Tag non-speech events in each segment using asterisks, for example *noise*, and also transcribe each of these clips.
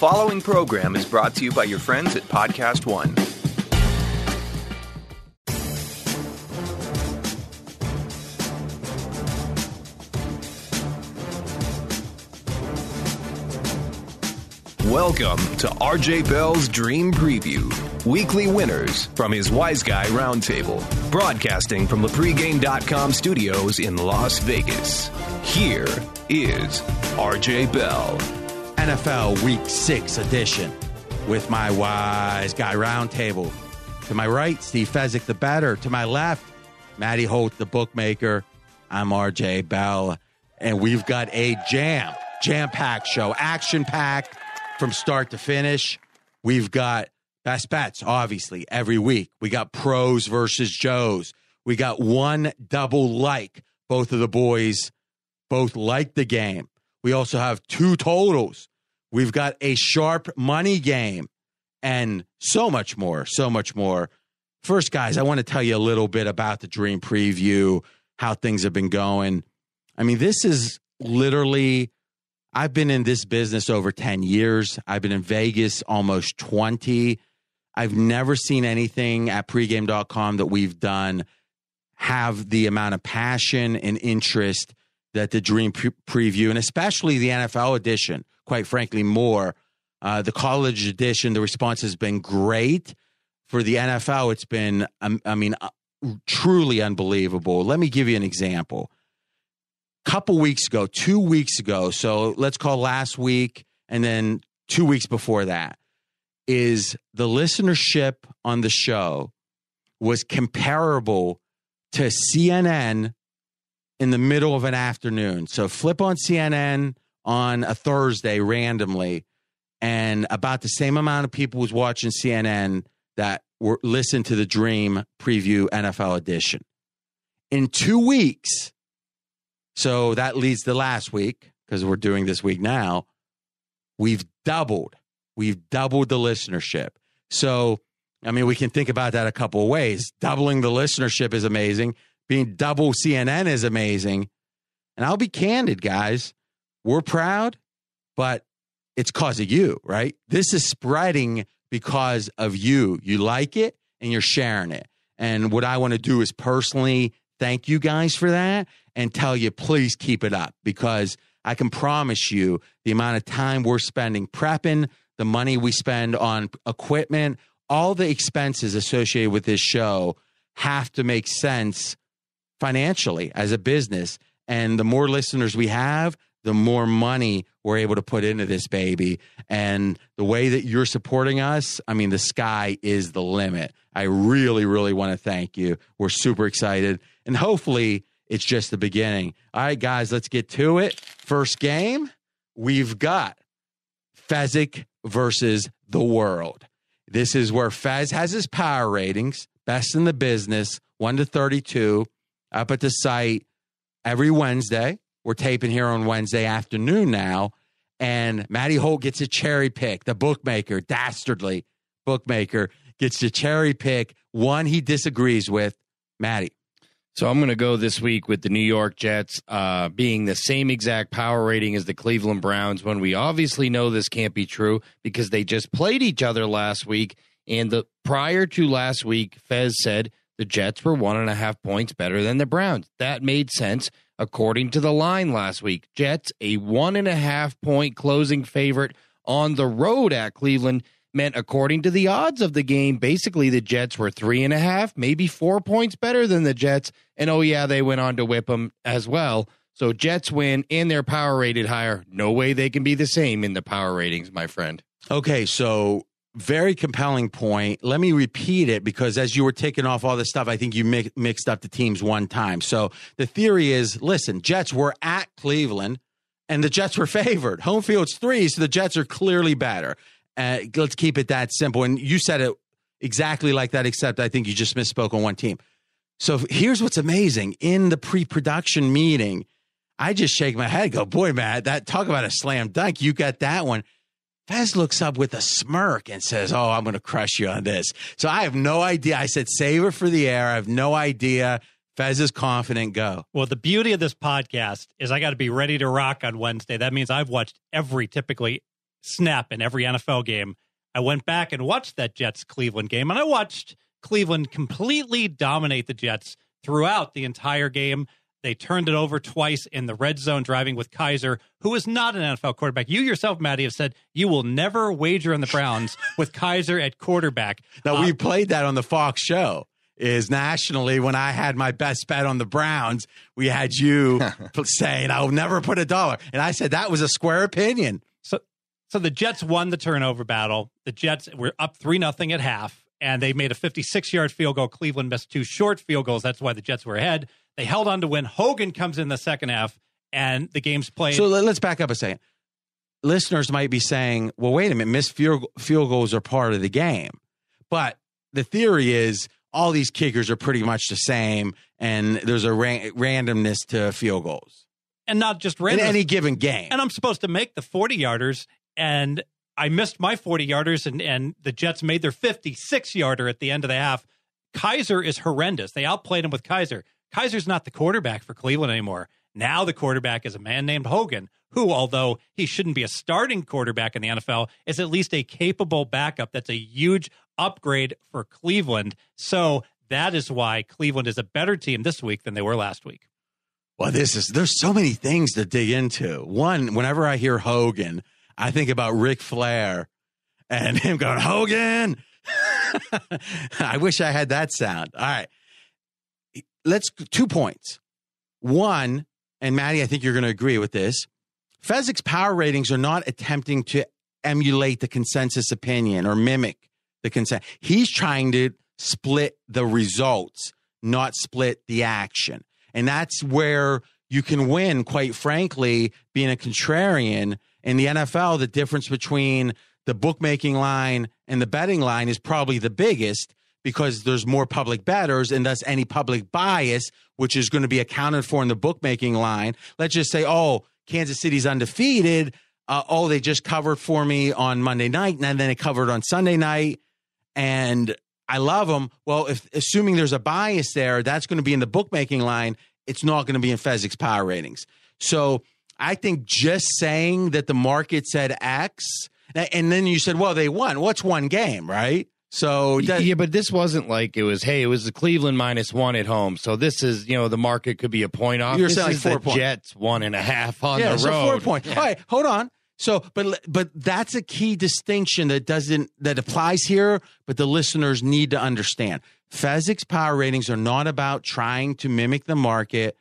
following program is brought to you by your friends at Podcast One. Welcome to RJ Bell's Dream Preview. Weekly winners from his Wise Guy Roundtable. Broadcasting from the pregame.com studios in Las Vegas. Here is RJ Bell. NFL Week 6 edition with my Wise Guy Roundtable. To my right, Steve Fezzik, the bettor. To my left, Matty Holt, the bookmaker. I'm RJ Bell. And we've got a jam, jam packed show, action packed from start to finish. We've got best bets, obviously, every week. We got pros versus Joes. We got one double like. Both of the boys both like the game. We also have two totals. We've got a sharp money game and so much more, so much more. First, guys, I want to tell you a little bit about the dream preview, how things have been going. I mean, this is literally I've been in this business over 10 years. I've been in Vegas almost 20. I've never seen anything at pregame.com that we've done have the amount of passion and interest that the Dream pre- Preview, and especially the NFL edition, quite frankly, more. Uh, the college edition, the response has been great. For the NFL, it's been, um, I mean, uh, truly unbelievable. Let me give you an example couple weeks ago, two weeks ago, so let's call last week and then two weeks before that, is the listenership on the show was comparable to CNN in the middle of an afternoon. So flip on CNN on a Thursday randomly, and about the same amount of people was watching CNN that were listened to the Dream Preview NFL edition. In two weeks, so that leads to last week because we're doing this week now. We've doubled, we've doubled the listenership. So, I mean, we can think about that a couple of ways. Doubling the listenership is amazing. Being double CNN is amazing. And I'll be candid, guys. We're proud, but it's cause of you, right? This is spreading because of you. You like it and you're sharing it. And what I want to do is personally thank you guys for that and tell you, please keep it up because I can promise you the amount of time we're spending prepping, the money we spend on equipment, all the expenses associated with this show have to make sense financially as a business. And the more listeners we have, the more money we're able to put into this baby. And the way that you're supporting us, I mean, the sky is the limit. I really, really want to thank you. We're super excited. And hopefully, it's just the beginning. All right, guys, let's get to it. First game, we've got Fezzik versus the world. This is where Fez has his power ratings, best in the business, 1 to 32, up at the site every Wednesday. We're taping here on Wednesday afternoon now. And Matty Holt gets a cherry pick. The bookmaker, dastardly bookmaker, gets to cherry pick one he disagrees with. Matty. So I'm going to go this week with the New York Jets uh, being the same exact power rating as the Cleveland Browns when we obviously know this can't be true because they just played each other last week. And the prior to last week, Fez said the Jets were one and a half points better than the Browns. That made sense according to the line last week. Jets a one and a half point closing favorite on the road at Cleveland meant, according to the odds of the game, basically the Jets were three and a half, maybe four points better than the Jets. And oh, yeah, they went on to whip them as well. So Jets win and they're power rated higher. No way they can be the same in the power ratings, my friend. Okay, so very compelling point. Let me repeat it because as you were taking off all this stuff, I think you mi- mixed up the teams one time. So the theory is listen, Jets were at Cleveland and the Jets were *laughs* favored. Home field's three, so the Jets are clearly better. Uh, let's keep it that simple. And you said it exactly like that, except I think you just misspoke on one team. So here's what's amazing in the pre production meeting. I just shake my head, go, boy, Matt, that talk about a slam dunk. You got that one. Fez looks up with a smirk and says, Oh, I'm going to crush you on this. So I have no idea. I said, save it for the air. I have no idea. Fez is confident. Go. Well, the beauty of this podcast is I got to be ready to rock on Wednesday. That means I've watched every typically snap in every NFL game. I went back and watched that Jets Cleveland game, and I watched Cleveland completely dominate the Jets throughout the entire game. They turned it over twice in the red zone, driving with Kizer, who is not an NFL quarterback. You yourself, Matty, have said you will never wager on the Browns *laughs* with Kizer at quarterback. Now, Uh, we played that on the Fox show. Is nationally when I had my best bet on the Browns, we had you *laughs* saying I'll never put a dollar, and I said that was a square opinion. So, so the Jets won the turnover battle. The Jets were up three nothing at half, and they made a 56 yard field goal. Cleveland missed two short field goals. That's why the Jets were ahead. They held on to win. Hogan comes in the second half, and the game's played. So let- let's back up a second. Listeners might be saying, "Well, wait a minute, missed field field goals are part of the game," but the theory is all these kickers are pretty much the same, and there's a ra- randomness to field goals and not just randomness. in any given game. and I'm supposed to make the 40 yarders, and I missed my 40 yarders, and, and the Jets made their 56 yarder at the end of the half. Kizer is horrendous. They outplayed him with Kizer. Kizer's not the quarterback for Cleveland anymore. Now the quarterback is a man named Hogan, who, although he shouldn't be a starting quarterback in the NFL, is at least a capable backup. That's a huge upgrade for Cleveland. So that is why Cleveland is a better team this week than they were last week. Well, this is there's so many things to dig into. One, whenever I hear Hogan, I think about Ric Flair and *laughs* him going, Hogan. *laughs* I wish I had that sound. All right. Let's two points. One, and Matty, I think you're going to agree with this. Fezzik's power ratings are not attempting to emulate the consensus opinion or mimic the consent. He's trying to split the results, not split the action. And that's where you can win, quite frankly, being a contrarian. In the NFL, the difference between the bookmaking line and the betting line is probably the biggest because there's more public bettors and thus any public bias, which is going to be accounted for in the bookmaking line. Let's just say, oh, Kansas City's undefeated. Uh, oh, they just covered for me on Monday night and then it covered on Sunday night. And I love them. Well, if assuming there's a bias there, that's going to be in the bookmaking line. It's not going to be in Fezzik's power ratings. So I think just saying that the market said X, and then you said, well, they won. What's one game, right? So that, yeah, but this wasn't like it was. Hey, it was the Cleveland minus one at home. So this is, you know, the market could be a point off. You're this saying like four points. Jets one and a half on yeah, the so road. four points. All right, hold on. So, but but that's a key distinction that doesn't that applies here, but the listeners need to understand. Fezzik's power ratings are not about trying to mimic the market.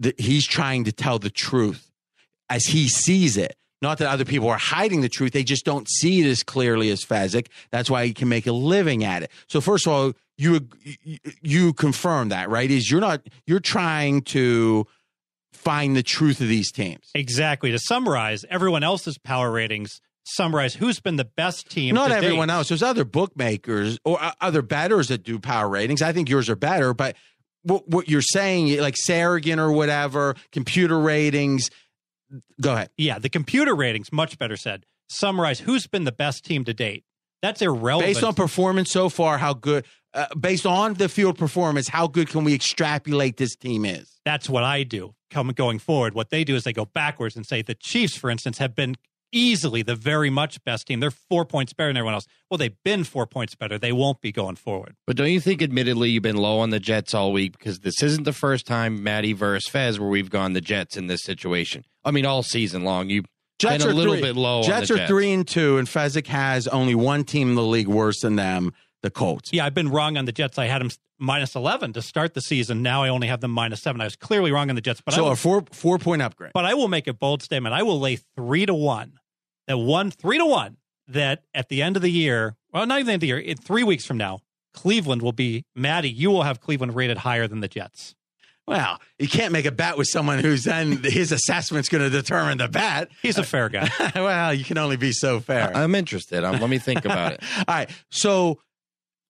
That he's trying to tell the truth as he sees it. Not that other people are hiding the truth; they just don't see it as clearly as Fezzik. That's why he can make a living at it. So, first of all, you you, confirm that, right? Is you're not you're trying to find the truth of these teams. Exactly. To summarize, everyone else's power ratings summarize who's been the best team. Not everyone date. else. There's other bookmakers or uh, other bettors that do power ratings. I think yours are better, but what, what you're saying, like Sagarin or whatever, computer ratings. Go ahead. Yeah, the computer ratings, much better said, summarize who's been the best team to date. That's irrelevant. Based on performance so far, how good? Uh, based on the field performance, how good can we extrapolate this team is? That's what I do. Come going forward, what they do is they go backwards and say the Chiefs, for instance, have been easily the very much best team. They're four points better than everyone else. Well, they've been four points better. They won't be going forward. But don't you think, admittedly, you've been low on the Jets all week because this isn't the first time Matty versus Fez where we've gone the Jets in this situation. I mean, all season long, you've Jets been a are little three, bit low. Jets on are Jets. three and two, and Fezzik has only one team in the league worse than them, the Colts. Yeah, I've been wrong on the Jets. I had them minus 11 to start the season. Now I only have them minus seven. I was clearly wrong on the Jets, but I so will, a four four point upgrade. but I will make a bold statement. I will lay three to one that one three to one that at the end of the year, well, not even the end of the year, in three weeks from now, Cleveland will be Matty. You will have Cleveland rated higher than the Jets. Well, you can't make a bet with someone who's then his assessment's going to determine the bet. He's a fair guy. *laughs* well, you can only be so fair. I'm interested. Um, let me think about it. *laughs* All right. So,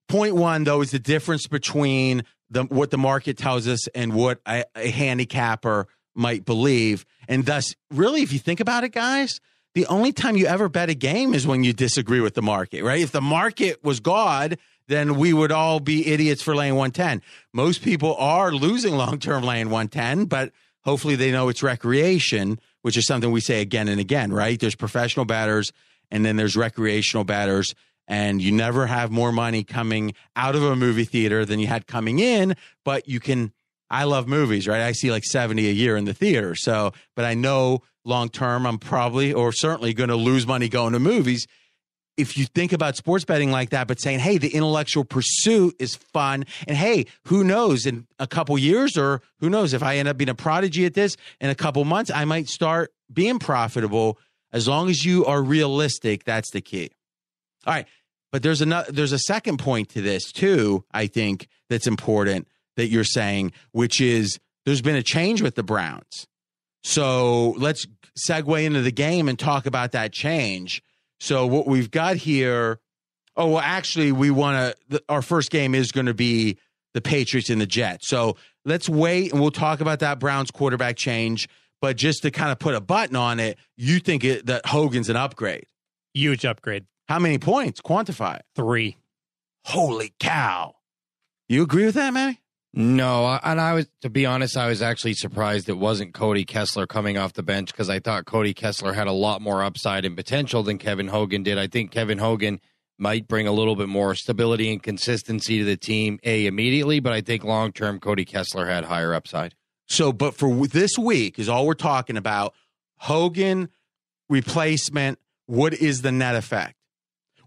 point one though is the difference between the what the market tells us and what a, a handicapper might believe, and thus, really, if you think about it, guys. The only time you ever bet a game is when you disagree with the market, right? If the market was God, then we would all be idiots for laying 110. Most people are losing long term laying 110, but hopefully they know it's recreation which is something we say again and again, right? There's professional batters and then there's recreational batters and you never have more money coming out of a movie theater than you had coming in, but you can I love movies, right? I see like 70 a year in the theater. So, but I know long term I'm probably or certainly going to lose money going to movies. If you think about sports betting like that, but saying, hey, the intellectual pursuit is fun. And hey, who knows in a couple years or who knows if I end up being a prodigy at this in a couple months, I might start being profitable. As long as you are realistic, that's the key. All right. But there's another there's a second point to this too, I think, that's important that you're saying, which is there's been a change with the Browns. So let's segue into the game and talk about that change. So what we've got here, oh well, actually, we want to. Our first game is going to be the Patriots and the Jets. So let's wait and we'll talk about that Browns quarterback change. But just to kind of put a button on it, you think it, that Hogan's an upgrade? Huge upgrade. How many points? Quantify it. Three. Holy cow! You agree with that, Manny? No, and I was to be honest, I was actually surprised it wasn't Cody Kessler coming off the bench because I thought Cody Kessler had a lot more upside and potential than Kevin Hogan did. I think Kevin Hogan might bring a little bit more stability and consistency to the team, a immediately, but I think long term Cody Kessler had higher upside. So, but for this week is all we're talking about. Hogan replacement. What is the net effect?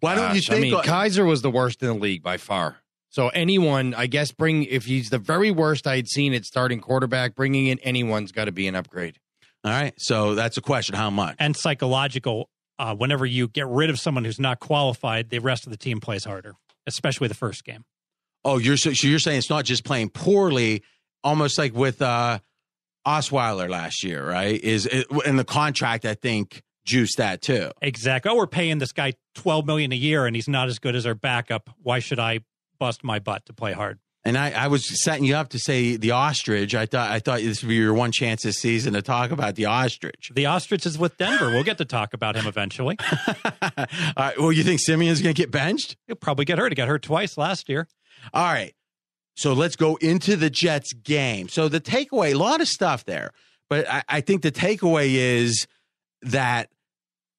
Why don't Gosh, you think? I mean, Kizer was the worst in the league by far. So anyone, I guess, bring if he's the very worst I'd seen at starting quarterback, bringing in anyone's got to be an upgrade. all right. So that's a question. How much? And psychological. Uh, whenever you get rid of someone who's not qualified, the rest of the team plays harder, especially the first game. Oh, you're so, so you're saying it's not just playing poorly, almost like with uh, Osweiler last year, right? Is it, in the contract? I think juice that too. Exactly. Oh, we're paying this guy twelve million a year, and he's not as good as our backup. Why should I bust my butt to play hard? And I, I was setting you up to say the ostrich. I thought I thought this would be your one chance this season to talk about the ostrich. The ostrich is with Denver. We'll get to talk about him eventually. *laughs* All right. Well, you think Siemian's going to get benched? He'll probably get hurt. He got hurt twice last year. All right. So let's go into the Jets game. So the takeaway, a lot of stuff there, but I, I think the takeaway is that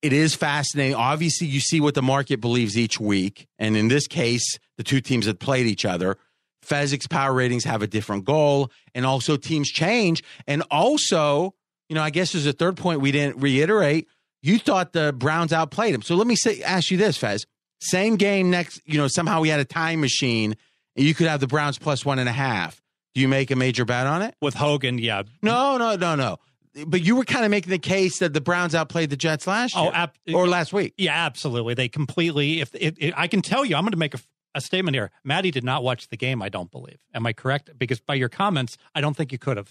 it is fascinating. Obviously, you see what the market believes each week. And in this case, the two teams that played each other. Fezzik's power ratings have a different goal, and also teams change. And also, you know, I guess there's a third point we didn't reiterate. You thought the Browns outplayed them. So let me say, ask you this, Fez. Same game next, you know, somehow we had a time machine and you could have the Browns plus one and a half. Do you make a major bet on it? With Hogan, yeah. No, no, no, no. But you were kind of making the case that the Browns outplayed the Jets last oh, year. Oh, ab- or last week. Yeah, absolutely. They completely. If it, it, I can tell you, I'm going to make a, a statement here. Matty did not watch the game. I don't believe. Am I correct? Because by your comments, I don't think you could have.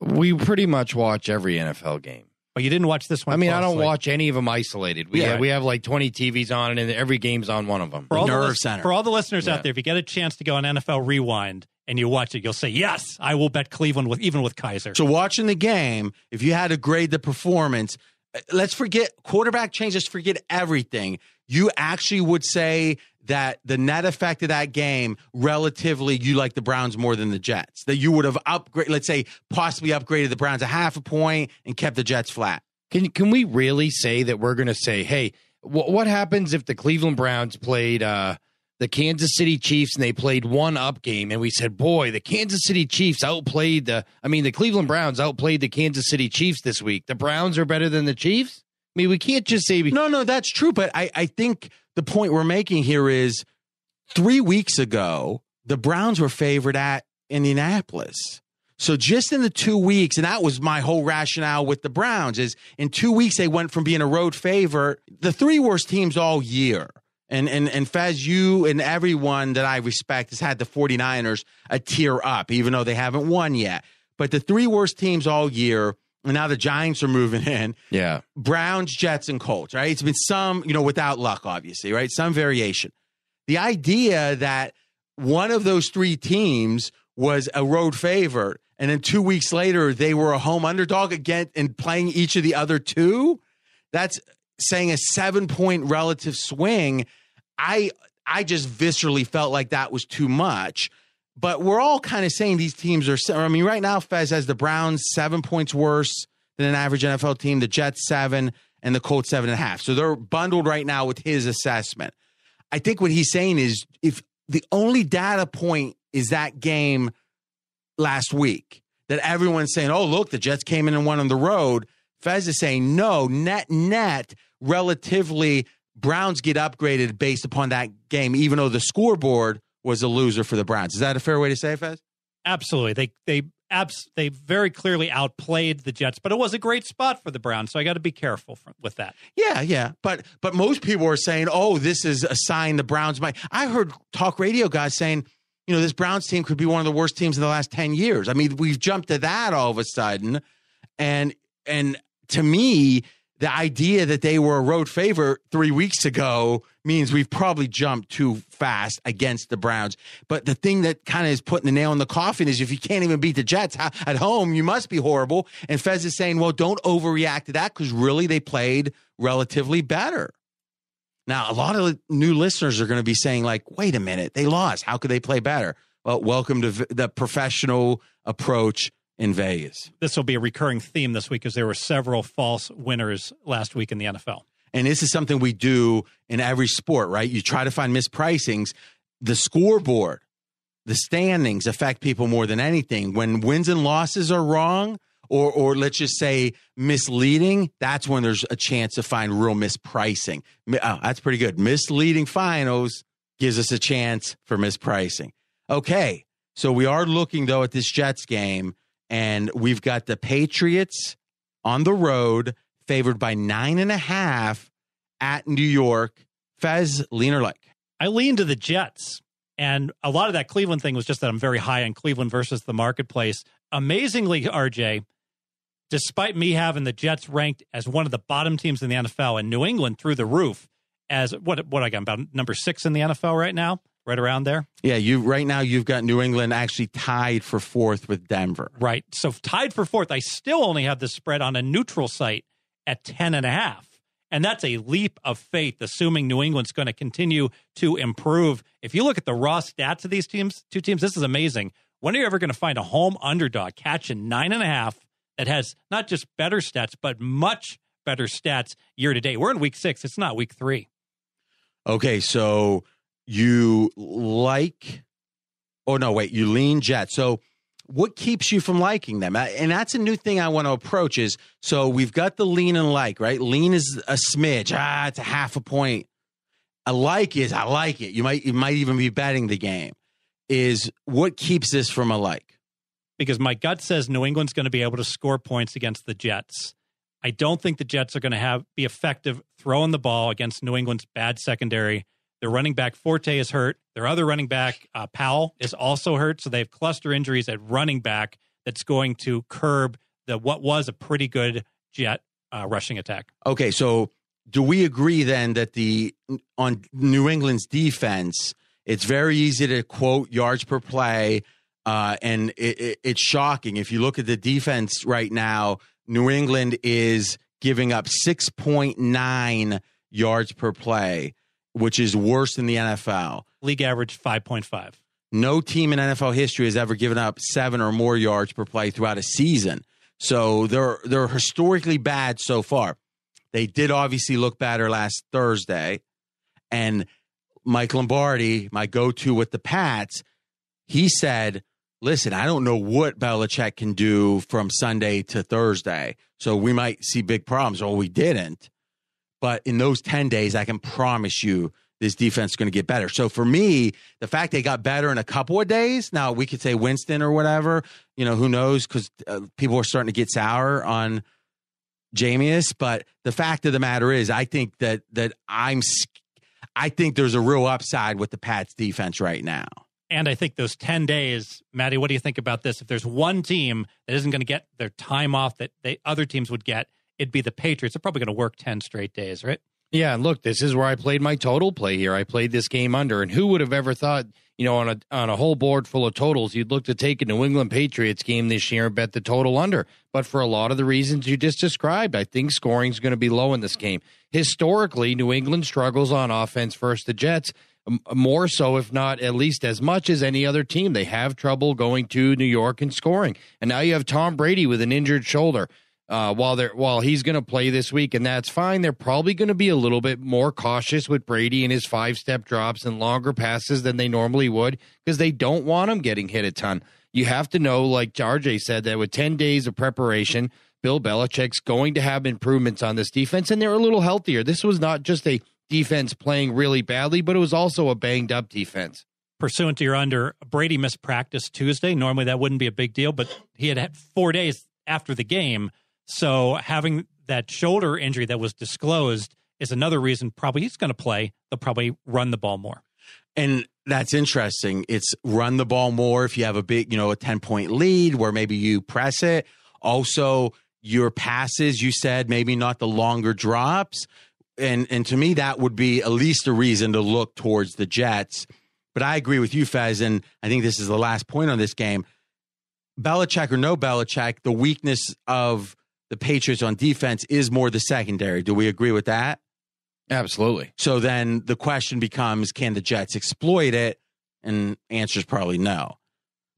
We pretty much watch every NFL game. But you didn't watch this one. I mean, I don't watch any of them isolated. We Yeah. have, we have like 20 TVs on, and every game's on one of them. For all, the Nerve lis- center. for all the listeners Yeah. out there, if you get a chance to go on NFL Rewind and you watch it, you'll say, "Yes, I will bet Cleveland with even with Kizer." So watching the game, if you had to grade the performance, uh, let's forget quarterback changes, forget everything. You actually would say that the net effect of that game, relatively, you like the Browns more than the Jets. That you would have upgrade, let's say, possibly upgraded the Browns a half a point and kept the Jets flat. Can can we really say that we're going to say, hey, wh- what happens if the Cleveland Browns played uh, the Kansas City Chiefs and they played one up game, and we said, boy, the Kansas City Chiefs outplayed the, I mean, the Cleveland Browns outplayed the Kansas City Chiefs this week. The Browns are better than the Chiefs. I mean, we can't just say we, No, no, that's true. But I, I think the point we're making here is three weeks ago, the Browns were favored at Indianapolis. So just in the two weeks, and that was my whole rationale with the Browns, is in two weeks they went from being a road favorite, the three worst teams all year. And and and Faz, you and everyone that I respect has had the 49ers a tier up, even though they haven't won yet. But the three worst teams all year, and now the Giants are moving in. yeah. Browns, Jets, and Colts, right? It's been some, you know, without luck, obviously, right? Some variation. The idea that one of those three teams was a road favorite, and then two weeks later they were a home underdog again and playing each of the other two, that's saying a seven point relative swing. I I just viscerally felt like that was too much. But we're all kind of saying these teams are. I mean, right now, Fez has the Browns seven points worse than an average NFL team. The Jets seven and the Colts seven and a half. So they're bundled right now with his assessment. I think what he's saying is if the only data point is that game last week that everyone's saying, oh, look, the Jets came in and won on the road. Fez is saying, no, net, net, relatively, Browns get upgraded based upon that game, even though the scoreboard was a loser for the Browns. Is that a fair way to say it, Fez? Absolutely. They, they, abs- they very clearly outplayed the Jets, but it was a great spot for the Browns. So I got to be careful for, with that. Yeah, yeah, but but most people are saying, "Oh, this is a sign the Browns might." I heard talk radio guys saying, "You know, this Browns team could be one of the worst teams in the last ten years." I mean, we've jumped to that all of a sudden, and and to me, the idea that they were a road favorite three weeks ago means we've probably jumped too fast against the Browns. But the thing that kind of is putting the nail in the coffin is if you can't even beat the Jets at home, you must be horrible. And Fez is saying, well, don't overreact to that because really they played relatively better. Now, a lot of new listeners are going to be saying, like, wait a minute, they lost. How could they play better? Well, welcome to the professional approach in Vegas. This will be a recurring theme this week because there were several false winners last week in the NFL. And this is something we do in every sport, right? You try to find mispricings. The scoreboard, the standings affect people more than anything. When wins and losses are wrong, or or let's just say misleading, that's when there's a chance to find real mispricing. Oh, that's pretty good. Misleading finals gives us a chance for mispricing. Okay, so we are looking though at this Jets game, and we've got the Patriots on the road favored by nine and a half at New York. Fez, lean or like? I lean to the Jets. And a lot of that Cleveland thing was just that I'm very high on Cleveland versus the marketplace. Amazingly, RJ, despite me having the Jets ranked as one of the bottom teams in the NFL and New England through the roof as what what I got about number six in the NFL right now, right around there. Yeah, you right now you've got New England actually tied for fourth with Denver. Right. So tied for fourth. I still only have the spread on a neutral site at 10 and a half. And that's a leap of faith, assuming New England's going to continue to improve. If you look at the raw stats of these teams, two teams, this is amazing. When are you ever going to find a home underdog catching nine and a half that has not just better stats, but much better stats year to date? We're in week six. It's not week three. Okay. So you like, oh, no, wait, you lean jet. So what keeps you from liking them? And that's a new thing I want to approach is so we've got the lean and like, right? Lean is a smidge. Ah, it's a half a point. A like is I like it. You might you might even be betting the game. Is what keeps this from a like? Because my gut says New England's going to be able to score points against the Jets. I don't think the Jets are going to have be effective throwing the ball against New England's bad secondary. Their running back Forte is hurt. Their other running back uh, Powell is also hurt. So they have cluster injuries at running back. That's going to curb the what was a pretty good Jet uh, rushing attack. Okay, so do we agree then that the on New England's defense, it's very easy to quote yards per play, uh, and it, it, it's shocking if you look at the defense right now. New England is giving up six point nine yards per play which is worse than the NFL. League average 5.5. No team in NFL history has ever given up seven or more yards per play throughout a season. So they're they're historically bad so far. They did obviously look better last Thursday. And Mike Lombardi, my go-to with the Pats, he said, listen, I don't know what Belichick can do from Sunday to Thursday. So we might see big problems. Or we didn't. But in those 10 days, I can promise you this defense is going to get better. So for me, the fact they got better in a couple of days, now we could say Winston or whatever, you know, who knows? Because uh, people are starting to get sour on Jameis. But the fact of the matter is, I think that that I'm, I think there's a real upside with the Pats defense right now. And I think those 10 days, Matty, what do you think about this? If there's one team that isn't going to get their time off that they other teams would get, it'd be the Patriots. They're probably going to work 10 straight days, right? Yeah, and look, this is where I played my total play here. I played this game under, and who would have ever thought, you know, on a on a whole board full of totals, you'd look to take a New England Patriots game this year and bet the total under. But for a lot of the reasons you just described, I think scoring is going to be low in this game. Historically, New England struggles on offense versus the Jets, more so, if not at least as much as any other team. They have trouble going to New York and scoring, and now you have Tom Brady with an injured shoulder. Uh, while they're while he's going to play this week, and that's fine. They're probably going to be a little bit more cautious with Brady and his five step drops and longer passes than they normally would because they don't want him getting hit a ton. You have to know, like RJ said, that with ten days of preparation, Bill Belichick's going to have improvements on this defense, and they're a little healthier. This was not just a defense playing really badly, but it was also a banged up defense. Pursuant to your under, Brady missed practice Tuesday. Normally that wouldn't be a big deal, but he had four days after the game so having that shoulder injury that was disclosed is another reason probably he's going to play. They'll probably run the ball more. And that's interesting. It's run the ball more if you have a big, you know, a 10 point lead where maybe you press it. Also, your passes, you said maybe not the longer drops. And and to me, that would be at least a reason to look towards the Jets. But I agree with you, Fez, and I think this is the last point on this game. Belichick or no Belichick, the weakness of the Patriots on defense is more the secondary. Do we agree with that? Absolutely. So then the question becomes can the Jets exploit it? And answer is probably no.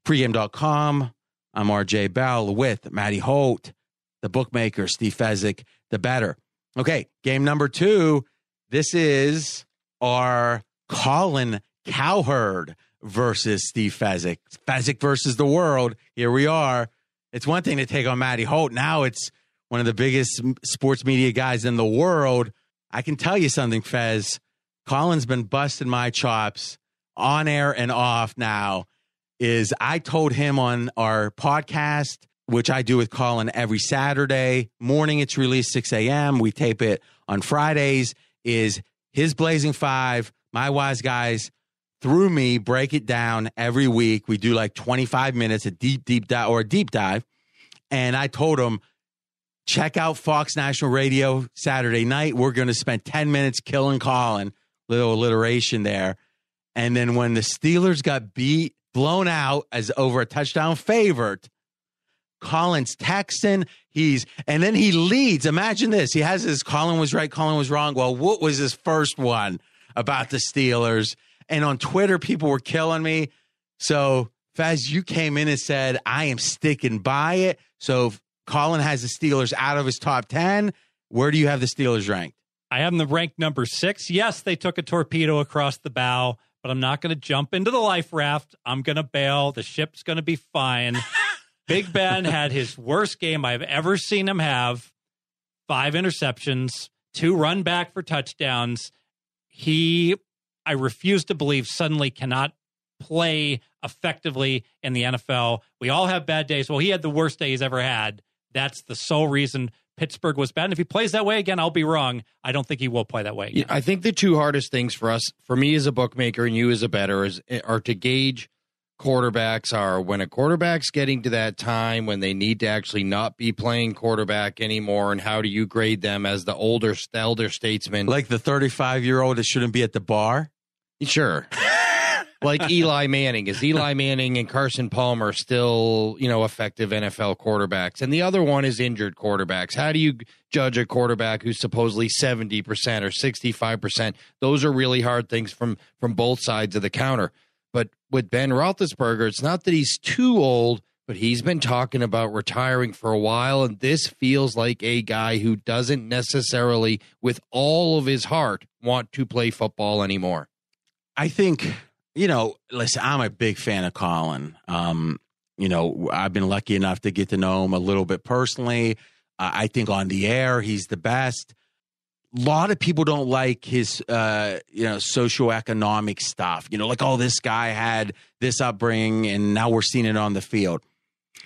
Pregame.com. I'm RJ Bell with Matty Holt, the bookmaker, Steve Fezzik, the bettor. Okay, game number two. This is our Colin Cowherd versus Steve Fezzik. Fezzik versus the world. Here we are. It's one thing to take on Matty Holt. Now it's one of the biggest sports media guys in the world. I can tell you something, Fez. Colin's been busting my chops on air and off now. Is I told him on our podcast, which I do with Colin every Saturday morning, it's released 6 a.m. We tape it on Fridays. Is his Blazing Five, my wise guys through me break it down every week. We do like 25 minutes, a deep, deep dive or a deep dive. And I told him, check out Fox National Radio Saturday night. We're going to spend 10 minutes killing Colin, little alliteration there. And then when the Steelers got beat, blown out as over a touchdown favorite, Colin's texting. He's and then he leads. Imagine this. He has his Colin was right, Colin was wrong. Well, what was his first one about the Steelers? And on Twitter, people were killing me. So Fez, you came in and said, I am sticking by it. So Colin has the Steelers out of his top 10. Where do you have the Steelers ranked? I have them ranked number six. Yes, they took a torpedo across the bow, but I'm not going to jump into the life raft. I'm going to bail. The ship's going to be fine. *laughs* Big Ben had his worst game I've ever seen him have five interceptions, two run back for touchdowns. He, I refuse to believe, suddenly cannot play effectively in the NFL. We all have bad days. Well, he had the worst day he's ever had. That's the sole reason Pittsburgh was bad. And if he plays that way again, I'll be wrong. I don't think he will play that way. Again. I think the two hardest things for us, for me as a bookmaker and you as a bettor, is eh, are to gauge quarterbacks are when a quarterback's getting to that time when they need to actually not be playing quarterback anymore and how do you grade them as the older elder statesman like the 35 year old that shouldn't be at the bar sure *laughs* like Eli Manning. Is Eli Manning and Carson Palmer still, you know, effective NFL quarterbacks? And the other one is injured quarterbacks. How do you judge a quarterback who's supposedly 70% or 65%? Those are really hard things from from both sides of the counter. But with Ben Roethlisberger, it's not that he's too old, but he's been talking about retiring for a while, and this feels like a guy who doesn't necessarily, with all of his heart, want to play football anymore. I think you know, listen, I'm a big fan of Colin. Um, you know, I've been lucky enough to get to know him a little bit personally. Uh, I think on the air, he's the best. A lot of people don't like his, uh, you know, socioeconomic stuff. You know, like, oh, this guy had this upbringing and now we're seeing it on the field.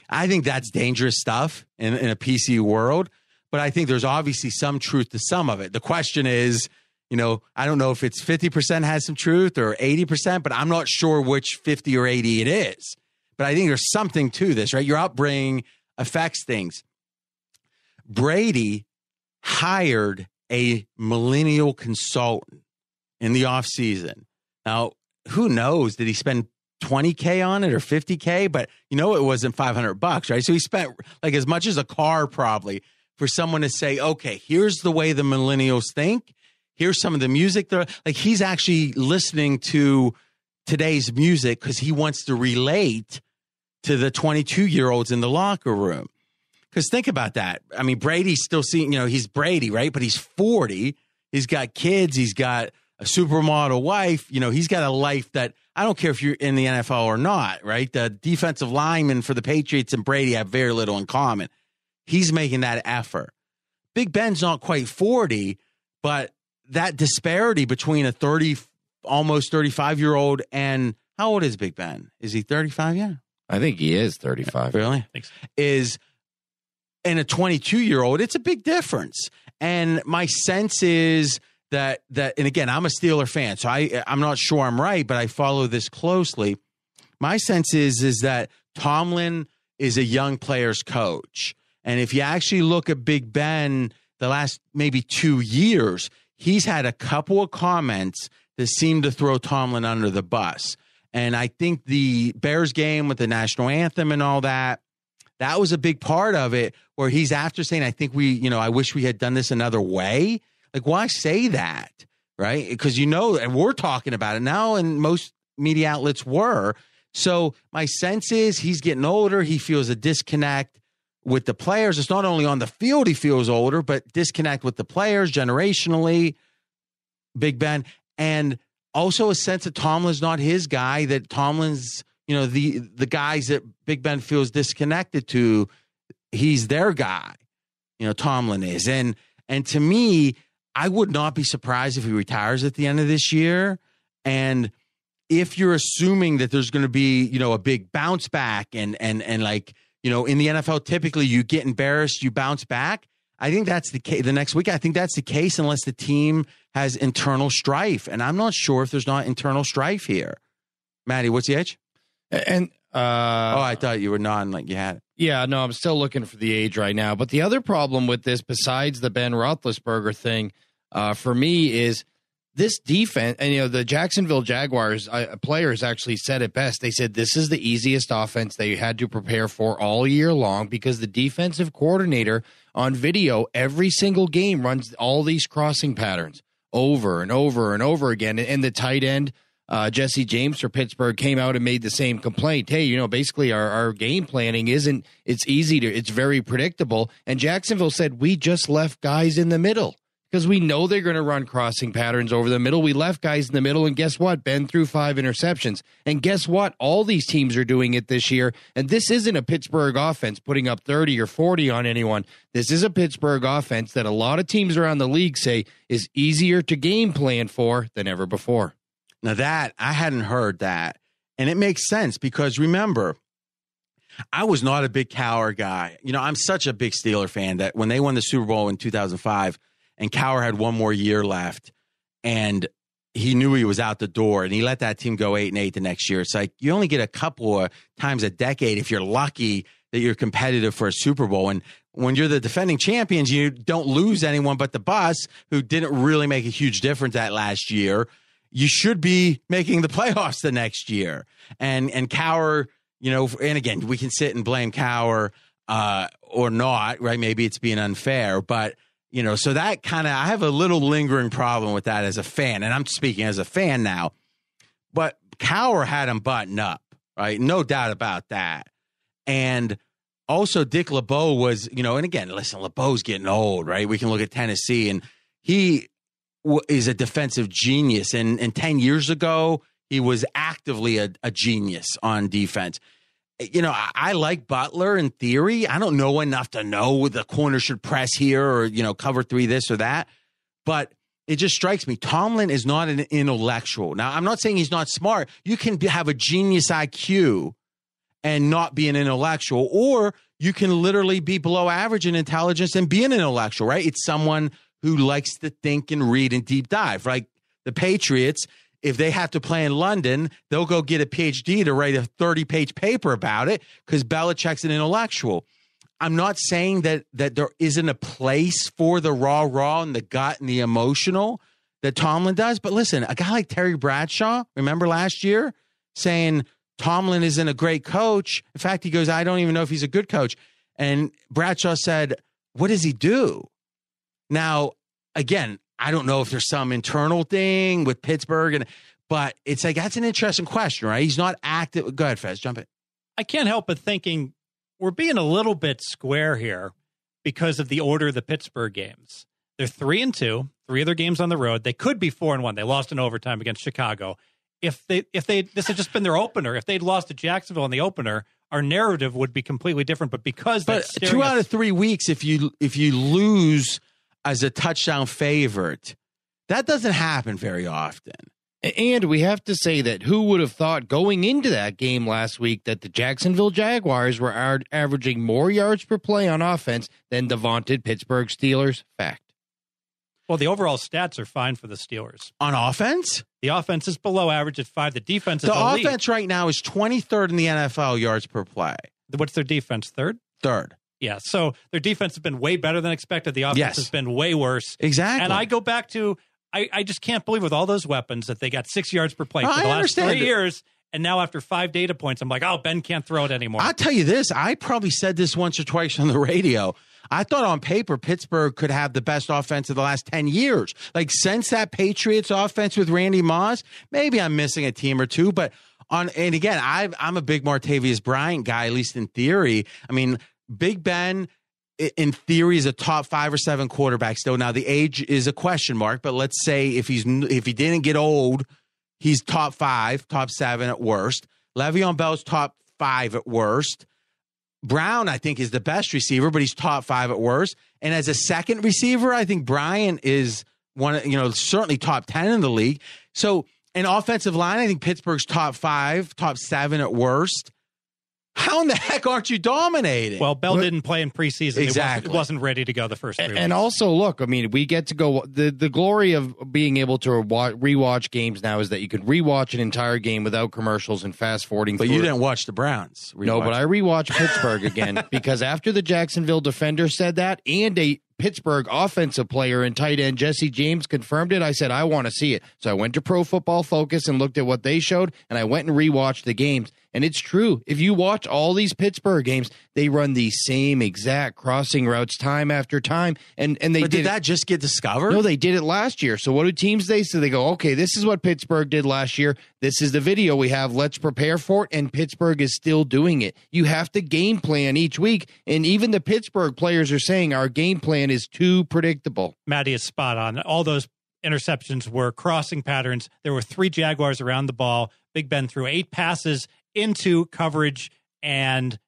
I think that's dangerous stuff in, in a PC world. But I think there's obviously some truth to some of it. The question is, you know, I don't know if it's 50% has some truth or 80%, but I'm not sure which 50 or 80 it is. But I think there's something to this, right? Your upbringing affects things. Brady hired a millennial consultant in the offseason. Now, who knows? Did he spend 20K on it or 50K? But you know, it wasn't 500 bucks, right? So he spent like as much as a car probably for someone to say, okay, here's the way the millennials think here's some of the music there. Like he's actually listening to today's music because he wants to relate to the 22 year olds in the locker room. Because think about that. I mean, Brady's still seeing, you know, he's Brady, right? But he's 40. He's got kids. He's got a supermodel wife. You know, he's got a life that I don't care if you're in the NFL or not, right? The defensive linemen for the Patriots and Brady have very little in common. He's making that effort. Big Ben's not quite 40, but that disparity between a 30, almost 35 year old and how old is Big Ben? Is he 35 Yeah, I think he is 35. Really? Thanks. Is and a 22 year old, it's a big difference. And my sense is that that and again, I'm a Steeler fan, so I I'm not sure I'm right, but I follow this closely. My sense is is that Tomlin is a young player's coach. And if you actually look at Big Ben the last maybe 2 years, he's had a couple of comments that seem to throw Tomlin under the bus. And I think the Bears game with the national anthem and all that, that was a big part of it where he's after saying, I think we, you know, I wish we had done this another way. Like, why say that? Right. Because you know, and we're talking about it now, and most media outlets were. So my sense is he's getting older. He feels a disconnect with the players. It's not only on the field he feels older, but disconnect with the players generationally, Big Ben. And also a sense that Tomlin's not his guy, that Tomlin's, you know, the the guys that Big Ben feels disconnected to, he's their guy. You know, Tomlin is. And and to me, I would not be surprised if he retires at the end of this year. And if you're assuming that there's going to be, you know, a big bounce back and and and like, you know, in the NFL typically you get embarrassed, you bounce back. I think that's the case the next week. I think that's the case unless the team has internal strife. And I'm not sure if there's not internal strife here. Matty, what's the age? And uh, oh, I thought you were nodding like you had it. Yeah, no, I'm still looking for the age right now. But the other problem with this, besides the Ben Roethlisberger thing, uh, for me is this defense. And you know, the Jacksonville Jaguars uh, players actually said it best. They said this is the easiest offense they had to prepare for all year long because the defensive coordinator on video every single game runs all these crossing patterns over and over and over again. And the tight end uh, Jesse James for Pittsburgh came out and made the same complaint. Hey, you know, basically our, our game planning isn't, it's easy to, it's very predictable. And Jacksonville said, we just left guys in the middle because we know they're going to run crossing patterns over the middle. We left guys in the middle, and guess what? Ben threw five interceptions. And guess what? All these teams are doing it this year. And this isn't a Pittsburgh offense putting up 30 or 40 on anyone. This is a Pittsburgh offense that a lot of teams around the league say is easier to game plan for than ever before. Now that I hadn't heard that. And it makes sense because remember, I was not a big Cowher guy. You know, I'm such a big Steeler fan that when they won the Super Bowl in 2005 and Cowher had one more year left and he knew he was out the door and he let that team go eight and eight the next year. It's like you only get a couple of times a decade if you're lucky that you're competitive for a Super Bowl. And when you're the defending champions, you don't lose anyone but the bus who didn't really make a huge difference that last year you should be making the *laughs* playoffs the next year. And and Cowher, you know, and again, we can sit and blame Cowher uh, or not, right? Maybe it's being unfair, but you know, so that kind of I have a little lingering problem with that as a fan, and I'm speaking as a fan now. But Cowher had him button up, right? No doubt about that. And also Dick LeBeau was, you know, and again, listen, LeBeau's getting old, right? We can look at Tennessee and he is a defensive genius. And, and 10 years ago, he was actively a, a genius on defense. You know, I, I, like Butler in theory. I don't know enough to know the corner should press here or, you know, cover three, this or that. But it just strikes me Tomlin is not an intellectual. Now, I'm not saying he's not smart. You can be, have a genius IQ and not be an intellectual, or you can literally be below average in intelligence and be an intellectual, right? It's someone who likes to think and read and deep dive. Like the Patriots, if they have to play in London, they'll go get a PhD to write a 30 page paper about it because Belichick's an intellectual. I'm not saying that that there isn't a place for the raw, raw and the gut and the emotional that Tomlin does. But listen, a guy like Terry Bradshaw, remember last year saying Tomlin isn't a great coach. In fact, he goes, I don't even know if he's a good coach. And Bradshaw said, What does he do? Now, again, I don't know if there's some internal thing with Pittsburgh, and but it's like that's an interesting question, right? He's not active. Go ahead, Fez, jump in. I can't help but thinking we're being a little bit square here because of the order of the Pittsburgh games. They're three and two, three other games on the road. They could be four and one. They lost in overtime against Chicago. If they if they this had just been their opener, if they'd lost to Jacksonville in the opener, our narrative would be completely different. But because But two out of three weeks, if you if you lose as a touchdown favorite, that doesn't happen very often. And we have to say that who would have thought going into that game last week that the Jacksonville Jaguars were ar- averaging more yards per play on offense than the vaunted Pittsburgh Steelers? Fact. well, the overall stats are fine for the Steelers. On offense, The offense is below average at five. The defense is the elite. offense right now is 23rd in the NFL yards per play. What's their defense? Third. Third. Yeah. So their defense has been way better than expected. The offense Yes. has been way worse. Exactly. And I go back to I, I just can't believe with all those weapons that they got six yards per play for the last three it. years. And now after five data points, I'm like, oh, Ben can't throw it anymore. I'll tell you this. I probably said this once or twice on the radio. I thought on paper Pittsburgh could have the best offense of the last 10 years. Like since that Patriots offense with Randy Moss, maybe I'm missing a team or two, but on and again, I I'm a big Martavis Bryant guy at least in theory. I mean, Big Ben in theory is a top 5 or 7 quarterback still. Now the age is a question mark, but let's say if he's if he didn't get old, he's top 5, top 7 at worst. Le'Veon Bell's top 5 at worst. Brown, I think, is the best receiver, but he's top five at worst. And as a second receiver, I think Brian is one, you know, certainly top 10 in the league. So, an offensive line, I think Pittsburgh's top five, top seven at worst. How in the heck aren't you dominating? well, Bell What- didn't play in preseason. He Exactly. wasn't, wasn't ready to go the first three And, weeks. and also, look, I mean, we get to go. The, the glory of being able to wa- rewatch games now is that you can rewatch an entire game without commercials and fast forwarding. but through you didn't watch the Browns. No, but I rewatched Pittsburgh again *laughs* because after the Jacksonville defender said that and a Pittsburgh offensive player and tight end Jesse James confirmed it, I said, I want to see it. So I went to Pro Football Focus and looked at what they showed, and I went and rewatched the games. And it's true. If you watch all these Pittsburgh games, they run the same exact crossing routes time after time. And and they But did, did that just get discovered? no, they did it last year. So what do teams they so they go, okay, this is what Pittsburgh did last year. This is the video we have. Let's prepare for it. And Pittsburgh is still doing it. You have to game plan each week. And even the Pittsburgh players are saying our game plan is too predictable. Matty is spot on. All those interceptions were crossing patterns. There were three Jaguars around the ball. Big Ben threw eight passes into coverage and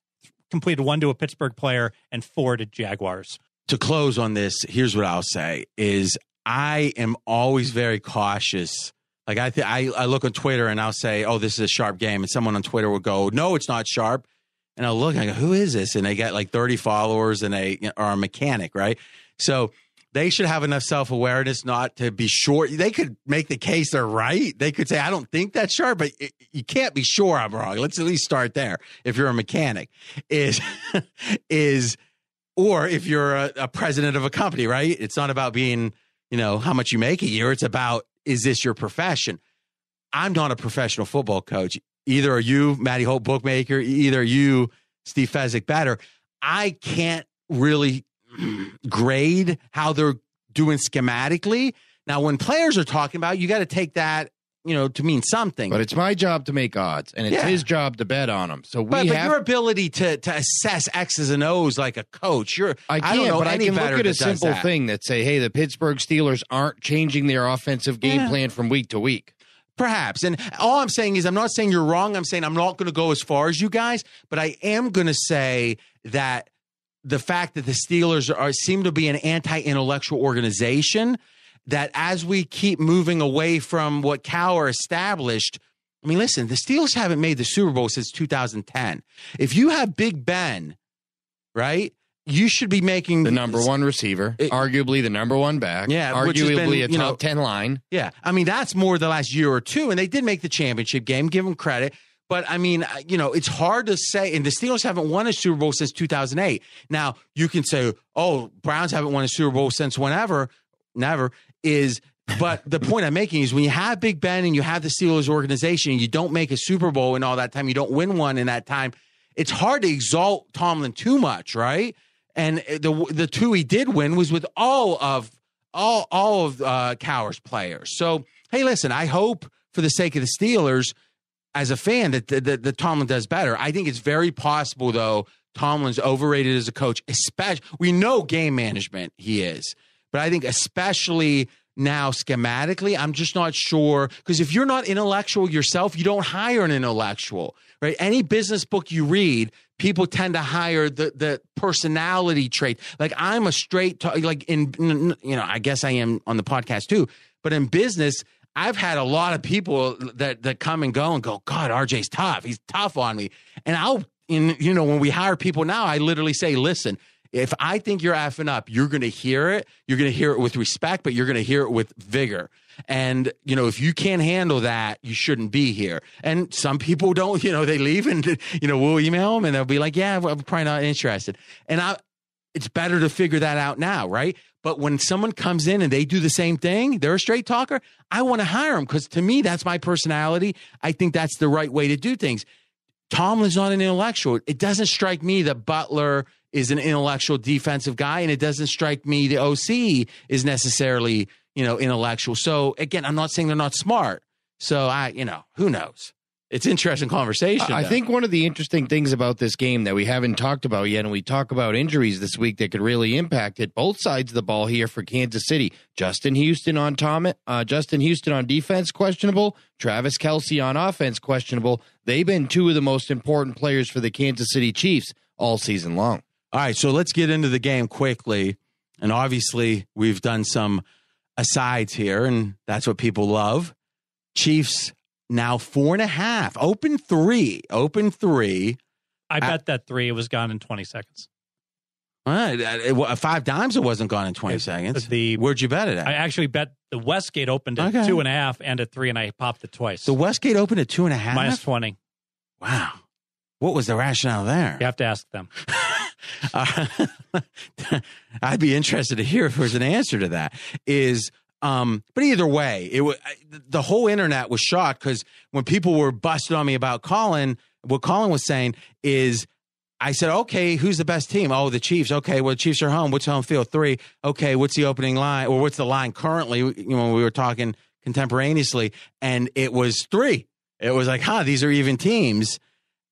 completed one to a Pittsburgh player and four to Jaguars. to close on this, here's what I'll say: is I am always very cautious. Like I, th- I, I look on Twitter and I'll say, "Oh, this is a sharp game," and someone on Twitter will go, "No, it's not sharp." And I'll look, and I go, "Who is this?" And they get like 30 followers, and they are a mechanic, right? So they should have enough self awareness not to be sure. They could make the case they're right. They could say, "I don't think that's sharp," but it, you can't be sure I'm wrong. Let's at least start there. If you're a mechanic, is *laughs* is or if you're a, a president of a company, right? It's not about being, you know, how much you make a year. It's about is this your profession? I'm not a professional football coach. Either are you, Matty Holt, bookmaker. Either you, Steve Fezzik, bettor. I can't really *clears throat* grade how they're doing schematically. Now, when players are talking about, it, you got to take that, you know, to mean something. But it's my job to make odds, and it's Yeah. his job to bet on them. So we but, but have your ability to to assess X's and O's like a coach, you're I don't can't, know but I can look at a simple that. thing that say, hey, the Pittsburgh Steelers aren't changing their offensive game Yeah. plan from week to week. Perhaps. And all I'm saying is, I'm not saying you're wrong. I'm saying I'm not going to go as far as you guys, but I am going to say that the fact that the Steelers are seem to be an anti-intellectual organization, that as we keep moving away from what Cowher established, I mean, listen, the Steelers haven't made the Super Bowl since 2010. If you have Big Ben, right, you should be making The number one receiver, It- arguably the number one back, Yeah, arguably been, a top know- 10 line. Yeah, I mean that's more the last year or two, and they did make the championship game. Give them credit, but I mean, uh, you know, it's hard to say. And the Steelers haven't won a Super Bowl since 2008. Now you can say, "Oh, Browns haven't won a Super Bowl since whenever." Never is. But the *laughs* point I'm making is when you have Big Ben and you have the Steelers organization, and you don't make a Super Bowl in all that time, you don't win one in that time. It's hard to exalt Tomlin too much, right? And the the two he did win was with all of all all of uh, Cowher's players. So hey, listen, I hope for the sake of the Steelers, as a fan, that that, that, that Tomlin does better. I think it's very possible though Tomlin's overrated as a coach. Especially, we know game management he is, but I think especially now schematically, I'm just not sure because if you're not intellectual yourself, you don't hire an intellectual, right? Any business book you read, people tend to hire the the personality trait. Like I'm a straight, like in you know, I guess I am on the podcast too, but in business. I've had a lot of people that that come and go and go, God, RJ's tough. He's tough on me. And I'll in you know, when we hire people now, I literally say, listen, if I think you're effing up, you're going to hear it. You're going to hear it with respect, but you're going to hear it with vigor. And, you know, if you can't handle that, you shouldn't be here. And some people don't, you know, they leave and, you know, we'll email them and they'll be like, yeah, I'm probably not interested. And I, it's better to figure that out now, right? But when someone comes in and they do the same thing, they're a straight talker. I want to hire them because to me, that's my personality. I think that's the right way to do things. Tomlin's not an intellectual. It doesn't strike me that Butler is an intellectual defensive guy, and it doesn't strike me the OC is necessarily you know intellectual. So again, I'm not saying they're not smart. So I, you know, who knows? It's interesting conversation. I though. think one of the interesting things about this game that we haven't talked about yet, and we talk about injuries this week that could really impact it. Both sides of the ball here for Kansas City. Justin Houston on Tom, uh, Justin Houston on defense questionable. Travis Kelce on offense questionable. They've been two of the most important players for the Kansas City Chiefs all season long. All right, so let's get into the game quickly. And obviously, we've done some asides here, and that's what people love. Chiefs now four and a half, open three, open three. I bet that three was gone in 20 seconds. Uh, it- it- five dimes, it wasn't gone in 20 It- seconds. the- Where'd you bet it at? I actually bet the Westgate opened at Okay. two and a half and at three, and I popped it twice. the Westgate opened at two and a half? Minus 20. Wow. What was the rationale there? You have to ask them. *laughs* Uh, *laughs* I'd be interested to hear if there's an answer to that. Is um, but either way, it was the whole internet was shocked because when people were busted on me about Colin, what Colin was saying is. I said, okay, who's the best team? Oh, the Chiefs. Okay, well, the Chiefs are home. What's home field? Three. Okay, what's the opening line? Or what's the line currently? You know, when we were talking contemporaneously, and it was three. It was like, huh, these are even teams.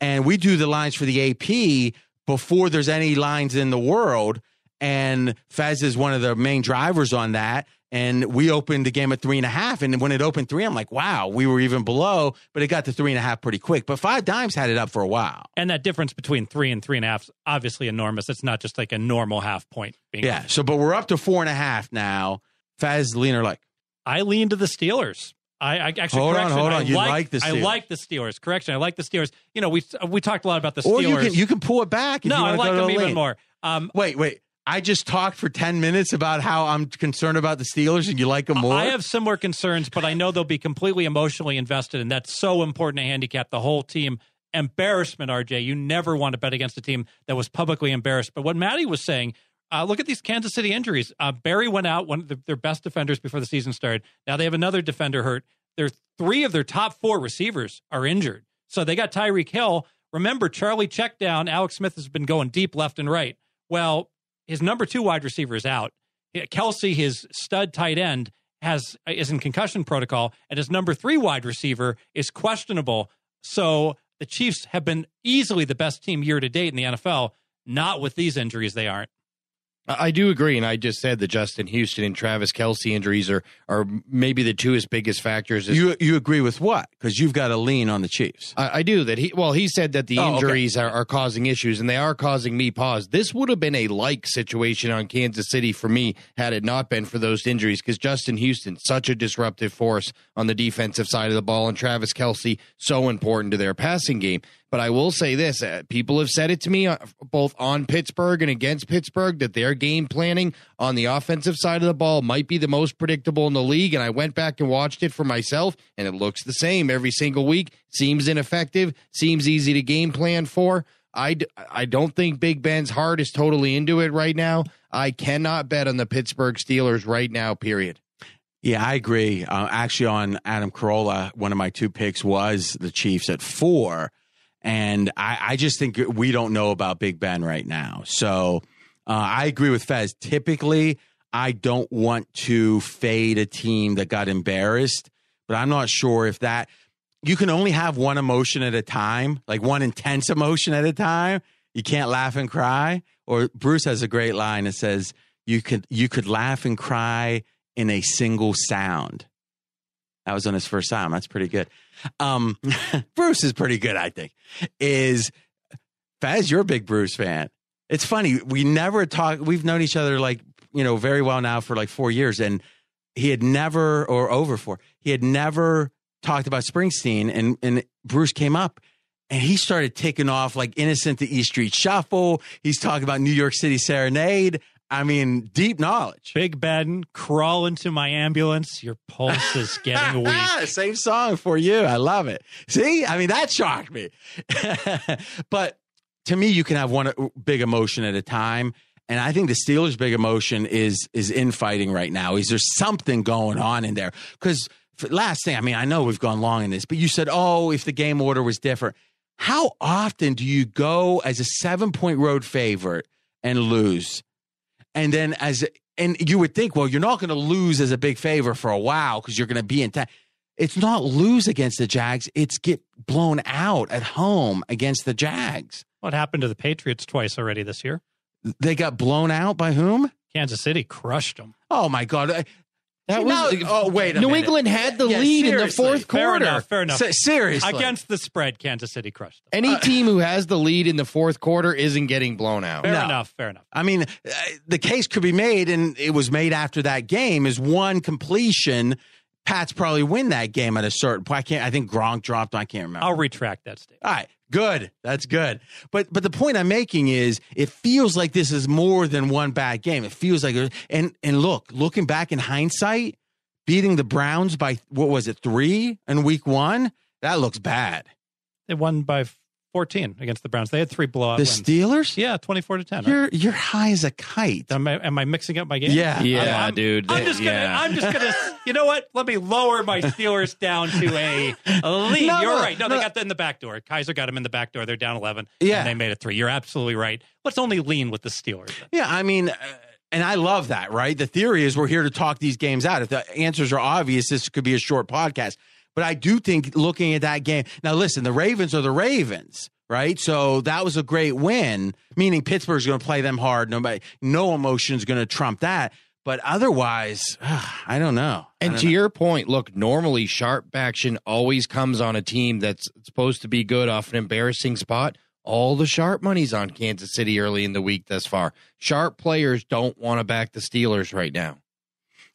And we do the lines for the AP before there's any lines in the world. And Fez is one of the main drivers on that. And we opened the game at three and a half. And when it opened three, I'm like, wow, we were even below, but it got to three and a half pretty quick. But five dimes had it up for a while. And that difference between three and three and a half is obviously enormous. It's not just like a normal half point. Being Yeah. So, but we're up to four and a half now. Fez, lean or like? I lean to the Steelers. I, I actually Hold on, correction, hold I on. You like, like the I like the Steelers. Correction. I like the Steelers. You know, we we talked a lot about the Steelers. Or you can you can pull it back. If no, I like them even lean. more. Um, Wait, wait. I just talked for 10 minutes about how I'm concerned about the Steelers and you like them more. I have similar concerns, but I know they'll be completely emotionally invested, and that's so important to handicap the whole team. Embarrassment, RJ. You never want to bet against a team that was publicly embarrassed. But what Matty was saying, uh, look at these Kansas City injuries. Uh, Barry went out, one of the, their best defenders before the season started. Now they have another defender hurt. Their three of their top four receivers are injured. So they got Tyreek Hill. Remember, Charlie checked down. Alex Smith has been going deep left and right. Well, his number two wide receiver is out. Kelce, his stud tight end, has is in concussion protocol, and his number three wide receiver is questionable. So the Chiefs have been easily the best team year to date in the NFL. Not with these injuries, they aren't. I do agree, and I just said the Justin Houston and Travis Kelce injuries are are maybe the two biggest factors. you you agree with what? Because you've got a lean on the Chiefs. I, I do that. He well, he said that the Oh, okay. injuries are, are causing issues, and they are causing me pause. This would have been a like situation on Kansas City for me had it not been for those injuries, because Justin Houston such a disruptive force on the defensive side of the ball, and Travis Kelce so important to their passing game. But I will say this: uh, people have said it to me, uh, both on Pittsburgh and against Pittsburgh, that their game planning on the offensive side of the ball might be the most predictable in the league. And I went back and watched it for myself, and it looks the same every single week. Seems ineffective. Seems easy to game plan for. I, d- I don't think Big Ben's heart is totally into it right now. I cannot bet on the Pittsburgh Steelers right now. Period. Yeah, I agree. Uh, actually, on Adam Carolla, one of my two picks was the Chiefs at four. And I, I just think we don't know about Big Ben right now. So uh, I agree with Fez. Typically, I don't want to fade a team that got embarrassed, but I'm not sure if that you can only have one emotion at a time, like one intense emotion at a time. You can't laugh and cry. Or Bruce has a great line that says, "You could you could laugh and cry in a single sound." That was on his first time. That's pretty good. Um, *laughs* Bruce is pretty good, I think. Is Fez, you're a big Bruce fan. It's funny. We never talk. We've known each other like you know very well now for like four years, and he had never or over four. He had never talked about Springsteen, and and Bruce came up. And he started taking off like innocent the East Street Shuffle. He's talking about New York City Serenade. I mean, deep knowledge. Big Ben, crawl into my ambulance. Your pulse is getting *laughs* weak. Same song for you. I love it. See, I mean, that shocked me. *laughs* but to me, you can have one uh, big emotion at a time. And I think the Steelers' big emotion is is infighting right now. Is there something going on in there? Because last thing, I mean, I know we've gone long in this, but you said, oh, if the game order was different. How often do you go as a seven point road favorite and lose? And then as and you would think, well, you're not going to lose as a big favor for a while because you're going to be in time. It's not lose against the Jags; it's get blown out at home against the Jags. What happened to the Patriots twice already this year? They got blown out by whom? Kansas City crushed them. Oh my god! That See, was now- oh wait, a New minute. England had the Yeah, lead in the seriously. fourth Fair quarter. enough. Fair enough. Se- seriously Against the spread, Kansas City crushed them. Any team who has the lead in the fourth quarter isn't getting blown out. Fair No. enough. Fair enough. I mean, uh, the case could be made, and it was made after that game. Is one completion. Pats probably win that game at a certain point. I can't. I think Gronk dropped. I can't remember. I'll retract that statement. All right, good. That's good. But but the point I'm making is, it feels like this is more than one bad game. It feels like, and and look, looking back in hindsight, beating the Browns by what was it three in week one? That looks bad. They won by 14 against the Browns. They had three blowout The wins. Steelers, yeah, 24 to 10. you're you're high as a kite. Am I, am I mixing up my game? Yeah. Yeah, I'm- dude. I'm They- just gonna. yeah. I'm just gonna. *laughs* You know what? Let me lower my Steelers down to a, *laughs* a lead. No, You're no, right. No, no. they got that in the back door. Kizer got them in the back door. They're down 11. Yeah. and they made it three. You're absolutely right. Let's only lean with the Steelers. then. Yeah, I mean, uh, and I love that, right? The theory is we're here to talk these games out. If the answers are obvious, this could be a short podcast. But I do think looking at that game, now listen, the Ravens are the Ravens, right? So that was a great win, meaning Pittsburgh's going to play them hard. Nobody, no emotion's going to trump that. But otherwise, I don't know. I And don't to know. your point, look, normally sharp action always comes on a team that's supposed to be good off an embarrassing spot. All the sharp money's on Kansas City early in the week thus far. Sharp players don't want to back the Steelers right now.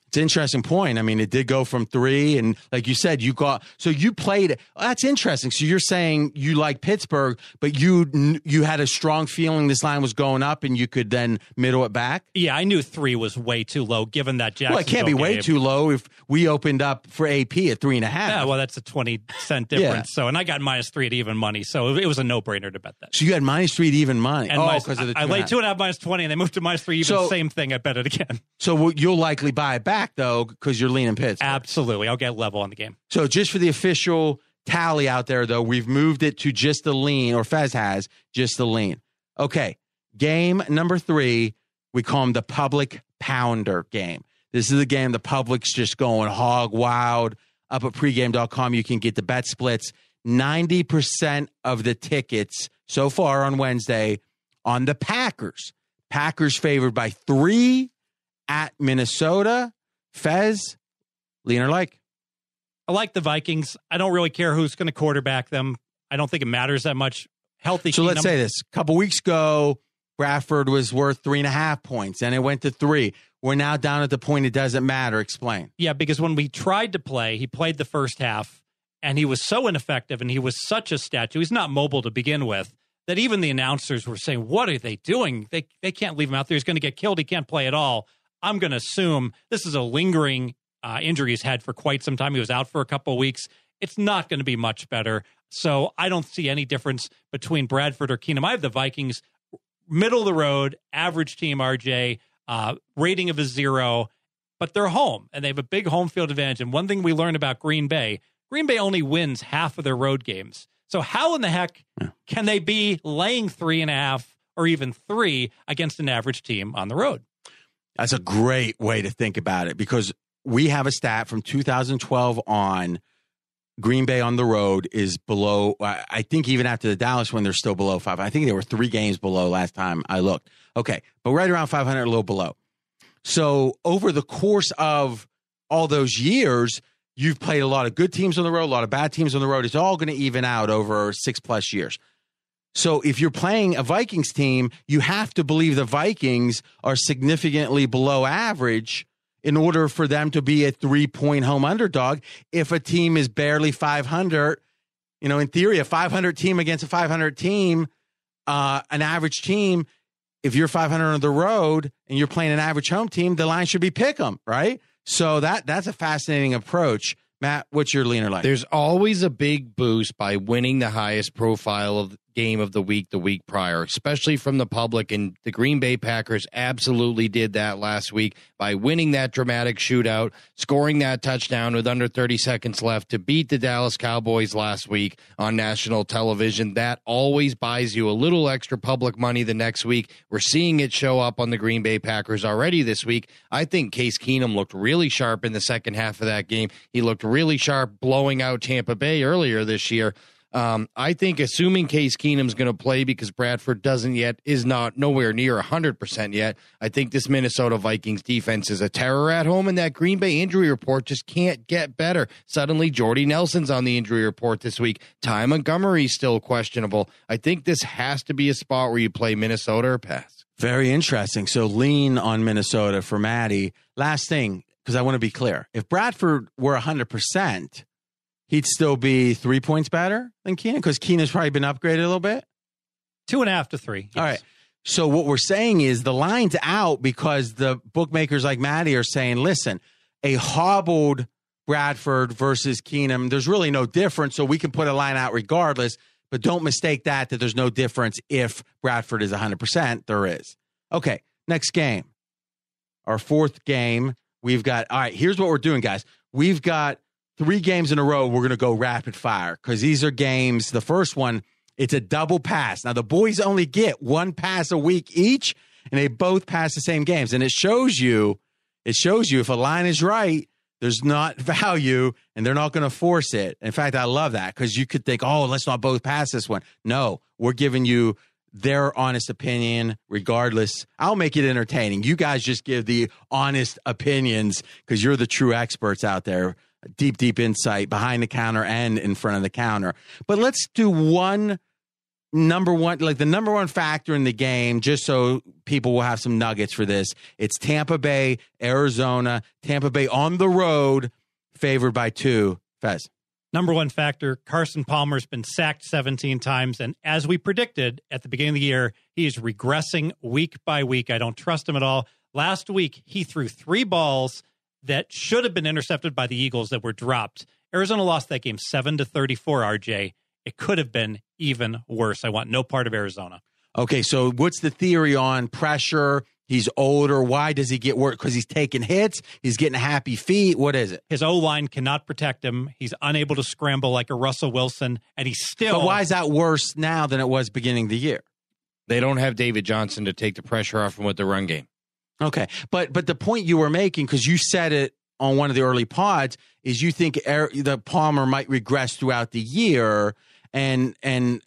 It's an interesting point. I mean, it did go from three, and like you said, you got so you played. Oh, that's interesting. So you're saying you like Pittsburgh, but you you had a strong feeling this line was going up, and you could then middle it back. Yeah, I knew three was way too low given that Jacksonville Well, it can't be way game. too low if we opened up for AP at three and a half. Yeah, well, that's a 20 cent Yeah. difference. So, and I got minus three at even money. So it was a no brainer to bet that. so you had minus three to even money. And oh, because of the I, I two and a laid two and a half minus 20 and they moved to minus three even. So- same thing. I bet it again. So you'll likely buy it back though, because you're leaning Pittsburgh. Absolutely. I'll get level on the game. So just for the official tally out there, though, we've moved it to just the lean, or Fez has just the lean. Okay, game number three, we call them the public pounder game. This is the game the public's just going hog wild. Up at pregame.com, you can get the bet splits. 90% of the tickets so far on Wednesday on the Packers. Packers favored by three at Minnesota. Fez, lean or like? I like the Vikings. I don't really care who's going to quarterback them. I don't think it matters that much. Healthy. So let's say this. A couple weeks ago, Bradford was worth three and a half points, and it went to three. We're now down at the point it doesn't matter. Explain. Yeah, because when we tried to play, he played the first half and he was so ineffective and he was such a statue. He's not mobile to begin with that even the announcers were saying, What are they doing? They, they can't leave him out there. He's going to get killed. He can't play at all. I'm going to assume this is a lingering uh, injury he's had for quite some time. He was out for a couple of weeks. It's not going to be much better. So I don't see any difference between Bradford or Keenum. I have the Vikings middle of the road, average team, RJ, uh, rating of a zero, but they're home and they have a big home field advantage. And one thing we learned about Green Bay Green Bay only wins half of their road games. So, how in the heck can they be laying three and a half or even three against an average team on the road? That's a great way to think about it because we have a stat from 2012 on Green Bay on the road is below. I think even after the Dallas one, they're still below five. I think they were three games below last time I looked. Okay, but right around 500, a little below. So over the course of all those years, you've played a lot of good teams on the road, a lot of bad teams on the road. It's all going to even out over six plus years. So if you're playing a Vikings team, you have to believe the Vikings are significantly below average in order for them to be a three point home underdog. If a team is barely 500, you know, in theory, a 500 team against a 500 team, uh, an average team, if you're 500 on the road and you're playing an average home team, the line should be pick 'em, right? So that that's a fascinating approach. Matt, what's your leaner like? There's always a big boost by winning the highest profile of game of the week the week prior, especially from the public. And the Green Bay Packers absolutely did that last week by winning that dramatic shootout, scoring that touchdown with under 30 seconds left to beat the Dallas Cowboys last week on national television. That always buys you a little extra public money the next week. We're seeing it show up on the Green Bay Packers already this week. I think Case Keenum looked really sharp in the second half of that game. He looked really sharp blowing out Tampa Bay earlier this year. Um, I think assuming Case Keenum's going to play because Bradford doesn't yet is not nowhere near 100% yet. I think this Minnesota Vikings defense is a terror at home and that Green Bay injury report just can't get better. Suddenly Jordy Nelson's on the injury report this week. Ty Montgomery's still questionable. I think this has to be a spot where you play Minnesota or pass. Very interesting. So lean on Minnesota for Matty. Last thing, because I want to be clear. If Bradford were 100%, he'd still be three points better than Keenum because Keenum's probably been upgraded a little bit. Two and a half to three. Yes. All right. So what we're saying is the line's out because the bookmakers like Matty are saying, listen, a hobbled Bradford versus Keenum, there's really no difference. So we can put a line out regardless. But don't mistake that that there's no difference if Bradford is 100%. There is. Okay. Next game. Our fourth game. We've got, all right, here's what we're doing, guys. We've got three games in a row, we're going to go rapid fire because these are games. The first one, it's a double pass. Now, the boys only get one pass a week each, and they both pass the same games. And it shows you, it shows you if a line is right, there's not *laughs* value and they're not going to force it. In fact, I love that because you could think, oh, let's not both pass this one. No, we're giving you their honest opinion regardless. I'll make it entertaining. You guys just give the honest opinions because you're the true experts out there deep, deep insight behind the counter and in front of the counter. But let's do one number one, like the number one factor in the game, just so people will have some nuggets for this. It's Tampa Bay, Arizona, Tampa Bay on the road, favored by two. Fez. Number one factor Carson Palmer's been sacked 17 times. And as we predicted at the beginning of the year, he is regressing week by week. I don't trust him at all. Last week, he threw three balls that should have been intercepted by the Eagles that were dropped. Arizona lost that game 7 to 34, RJ. It could have been even worse. I want no part of Arizona. Okay, so what's the theory on pressure? He's older. Why does he get worse? Because he's taking hits. He's getting happy feet. What is it? His O line cannot protect him. He's unable to scramble like a Russell Wilson, and he's still. But why is that worse now than it was beginning of the year? They don't have David Johnson to take the pressure off him with the run game. Okay, but but the point you were making because you said it on one of the early pods is you think er, the Palmer might regress throughout the year, and and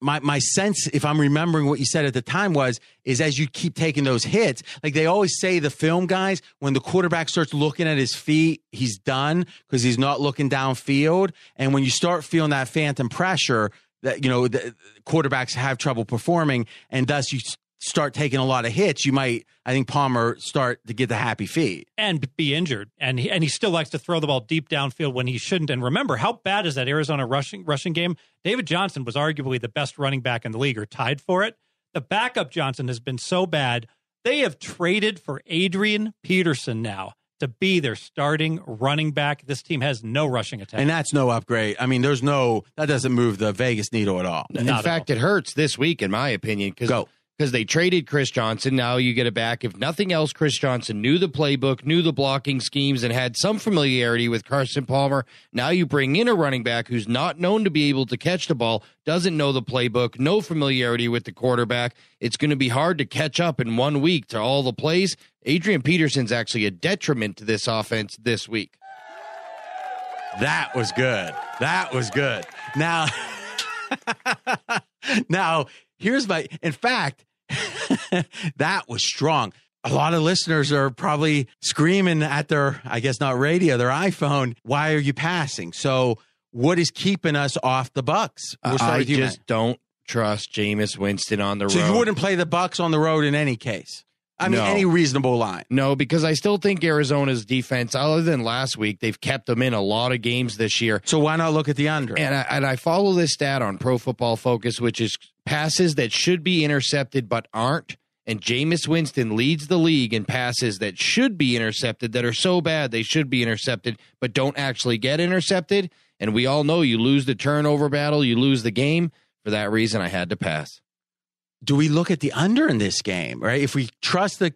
my my sense, if I'm remembering what you said at the time, was is as you keep taking those hits, like they always say, the film guys, when the quarterback starts looking at his feet, he's done because he's not looking downfield, and when you start feeling that phantom pressure. That you know, the quarterbacks have trouble performing, and thus you start taking a lot of hits, you might, I think Palmer start to get the happy feet and be injured. And he, and he still likes to throw the ball deep downfield when he shouldn't. And remember, how bad is that Arizona rushing rushing game? David Johnson was arguably the best running back in the league, or tied for it. The backup Johnson has been so bad. They have traded for Adrian Peterson now to be their starting running back. This team has no rushing attack. And that's no upgrade. I mean, there's no, that doesn't move the Vegas needle at all. In fact, all. it hurts this week, in my opinion, because because they traded Chris Johnson. Now you get it back. If nothing else, Chris Johnson knew the playbook, knew the blocking schemes, and had some familiarity with Carson Palmer. Now you bring in a running back who's not known to be able to catch the ball, doesn't know the playbook, no familiarity with the quarterback. It's going to be hard to catch up in one week to all the plays. Adrian Peterson's actually a detriment to this offense this week. That was good. That was good. Now, *laughs* now here's my. In fact, *laughs* that was strong. A lot of listeners are probably screaming at their, I guess not radio, their iPhone. Why are you passing? So, what is keeping us off the Bucks? We'll I just Matt. don't trust Jameis Winston on the so road. So you wouldn't play the Bucks on the road in any case. I mean, no. any reasonable line. No, because I still think Arizona's defense, other than last week, they've kept them in a lot of games this year. So why not look at the under? And I, and I follow this stat on Pro Football Focus, which is passes that should be intercepted but aren't. And Jameis Winston leads the league in passes that should be intercepted that are so bad they should be intercepted but don't actually get intercepted. And we all know you lose the turnover battle, you lose the game. For that reason, I had to pass do we look at the under in this game, right? If we trust the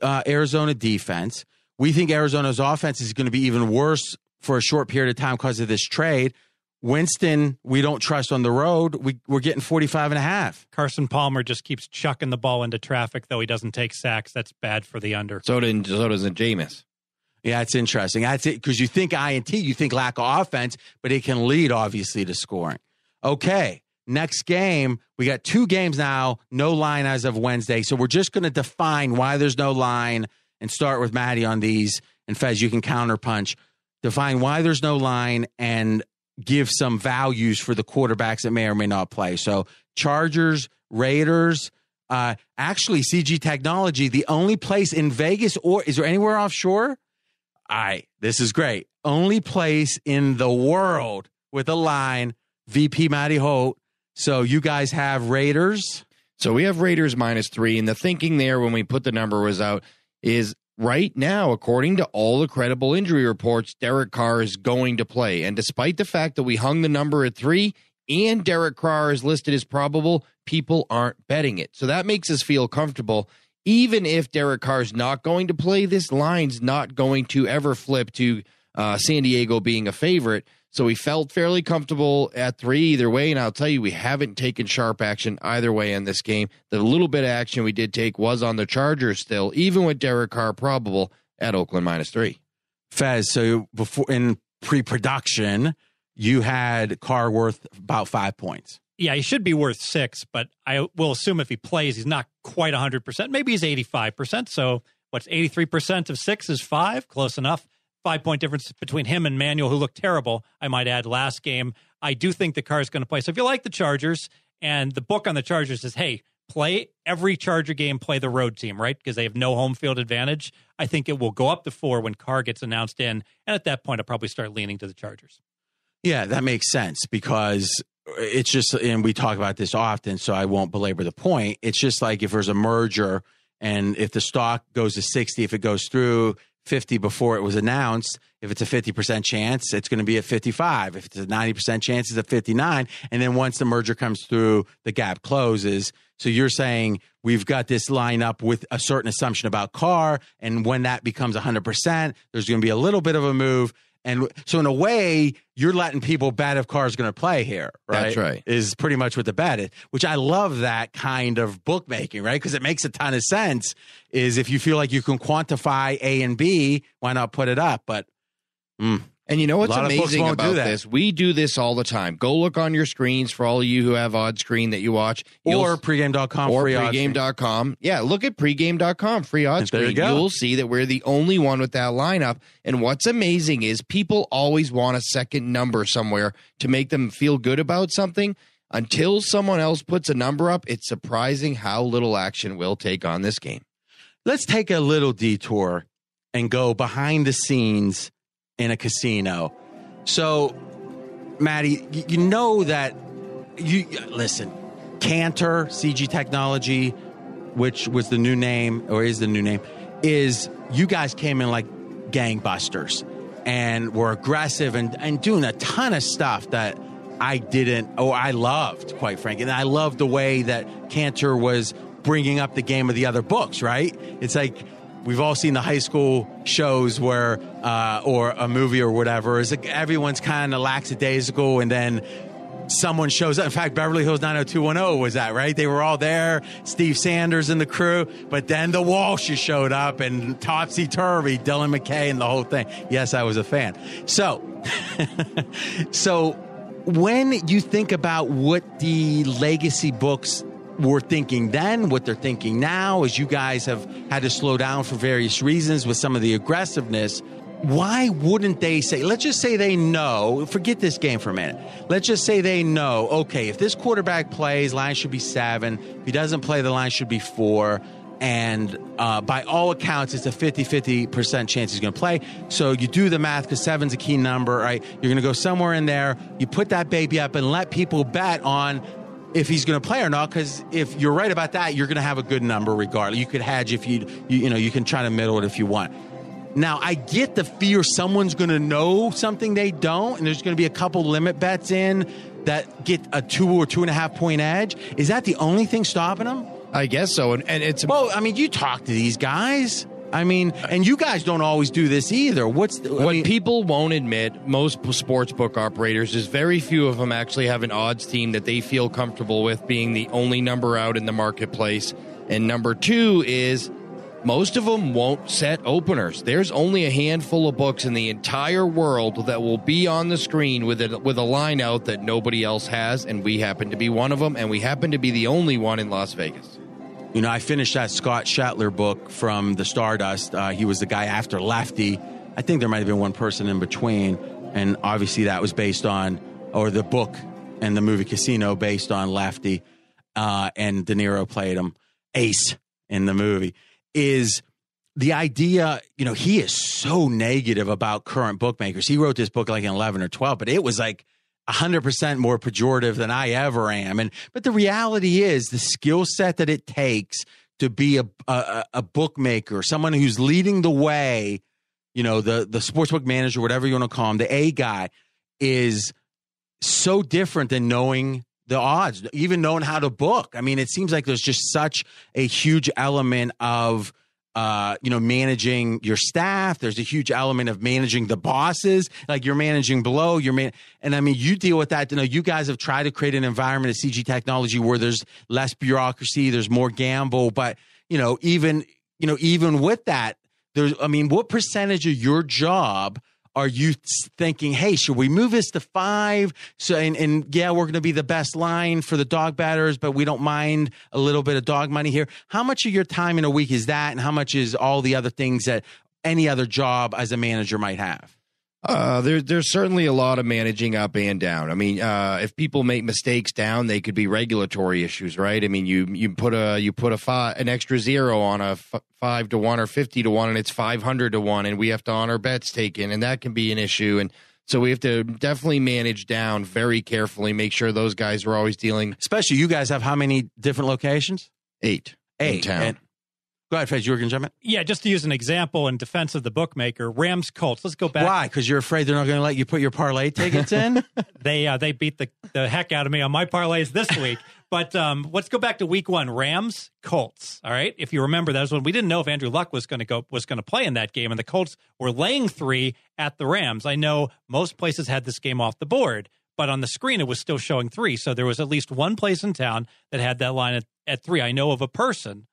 uh, Arizona defense, we think Arizona's offense is going to be even worse for a short period of time because of this trade. Winston, we don't trust on the road. We, we're getting 45 and a half. Carson Palmer just keeps chucking the ball into traffic, though he doesn't take sacks. That's bad for the under. So, did, so doesn't Jameis. Yeah, it's interesting. That's it because you think INT, you think lack of offense, but it can lead obviously to scoring. Okay, next game, we got two games now, no line as of Wednesday. So we're just going to define why there's no line and start with Matty on these. And Fez, you can counterpunch. Define why there's no line and give some values for the quarterbacks that may or may not play. So Chargers, Raiders, uh, actually CG Technology, the only place in Vegas or is there anywhere offshore? Right, this is great. Only place in the world with a line. VP Matty Holt so you guys have Raiders. So we have Raiders minus three. And the thinking there when we put the number was out is right now, according to all the credible injury reports, Derek Carr is going to play. And despite the fact that we hung the number at three and Derek Carr is listed as probable, people aren't betting it. So that makes us feel comfortable. Even if Derek Carr is not going to play, this line's not going to ever flip to uh, San Diego being a favorite. So we felt fairly comfortable at three either way. And I'll tell you, we haven't taken sharp action either way in this game. The little bit of action we did take was on the Chargers still, even with Derek Carr probable at Oakland minus three. Fez, so before in pre production, you had Carr worth about five points. Yeah, he should be worth six, but I will assume if he plays, he's not quite 100%. Maybe he's 85%. So what's 83% of six is five? Close enough five point difference between him and Manuel, who looked terrible, I might add, last game. I do think the Carr is going to play. So if you like the Chargers, and the book on the Chargers is, hey, play every Charger game, play the road team, right? Because they have no home field advantage. I think it will go up to four when Carr gets announced in. And at that point, I'll probably start leaning to the Chargers. Yeah, that makes sense because it's just, and we talk about this often, so I won't belabor the point. It's just like if there's a merger and if the stock goes to 60, if it goes through, 50 before it was announced. If it's a 50% chance, it's going to be at 55. If it's a 90% chance, it's at 59. And then once the merger comes through, the gap closes. So you're saying we've got this line up with a certain assumption about Carr. And when that becomes 100%, there's going to be a little bit of a move. And so, in a way, you're letting people bet if Carr's going to play here, right? That's right. Is pretty much what the bet is, which I love that kind of bookmaking, right? Because it makes a ton of sense. Is if you feel like you can quantify A and B, why not put it up? But mm, and you know what's amazing about this? We do this all the time. Go look on your screens for all of you who have odd screen that you watch. or pregame.com or pregame.com. Yeah, look at pregame.com, free odds screen. You You'll see that we're the only one with that lineup. And what's amazing is people always want a second number somewhere to make them feel good about something. Until someone else puts a number up, it's surprising how little action we'll take on this game. Let's take a little detour and go behind the scenes in a casino. So, Matty, you know that you listen, Cantor CG Technology, which was the new name or is the new name, is you guys came in like gangbusters and were aggressive and, and doing a ton of stuff that I didn't, or I loved, quite frankly. And I loved the way that Cantor was bringing up the game of the other books, right? It's like we've all seen the high school shows where, uh, or a movie or whatever, is like everyone's kind of lackadaisical, and then someone shows up. In fact, Beverly Hills 90210 was that, right? They were all there, Steve Sanders and the crew, but then the Walshes showed up and topsy turvy, Dylan McKay and the whole thing. Yes, I was a fan. So, *laughs* so when you think about what the legacy books were thinking then, what they're thinking now, as you guys have had to slow down for various reasons with some of the aggressiveness, why wouldn't they say, let's just say they know, forget this game for a minute. Let's just say they know, okay, if this quarterback plays, line should be seven. If he doesn't play, the line should be four. And uh, by all accounts, it's a 50 50% chance he's going to play. So you do the math because seven's a key number, right? You're going to go somewhere in there. You put that baby up and let people bet on if he's going to play or not. Because if you're right about that, you're going to have a good number regardless. You could hedge if you, you, you know, you can try to middle it if you want. Now, I get the fear someone's going to know something they don't, and there's going to be a couple limit bets in that get a two or two and a half point edge. Is that the only thing stopping them? I guess so. And, and it's well, I mean, you talk to these guys. I mean, and you guys don't always do this either. What's the, what mean, people won't admit? Most sports book operators is very few of them actually have an odds team that they feel comfortable with being the only number out in the marketplace. And number two is most of them won't set openers. There's only a handful of books in the entire world that will be on the screen with a, with a line out that nobody else has, and we happen to be one of them, and we happen to be the only one in Las Vegas. You know, I finished that Scott Schettler book from the Stardust. Uh, he was the guy after Lefty. I think there might have been one person in between, and obviously that was based on, or the book and the movie Casino based on Lefty, uh, and De Niro played him Ace in the movie is the idea, you know, he is so negative about current bookmakers. He wrote this book like in 11 or 12, but it was like 100% more pejorative than I ever am. And, but the reality is the skill set that it takes to be a, a, a bookmaker, someone who's leading the way, you know, the, the sportsbook manager, whatever you want to call him, the A guy is so different than knowing the odds, even knowing how to book. I mean, it seems like there's just such a huge element of uh, you know, managing your staff. There's a huge element of managing the bosses. Like you're managing below, you're man, and I mean, you deal with that. You know, you guys have tried to create an environment of CG technology where there's less bureaucracy, there's more gamble, but you know, even you know, even with that, there's. I mean, what percentage of your job? Are you thinking, hey, should we move this to five? So, and, and yeah, we're going to be the best line for the dog bettors, but we don't mind a little bit of dog money here. How much of your time in a week is that, and how much is all the other things that any other job as a manager might have? Uh, there, there's certainly a lot of managing up and down. I mean, uh, if people make mistakes down, they could be regulatory issues, right? I mean, you you put a you put a five, an extra zero on a f- five to one or fifty to one, and it's five hundred to one, and we have to honor bets taken, and that can be an issue. And so we have to definitely manage down very carefully, make sure those guys are always dealing. Especially you guys have how many different locations? Eight. Eight. town. And, Go ahead, Fez. You were going to jump in? Yeah, just to use an example in defense of the bookmaker, Rams Colts. Let's go back. Why? Because you're afraid they're not going to let you put your parlay tickets in? *laughs* they uh, they beat the, the heck out of me on my parlays this week. but um, let's go back to week one. Rams Colts. All right. If you remember, that was when we didn't know if Andrew Luck was going to go was going to play in that game, and the Colts were laying three at the Rams. I know most places had this game off the board, but on the screen it was still showing three. So there was at least one place in town that had that line at, at three. I know of a person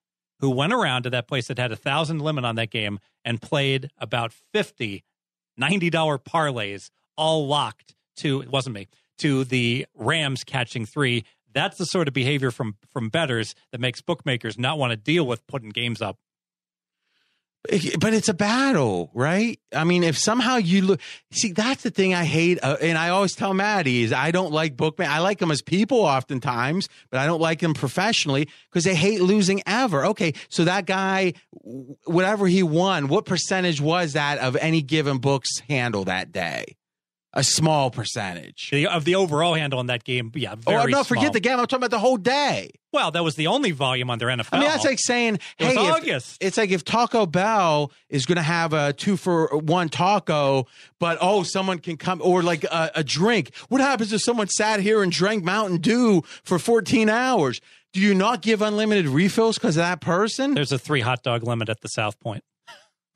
who went around to that place that had a thousand limit on that game and played about 50 $90 parlays all locked to it wasn't me to the rams catching three. That's the sort of behavior from from bettors that makes bookmakers not want to deal with putting games up but it's a battle, right? I mean, if somehow you look, see, that's the thing I hate, uh, and I always tell Matty is I don't like bookman. I like them as people oftentimes, but I don't like them professionally because they hate losing ever. Okay, so that guy, whatever he won, what percentage was that of any given book's handle that day? A small percentage the, of the overall handle in that game. Yeah, oh, very oh no, small. forget the game. I'm talking about the whole day. Well, that was the only volume under NFL. I mean, that's like saying, It hey, if- August. it's like if Taco Bell is going to have a two for one taco, but oh, someone can come or like a, a drink. What happens if someone sat here and drank Mountain Dew for 14 hours? Do you not give unlimited refills because of that person? There's a three hot dog limit at the South Point.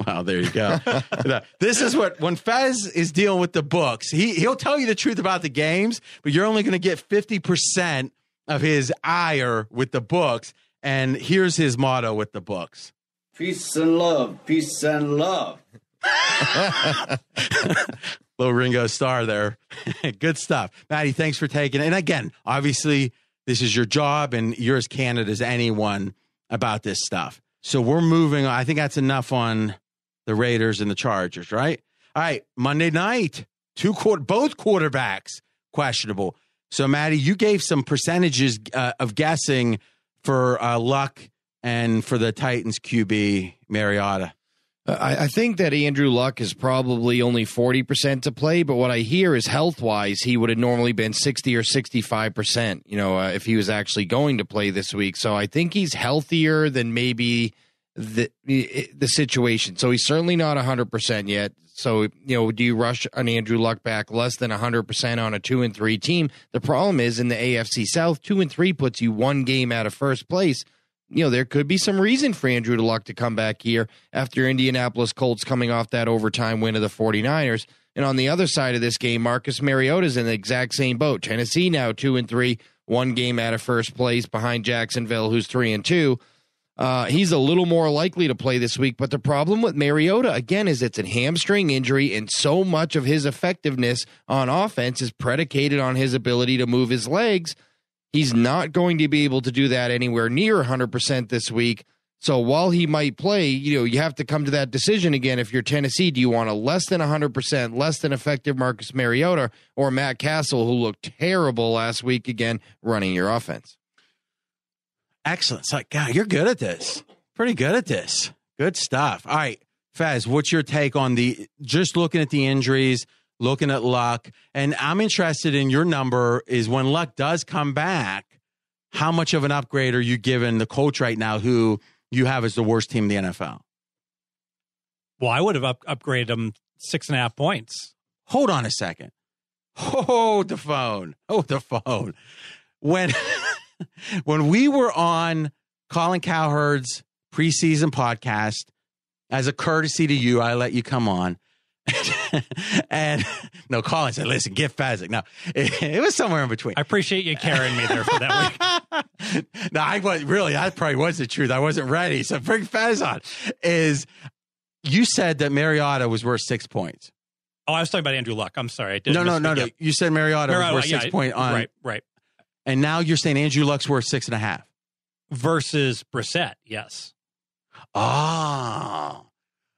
Well, there you go. *laughs* this is what when Fez is dealing with the books, he he'll tell you the truth about the games, but you're only going to get fifty percent of his ire with the books. And here's his motto with the books: Peace and love, peace and love. *laughs* Little Ringo Starr there. *laughs* Good stuff, Matty. Thanks for taking it. And again, obviously, this is your job, and you're as candid as anyone about this stuff. So we're moving. I think that's enough on the Raiders and the Chargers, right? All right, Monday night, two quarter, both quarterbacks questionable. So, Matty, you gave some percentages uh, of guessing for uh, Luck and for the Titans QB Mariota. I, I, think that Andrew Luck is probably only 40% to play, but what I hear is health wise, he would have normally been 60 or 65%, you know, uh, if he was actually going to play this week. So I think he's healthier than maybe the the situation. So he's certainly not 100% yet. So, you know, do you rush an Andrew Luck back less than 100% on a 2 and 3 team? The problem is in the AFC South, 2 and 3 puts you one game out of first place. You know, there could be some reason for Andrew Luck to come back here after Indianapolis Colts coming off that overtime win of the 49ers. And on the other side of this game, Marcus Mariota's in the exact same boat. Tennessee now 2 and 3, one game out of first place behind Jacksonville who's 3 and 2. Uh, he's a little more likely to play this week. But the problem with Mariota, again, is it's a hamstring injury, and so much of his effectiveness on offense is predicated on his ability to move his legs. He's not going to be able to do that anywhere near 100% this week. So while he might play, you know, you have to come to that decision again. If you're Tennessee, do you want a less than 100%, less than effective Marcus Mariota or Matt Cassel, who looked terrible last week again, running your offense? Excellent. It's like, God, you're good at this. Pretty good at this. Good stuff. All right, Fez, what's your take on the just looking at the injuries, looking at luck? And I'm interested in your number is when luck does come back, how much of an upgrade are you giving the Colts right now who you have as the worst team in the NFL? Well, I would have up- upgraded them six and a half points. Hold on a second. Hold the phone. Hold the phone. When *laughs* *laughs* when we were on Colin Cowherd's preseason podcast, as a courtesy to you, I let you come on. *laughs* and *laughs* no, Colin said, "Listen, get Fezzik." No, it, it, was somewhere in between. I appreciate you carrying me there for that week. no, I was really. That probably was the truth. I wasn't ready. So bring Fez on. Is you said that Mariota was worth six points? Oh, I was talking about Andrew Luck. I'm sorry. I did no, no, no, no. You said Mariota, Mariota was worth yeah, six point on. Right, right. And now you're saying Andrew Luck's worth six and a half versus Brissett. Yes. Ah.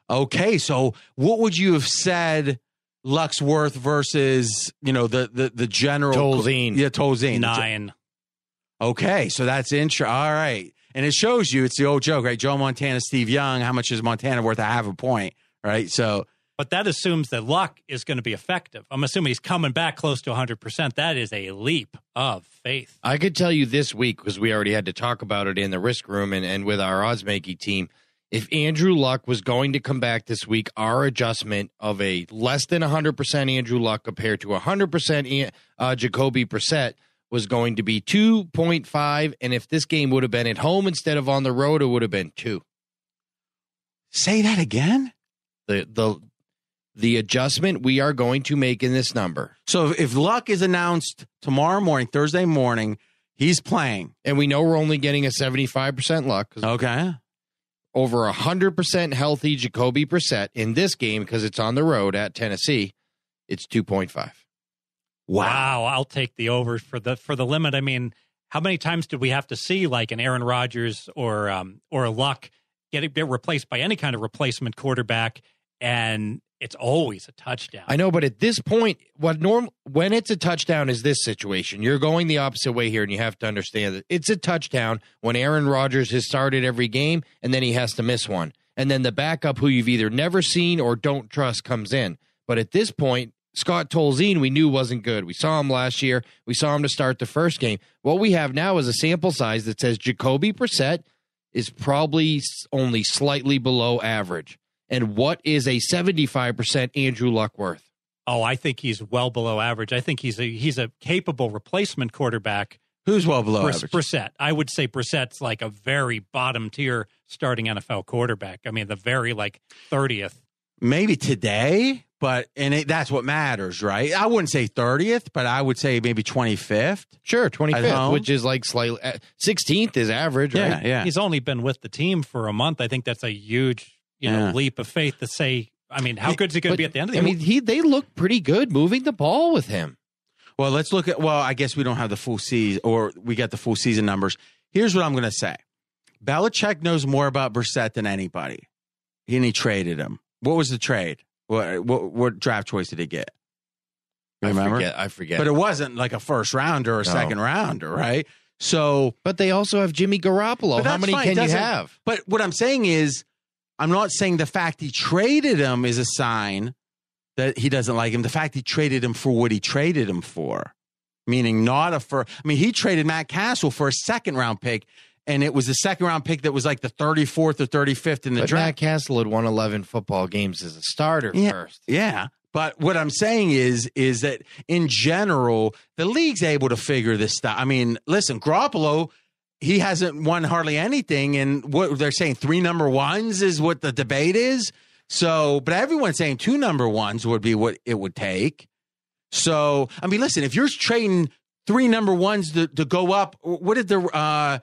Okay. So what would you have said Luck's worth versus, you know, the the the general Tolzien. Yeah, Tolzien. Nine. Okay. So that's intro. All right. And it shows you it's the old joke, right? Joe Montana, Steve Young, how much is Montana worth? I have a point, right? So but that assumes that luck is going to be effective. I'm assuming he's coming back close to 100%. That is a leap of faith. I could tell you this week, because we already had to talk about it in the risk room and, and with our odds making team. If Andrew Luck was going to come back this week, our adjustment of a less than 100% Andrew Luck compared to 100% uh, Jacoby Brissett was going to be 2.5. And if this game would have been at home instead of on the road, it would have been two. Say that again? The, the the adjustment we are going to make in this number. So if Luck is announced tomorrow morning, Thursday morning, he's playing. And we know we're only getting a 75% luck. Okay. Over a 100% healthy Jacoby Brissett in this game because it's on the road at Tennessee, it's 2.5. Wow. wow, I'll take the over for the for the limit. I mean, how many times did we have to see like an Aaron Rodgers or um or a Luck get get replaced by any kind of replacement quarterback and it's always a touchdown. I know, but at this point, what norm when it's a touchdown is this situation. You're going the opposite way here, and you have to understand that it's a touchdown when Aaron Rodgers has started every game, and then he has to miss one, and then the backup who you've either never seen or don't trust comes in. But at this point, Scott Tolzien, we knew wasn't good. We saw him last year. We saw him to start the first game. What we have now is a sample size that says Jacoby Brissett is probably only slightly below average. And what is a 75% Andrew Luck worth? Oh, I think he's well below average. I think he's a he's a capable replacement quarterback Who's well below Briss- average? Brissett. I would say Brissett's like a very bottom tier starting NFL quarterback. I mean, the very like thirtieth. maybe today, but and it, that's what matters, right? I wouldn't say 30th, but I would say maybe 25th. Sure, twenty At fifth, home? which is like slightly uh, sixteenth is average, right? Yeah, yeah. He's only been with the team for a month. I think that's a huge, you know, Yeah. leap of faith to say. I mean, how good is he going to be at the end of the I year? mean, he they look pretty good moving the ball with him. Well, let's look at. Well, I guess we don't have the full season, or we got the full season numbers. Here's what I'm going to say: Belichick knows more about Brissett than anybody, and he traded him. What was the trade? What what, what draft choice did he get? Remember? I forget. I forget. But it wasn't like a first rounder or a No. second rounder, right? So, But they also have Jimmy Garoppolo. How many fine. can you have? but what I'm saying is, I'm not saying the fact he traded him is a sign that he doesn't like him. The fact he traded him for what he traded him for, meaning not a for. I mean, he traded Matt Cassel for a second round pick, and it was the second round pick that was like the 34th or 35th in the But draft. Matt Cassel had won 11 football games as a starter Yeah. first. Yeah. But what I'm saying is, is that in general, the league's able to figure this stuff. I mean, listen, Garoppolo, he hasn't won hardly anything, and what they're saying three number ones is what the debate is. So, but everyone's saying two number ones would be what it would take. So, I mean, listen, if you're trading three number ones to, to go up, what did the uh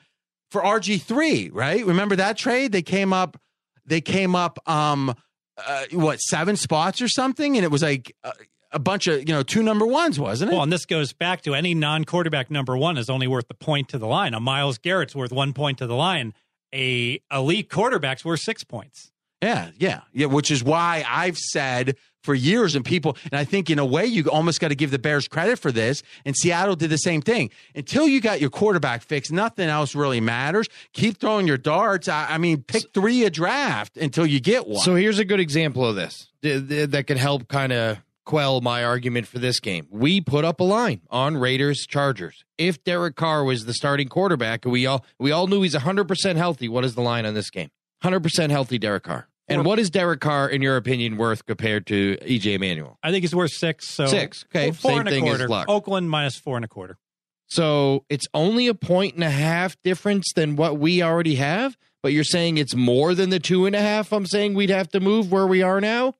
for RG three, right? Remember that trade? They came up, they came up, um, uh, what seven spots or something, and it was like a, a bunch of you know two number ones, wasn't it? Well, and this goes back to any non-quarterback number one is only worth the point to the line. A Myles Garrett's worth one point to the line. A elite quarterback's worth six points. Yeah, yeah, yeah. Which is why I've said for years, and people, and I think in a way you almost got to give the Bears credit for this. And Seattle did the same thing. Until you got your quarterback fixed, nothing else really matters. Keep throwing your darts. I, I mean, pick three a draft until you get one. So here's a good example of this th- th- that could help kind of quell my argument for this game. We put up a line on Raiders Chargers. If Derek Carr was the starting quarterback, we all we all knew he's 100% healthy, what is the line on this game? 100% healthy Derek Carr. And what is Derek Carr, in your opinion, worth compared to EJ Manuel? I think he's worth six. So Six. Okay, four same and a thing as quarter. Luck. Oakland minus four and a quarter. So it's only a point and a half difference than what we already have, but you're saying it's more than the two and a half. I'm saying we'd have to move where we are now.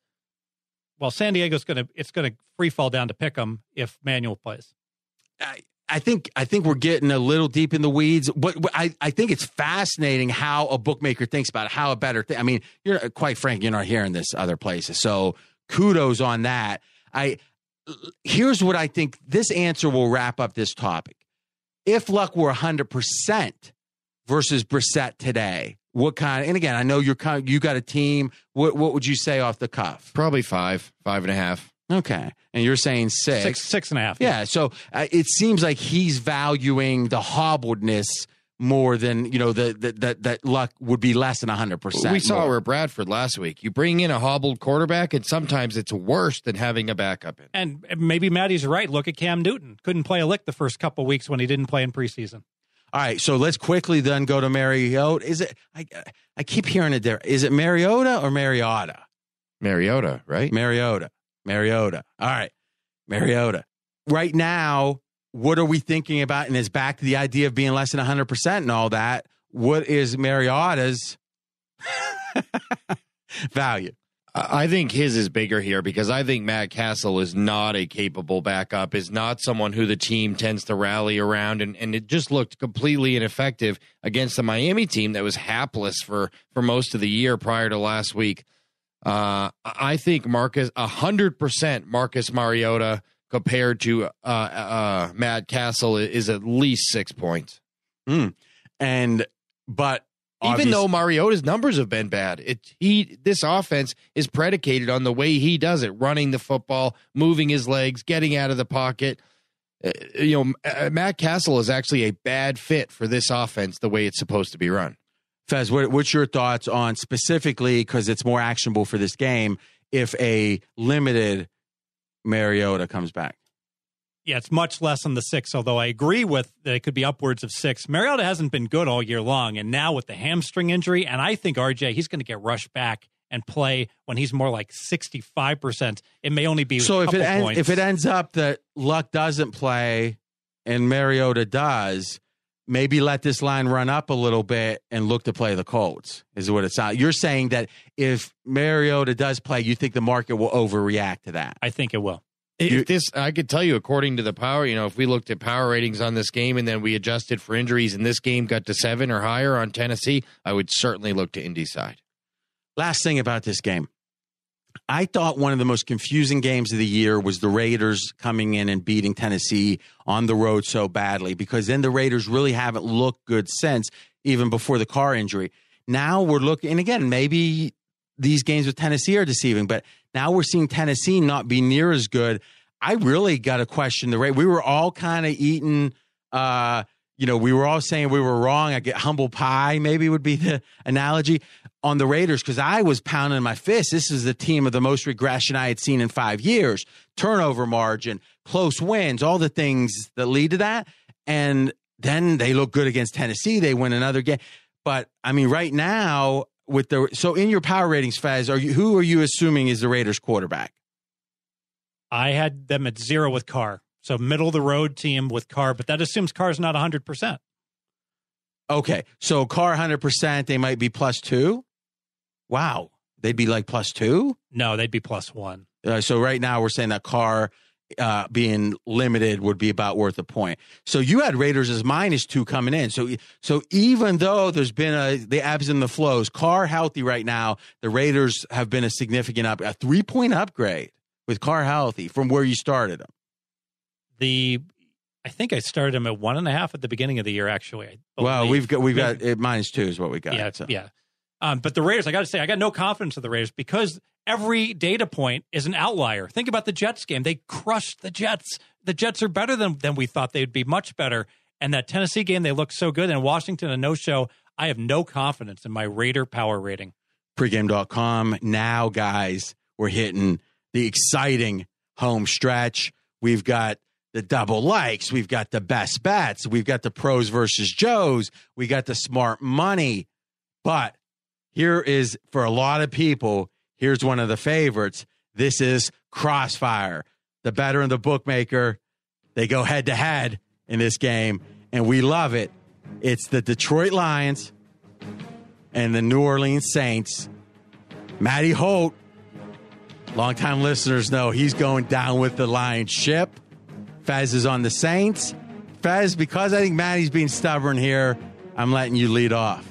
Well, San Diego's going to it's going to free fall down to pick them if Manuel plays. I, I think I think we're getting a little deep in the weeds. But I, I think it's fascinating how a bookmaker thinks about it, how a bettor thing. I mean, you're quite frank, you're not hearing this other places. So kudos on that. I here's what I think this answer will wrap up this topic. If luck were hundred percent versus Brissett today, what kind? and again, I know you're kind. You got a team. What what would you say off the cuff? Probably five, five and a half. Okay, and you're saying six. Six six and a half. Yeah, so uh, it seems like he's valuing the hobbledness more than you know the, the that that luck would be less than hundred percent. We saw her at Bradford last week. You bring in a hobbled quarterback, and sometimes it's worse than having a backup in. And maybe Matty's right. Look at Cam Newton. Couldn't play a lick the first couple weeks when he didn't play in preseason. All right, so let's quickly then go to Mariota. Is it? I I keep hearing it there. Is it Mariota or Mariota? Mariota, right? Mariota. Mariota. All right, Mariota. Right now, what are we thinking about? And it's back to the idea of being less than hundred percent and all that. What is Mariota's *laughs* value? I think his is bigger here because I think Matt Cassel is not a capable backup, is not someone who the team tends to rally around, and, and it just looked completely ineffective against the Miami team that was hapless for for most of the year prior to last week. Uh, I think Marcus hundred percent Marcus Mariota compared to uh, uh, Matt Cassel is at least six points. And but Even though Mariota's numbers have been bad, it he this offense is predicated on the way he does it, running the football, moving his legs, getting out of the pocket. Uh, you know, uh, Matt Cassel is actually a bad fit for this offense the way it's supposed to be run. Fez, what, what's your thoughts on specifically because it's more actionable for this game if a limited Mariota comes back? Yeah, it's much less than the six, although I agree with that it could be upwards of six. Mariota hasn't been good all year long, and now with the hamstring injury, and I think RJ, he's going to get rushed back and play when he's more like 65%. It may only be So if it ends, if it ends up that Luck doesn't play and Mariota does, maybe let this line run up a little bit and look to play the Colts. Is what it sounds. You're saying that if Mariota does play, you think the market will overreact to that. I think it will. If this, I could tell you, according to the power, you know, if we looked at power ratings on this game and then we adjusted for injuries and this game got to seven or higher on Tennessee, I would certainly look to Indy side. Last thing about this game. I thought one of the most confusing games of the year was the Raiders coming in and beating Tennessee on the road so badly because then the Raiders really haven't looked good since, even before the Carr injury. Now we're looking, and again, maybe these games with Tennessee are deceiving, but now we're seeing Tennessee not be near as good. I really got to question the rate. We were all kind of eating, uh, you know, we were all saying we were wrong. I get humble pie, maybe would be the analogy on the Raiders because I was pounding my fist. This is the team of the most regression I had seen in five years. Turnover margin, close wins, all the things that lead to that. And then they look good against Tennessee. They win another game. But I mean, right now, with the so in your power ratings, Fez, are you who are you assuming is the Raiders quarterback? I had them at zero with Carr. So middle of the road team with Carr, but that assumes Carr's not 100%. Okay. So Carr 100%, they might be plus two. Wow. They'd be like plus two? No, they'd be plus one. Uh, so right now we're saying that Carr uh, being limited would be about worth a point. So you had Raiders as minus two coming in. So so even though there's been a the ebbs and the flows, Carr healthy right now, the Raiders have been a significant up a three point upgrade with Carr healthy from where you started them. The I think I started him at one and a half at the beginning of the year. Actually, well, we've got we've got it, minus two is what we got. Yeah, so. yeah. Um, but the Raiders, I got to say, I got no confidence in the Raiders because every data point is an outlier. Think about the Jets game; they crushed the Jets. The Jets are better than than we thought they'd be, much better. And that Tennessee game, they looked so good. And Washington, a no show. I have no confidence in my Raider power rating. Pregame.com. Now, guys, we're hitting the exciting home stretch. We've got the double likes. We've got the best bets. We've got the pros versus Joes. We got the smart money. But here is, for a lot of people, here's one of the favorites. This is Crossfire. The bettor and the bookmaker, they go head to head in this game, and we love it. It's the Detroit Lions and the New Orleans Saints. Matty Holt, longtime listeners know he's going down with the Lions ship. Fez is on the Saints. Fez, because I think Matty's being stubborn here, I'm letting you lead off.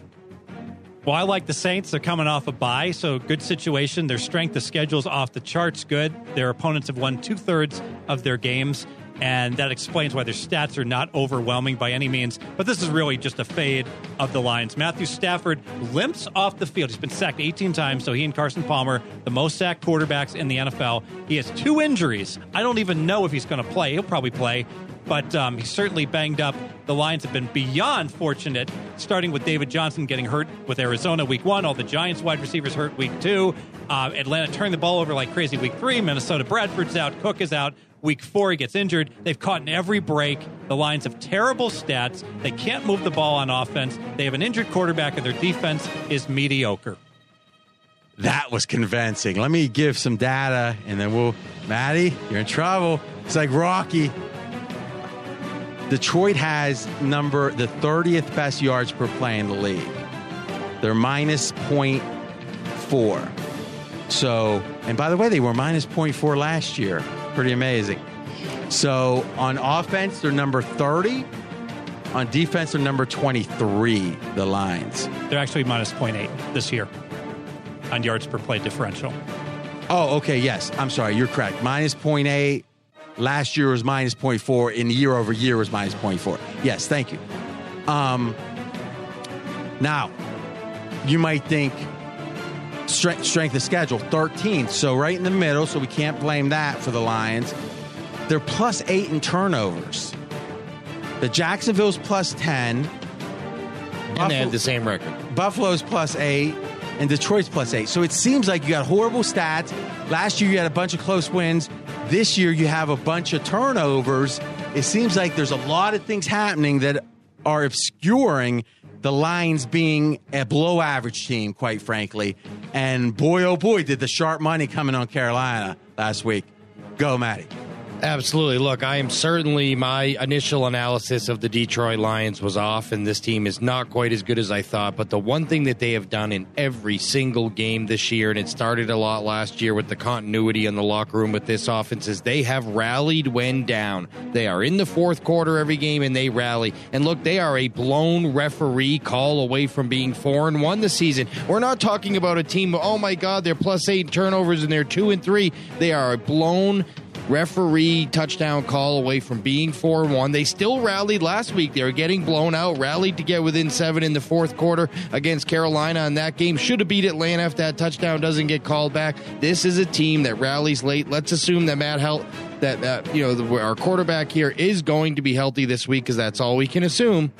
Well, I like the Saints. They're coming off a bye, so good situation. Their strength of schedule's off the charts good. Their opponents have won two thirds of their games, and that explains why their stats are not overwhelming by any means. But this is really just a fade of the Lions. Matthew Stafford limps off the field. He's been sacked 18 times, so he and Carson Palmer, the most sacked quarterbacks in the NFL. He has two injuries. I don't even know if he's going to play. He'll probably play, but um, he's certainly banged up. The Lions have been beyond fortunate, starting with David Johnson getting hurt with Arizona week one, all the Giants wide receivers hurt week two. Uh, Atlanta turned the ball over like crazy week three. Minnesota Bradford's out. Cook is out. Week four, he gets injured. They've caught in every break. The Lions have terrible stats. They can't move the ball on offense. They have an injured quarterback, and their defense is mediocre. That was convincing. Let me give some data, and then we'll. Matty, you're in trouble. It's like Rocky. Detroit has number the 30th best yards per play in the league. They're minus 0.4. So, and by the way, they were minus 0.4 last year. Pretty amazing. So on offense, they're number 30. On defense, they're number 23, the Lions. They're actually minus 0.8 this year on yards per play differential. Oh, okay. Yes. I'm sorry. You're correct. Minus 0.8. Last year was minus 0.4. In year over year was minus 0.4. Yes. Thank you. Um, now, you might think strength, strength of schedule 13th. So right in the middle. So we can't blame that for the Lions. They're plus eight in turnovers. The Jacksonville's plus 10. And Buffalo- they had the same record. Buffalo's plus eight and Detroit's plus eight. So it seems like you got horrible stats. Last year you had a bunch of close wins. This year you have a bunch of turnovers. It seems like there's a lot of things happening that are obscuring the Lions being a below average team, quite frankly. And boy, oh boy, did the sharp money coming on Carolina last week. Go, Matty. Absolutely. Look, I am certainly my initial analysis of the Detroit Lions was off, and this team is not quite as good as I thought. But the one thing that they have done in every single game this year, and it started a lot last year with the continuity in the locker room with this offense, is they have rallied when down. They are in the fourth quarter every game and they rally. And look, they are a blown referee call away from being four and one this season. We're not talking about a team, oh my God, they're plus eight turnovers and they're two and three. They are a blown referee touchdown call away from being 4 1. They still rallied last week. They were getting blown out, rallied to get within seven in the fourth quarter against Carolina, and that game should have beat Atlanta if that touchdown doesn't get called back. This is a team that rallies late. Let's assume that Matt Helt, that, that you know, the, our quarterback here is going to be healthy this week because that's all we can assume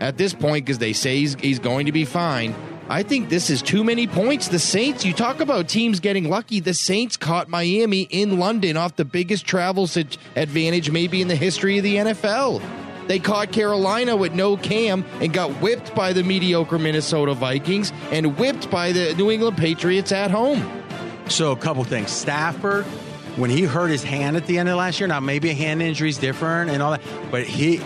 at this point because they say he's, he's going to be fine. I think this is too many points. The Saints, you talk about teams getting lucky. The Saints caught Miami in London off the biggest travel advantage maybe in the history of the NFL. They caught Carolina with no Cam and got whipped by the mediocre Minnesota Vikings and whipped by the New England Patriots at home. So, a couple things. Stafford, when he hurt his hand at the end of last year, now maybe a hand injury is different and all that, but he,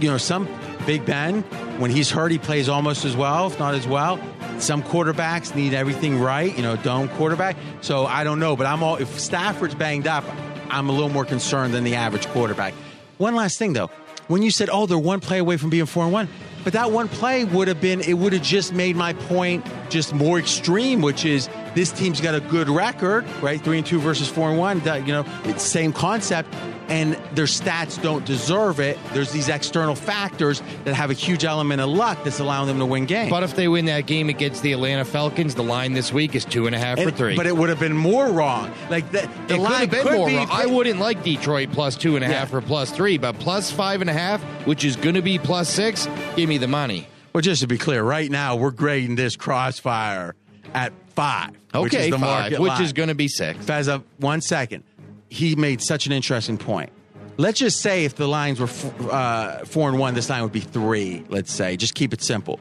you know, some Big Ben, when he's hurt, he plays almost as well, if not as well. Some quarterbacks need everything right, you know, dome quarterback. So I don't know, but I'm all if Stafford's banged up, I'm a little more concerned than the average quarterback. One last thing though, when you said, "Oh, they're one play away from being four and one," but that one play would have been it would have just made my point just more extreme, which is this team's got a good record, right? Three and two versus four and one. You know, it's same concept and their stats don't deserve it. There's these external factors that have a huge element of luck that's allowing them to win games. But if they win that game against the Atlanta Falcons, the line this week is two and a half and, for three. But it would have been more wrong. Like the, the it line could have been more be, wrong. I wouldn't like Detroit plus two and a half yeah. or plus three, but plus five and a half, which is going to be plus six, give me the money. Well, just to be clear, right now we're grading this crossfire at five. Okay, which is the five, which is going to be six. Fezza, one second he made such an interesting point. Let's just say if the lines were f- uh, four and one, this line would be three. Let's say, just keep it simple.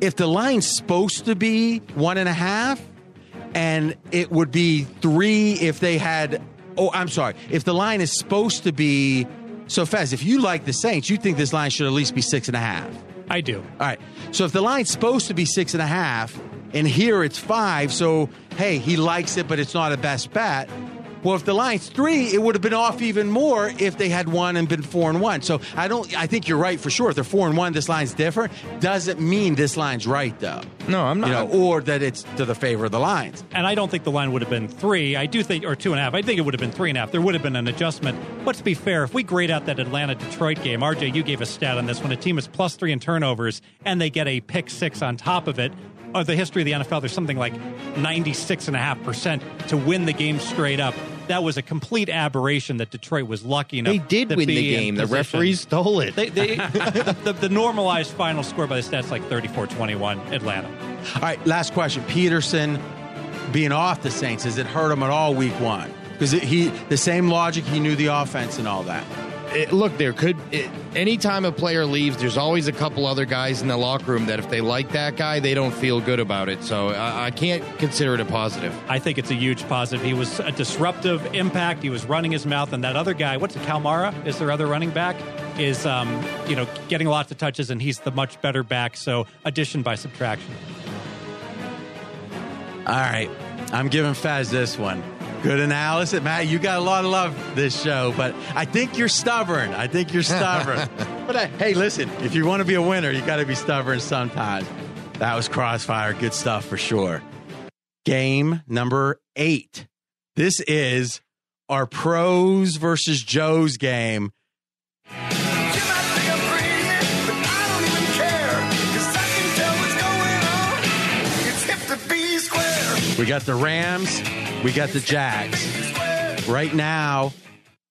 If the line's supposed to be one and a half, and it would be three if they had. Oh, I'm sorry. If the line is supposed to be so, Fez, if you like the Saints, you think this line should at least be six and a half. I do. All right. So if the line's supposed to be six and a half, and here it's five, so hey, he likes it, but it's not a best bet well, if the line's three, it would have been off even more if they had won and been four and one. So I don't. I think you're right for sure. If they're four and one, this line's different. Doesn't mean this line's right though. No, I'm not. You know, or that it's to the favor of the lines. And I don't think the line would have been three. I do think, or two and a half. I think it would have been three and a half. There would have been an adjustment. Let's be fair. If we grade out that Atlanta Detroit game, RJ, you gave a stat on this. When a team is plus three in turnovers and they get a pick six on top of it, of the history of the NFL, there's something like 96.5% to win the game straight up. That was a complete aberration that Detroit was lucky enough. They did win the game. The referees stole it. They, they, the, *laughs* the, the, normalized final score by the stats like 34-21 Atlanta. All right, last question. Peterson being off the Saints, has it hurt him at all week one? Because he the same logic, he knew the offense and all that it, look, there could it, anytime a player leaves, there's always a couple other guys in the locker room that if they like that guy, they don't feel good about it. So I, I can't consider it a positive. I think it's a huge positive. He was a disruptive impact. He was running his mouth, and that other guy, what's it, Kamara? Is their other running back? Is um, you know getting lots of touches, and he's the much better back. So addition by subtraction. All right, I'm giving Fez this one. Good analysis, Matt. You got a lot of love this show, but I think you're stubborn. I think you're stubborn. *laughs* but uh, hey, listen, if you want to be a winner, you got to be stubborn sometimes. That was Crossfire. Good stuff for sure. Game number eight. This is our pros versus Joe's game. We got the Rams we got the Jags. Right now,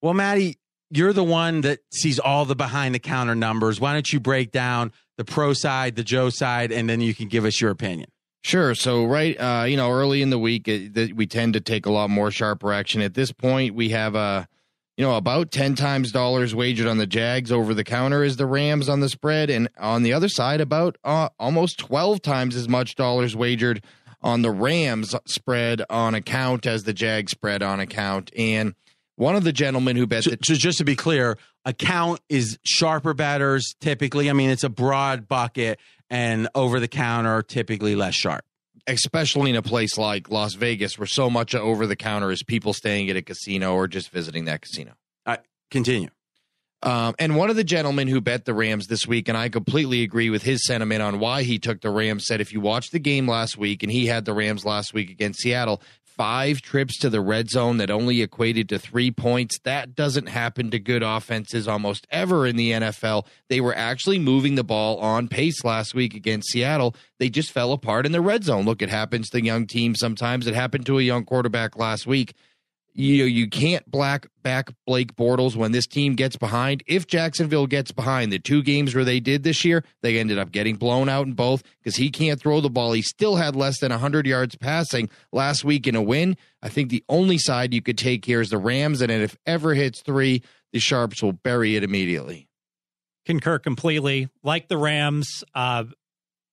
well, Matty, you're the one that sees all the behind the counter numbers. Why don't you break down the pro side, the Joe side, and then you can give us your opinion? Sure. So, right, uh, you know, early in the week, it, we tend to take a lot more sharper action. At this point, we have a, uh, you know, about 10 times dollars wagered on the Jags over the counter as the Rams on the spread. And on the other side, about uh, almost 12 times as much dollars wagered on the Rams spread on account as the Jag spread on account. And One of the gentlemen who bet So, that so just to be clear, account is sharper batters typically. I mean, it's a broad bucket, and over the counter typically less sharp. especially in a place like Las Vegas, where so much over the counter is people staying at a casino or just visiting that casino. Continue. Um, and one of the gentlemen who bet the Rams this week, and I completely agree with his sentiment on why he took the Rams, said if you watched the game last week, and he had the Rams last week against Seattle, five trips to the red zone that only equated to three points. That doesn't happen to good offenses almost ever in the NFL. They were actually moving the ball on pace last week against Seattle. They just fell apart in the red zone. Look, it happens to young teams sometimes. It happened to a young quarterback last week you know, you can't black back Blake Bortles when this team gets behind. If Jacksonville gets behind, the two games where they did this year, they ended up getting blown out in both because he can't throw the ball. He still had less than 100 yards passing last week in a win. I think the only side you could take here is the Rams, and if ever hits three, the Sharps will bury it immediately. Concur completely. Like the Rams, uh,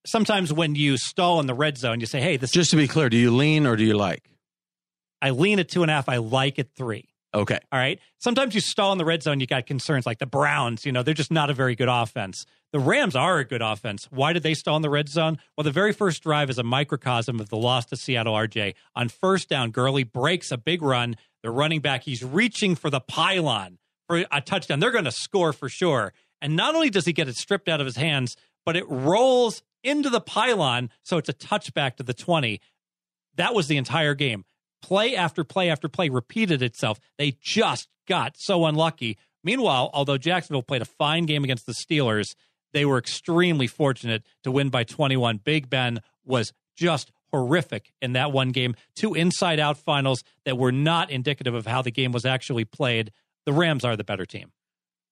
sometimes when you stall in the red zone, you say, "Hey, this." Just to be clear, do you lean or do you like? I lean at two and a half. I like at three. Okay. All right. Sometimes you stall in the red zone, you got concerns like the Browns, you know, they're just not a very good offense. The Rams are a good offense. Why did they stall in the red zone? Well, the very first drive is a microcosm of the loss to Seattle RJ. On first down, Gurley breaks a big run. The running back, he's reaching for the pylon for a touchdown. They're going to score for sure. And not only does he get it stripped out of his hands, but it rolls into the pylon. So it's a touchback to the 20. That was the entire game play after play after play repeated itself. They just got so unlucky. Meanwhile, although Jacksonville played a fine game against the Steelers, they were extremely fortunate to win by 21. Big Ben was just horrific in that one game. Two inside out finals that were not indicative of how the game was actually played. The Rams are the better team.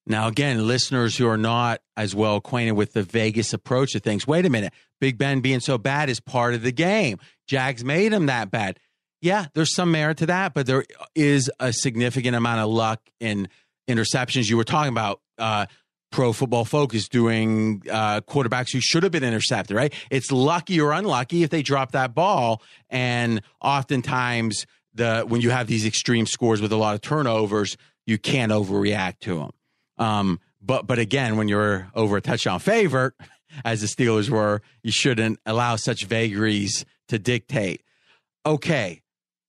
Now, again, listeners who are not as well acquainted with the Vegas approach to things, wait a minute. Big Ben being so bad is part of the game. Jags made him that bad. Yeah, there's some merit to that, but there is a significant amount of luck in interceptions. You were talking about uh, Pro Football Focus doing uh, quarterbacks who should have been intercepted, right? It's lucky or unlucky if they drop that ball, and oftentimes the when you have these extreme scores with a lot of turnovers, you can't overreact to them. Um, but but again, when you're over a touchdown favorite, *laughs* as the Steelers were, you shouldn't allow such vagaries to dictate. Okay,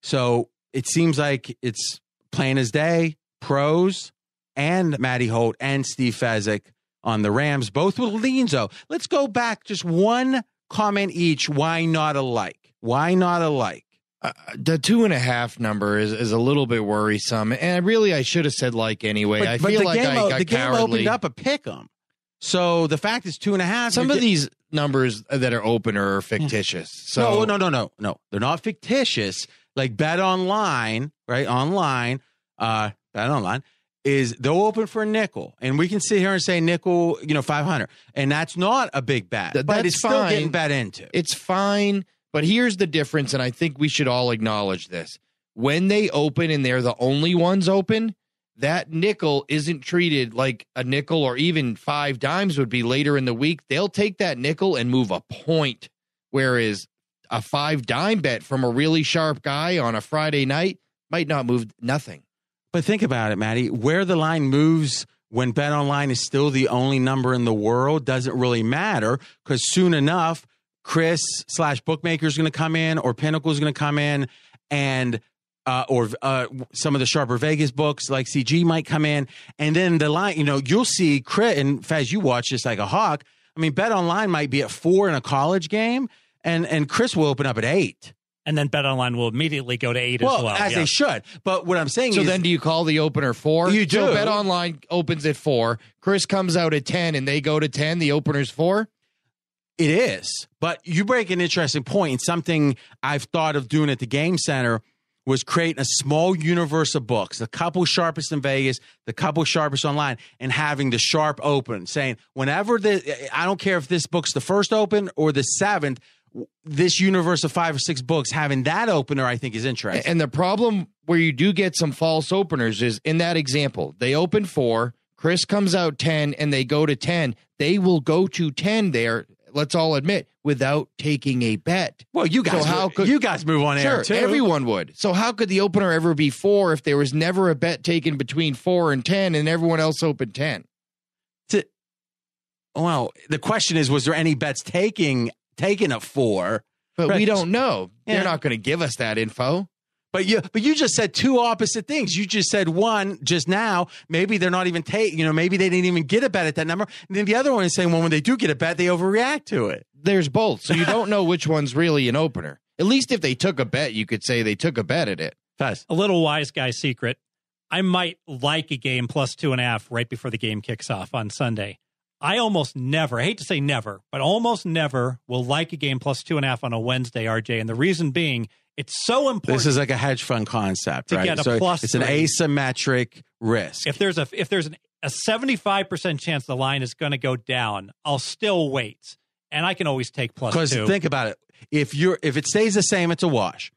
so it seems like it's plain as day. Pros and Matty Holt and Steve Fezzik on the Rams, both with leans. Let's go back just one comment each. Why not alike? Why not alike? Uh, the two and a half number is, is a little bit worrisome, and really I should have said like anyway. But, I but feel like game, I got the game opened up a pick 'em. So the fact is two and a half. Some of these numbers that are open are fictitious. So no, no, no, no, no. They're not fictitious. Like bet online, right? Online, uh, bet online is they'll open for a nickel, and we can sit here and say nickel, you know, five hundred, and that's not a big bet, Th- but it's still fine. getting bet into. It's fine, but here's the difference, and I think we should all acknowledge this. When they open and they're the only ones open, that nickel isn't treated like a nickel or even five dimes would be later in the week. They'll take that nickel and move a point. Whereas a five dime bet from a really sharp guy on a Friday night might not move nothing. But think about it, Matty. Where the line moves when Bet Online is still the only number in the world doesn't really matter because soon enough, Chris slash bookmaker is going to come in or Pinnacle is going to come in and uh, or uh, some of the sharper Vegas books like CG might come in, and then the line, you know, you'll see Chris and Fez, you watch this like a hawk. I mean, Bet Online might be at four in a college game, and and Chris will open up at eight. And then Bet Online will immediately go to eight Well, as well. as yeah. they should. But what I'm saying So is, then do you call the opener four? You So do. Bet Online opens at four. Chris comes out at 10 and they go to 10. The opener's four. It is. But you break an interesting point. Something I've thought of doing at the game center was creating a small universe of books, the couple sharpest in Vegas, the couple sharpest online, and having the sharp open, saying whenever the I don't care if this book's the first open or the seventh, this universe of five or six books, having that opener, I think is interesting. And the problem where you do get some false openers is in that example, they open four, Chris comes out 10, and they go to 10. They will go to 10 there. let's all admit, without taking a bet. Well, you guys, So how move- could- you guys move on air Sure, too. everyone would. So how could the opener ever be four if there was never a bet taken between four and ten, and everyone else opened ten? To- well, the question is, was there any bets taking taken at four? But Right. we don't know. Yeah. They're not going to give us that info. But you, but you just said two opposite things. You just said one just now. Maybe they're not even taking. You know, maybe they didn't even get a bet at that number. And then the other one is saying, well, when they do get a bet, they overreact to it. There's both, so you *laughs* don't know which one's really an opener. At least if they took a bet, you could say they took a bet at it. Fast. A little wise guy secret. I might like a game plus two and a half right before the game kicks off on Sunday. I almost never, I hate to say never, but almost never will like a game plus two and a half on a Wednesday, RJ. And the reason being, it's so important. This is like a hedge fund concept, To right? get a so plus it's an asymmetric risk. if there's a if there's an, a 75% chance the line is going to go down, I'll still wait. And I can always take plus Because think about it. If you're if it stays the same, it's a wash.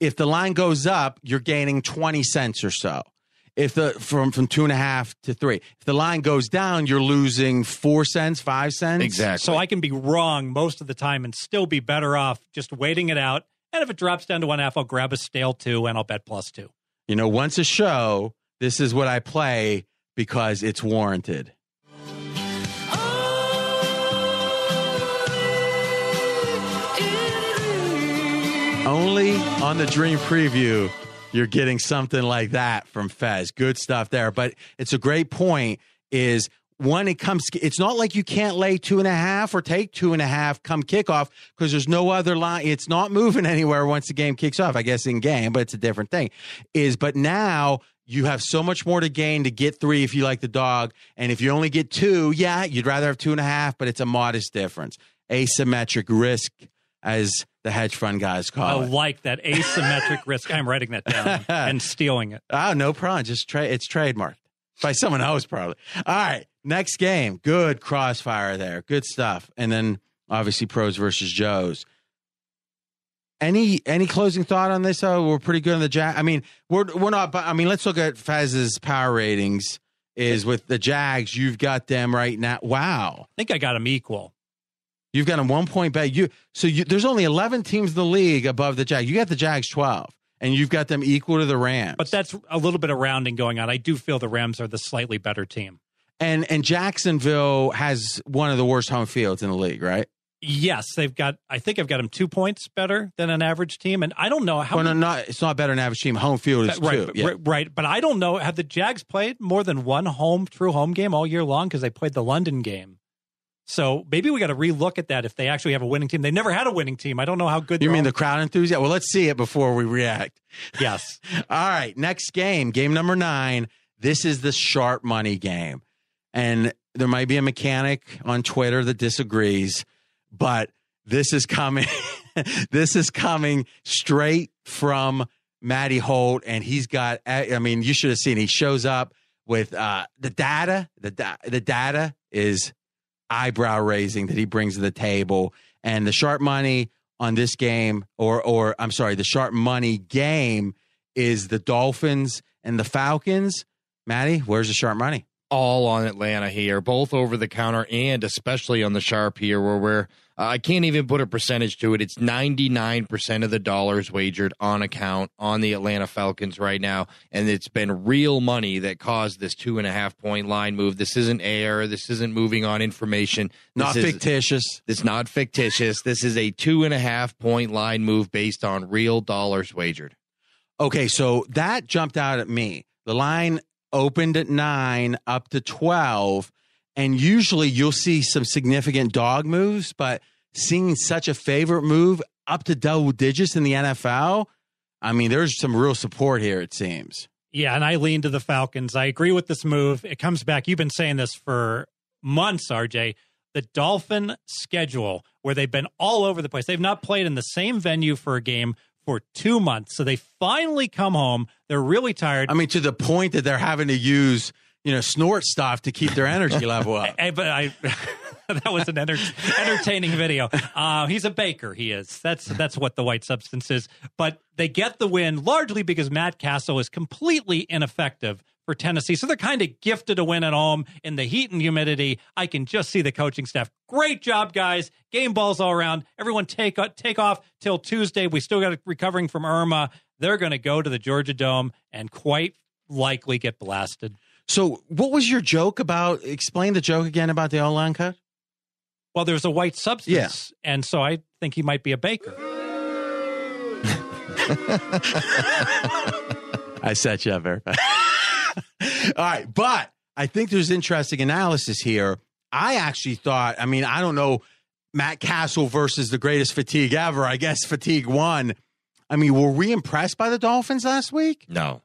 If the line goes up, you're gaining twenty cents or so. If the from from two and a half to three. If the line goes down, you're losing four cents, five cents. Exactly. So I can be wrong most of the time and still be better off just waiting it out. And if it drops down to one half, I'll grab a stale two and I'll bet plus two. You know, once a show, this is what I play because it's warranted. Only on the Dream Preview, you're getting something like that from Fez. Good stuff there. But it's a great point. Is when it comes, it's not like you can't lay two and a half or take two and a half come kickoff because there's no other line. It's not moving *laughs* anywhere once the game kicks off. I guess in game, but it's a different thing. Is but now you have so much more to gain to get three if you like the dog, and if you only get two, yeah, you'd rather have two and a half, but it's a modest difference. Asymmetric risk, as the hedge fund guys I call oh, it. I like that asymmetric *laughs* risk. I'm writing that down and stealing it. *laughs* Oh, no problem. Just tra- it's trademarked by someone else, probably. All right, next game. Good crossfire there. Good stuff. And then obviously pros versus Joes. Any any closing thought on this? Oh, we're pretty good on the Jag. I mean, we're we're not. But I mean, let's look at Fez's power ratings. Is with the Jags. You've got them right now. Wow, I think I got them equal. You've got them one point back. You so you, there's only eleven teams in the league above the Jags. You got the Jags twelve, and you've got them equal to the Rams. But that's a little bit of rounding going on. I do feel the Rams are the slightly better team. And and Jacksonville has one of the worst home fields in the league, right? Yes, they've got. I think I've got them two points better than an average team, and I don't know how. Well, no, not it's not better than average team. Home field is right, two. Yeah. right, right. But I don't know. Have the Jags played more than one home true home game all year long because they played the London game? So maybe we got to relook at that if they actually have a winning team. They never had a winning team. I don't know how good. You mean the crowd enthusiasm? Well, let's see it before we react. *laughs* yes? All right, next game, game number nine. This is the sharp money game, and there might be a mechanic on Twitter that disagrees, but this is coming. *laughs* this is coming straight from Matty Holt, and he's got. I mean, you should have seen. He shows up with uh, the data. The da- the data is eyebrow raising that he brings to the table, and the sharp money on this game, or or I'm sorry, the sharp money game is the Dolphins and the Falcons. Matty, where's the sharp money? all on Atlanta here, both over the counter and especially on the sharp here, where we're Uh, I can't even put a percentage to it. It's ninety nine percent of the dollars wagered on account on the Atlanta Falcons right now, and it's been real money that caused this two and a half point line move. This isn't air. This isn't moving on information. This Not is- fictitious. It's not fictitious. This is a two and a half point line move based on real dollars wagered. Okay, so that jumped out at me. The line opened at nine, up to 12. And usually you'll see some significant dog moves, but seeing such a favorite move up to double digits in the NFL, I mean, there's some real support here, it seems. Yeah, and I lean to the Falcons. I agree with this move. It comes back. You've been saying this for months, RJ. The Dolphin schedule, where they've been all over the place. They've not played in the same venue for a game for two months. So they finally come home. They're really tired. I mean, to the point that they're having to use, you know, snort stuff to keep their energy *laughs* level up. Eh, but I *laughs* that was an enter- entertaining video. Uh, he's a baker. He is. That's that's what the white substance is. But they get the win largely because Matt Cassel is completely ineffective for Tennessee. So they're kind of gifted a win at home in the heat and humidity. I can just see the coaching staff. Great job, guys. Game balls all around. Everyone take take off till Tuesday. We still got recovering from Irma. They're going to go to the Georgia Dome and quite likely get blasted. So, what was your joke about? Explain the joke again about the O line cut. Well, there's a white substance, and so I think he might be a baker. *laughs* I set you up very fast. *laughs* All right, but I think there's interesting analysis here. I actually thought, I mean, I don't know, Matt Cassel versus the greatest fatigue ever. I guess fatigue won. I mean, were we impressed by the Dolphins last week? No.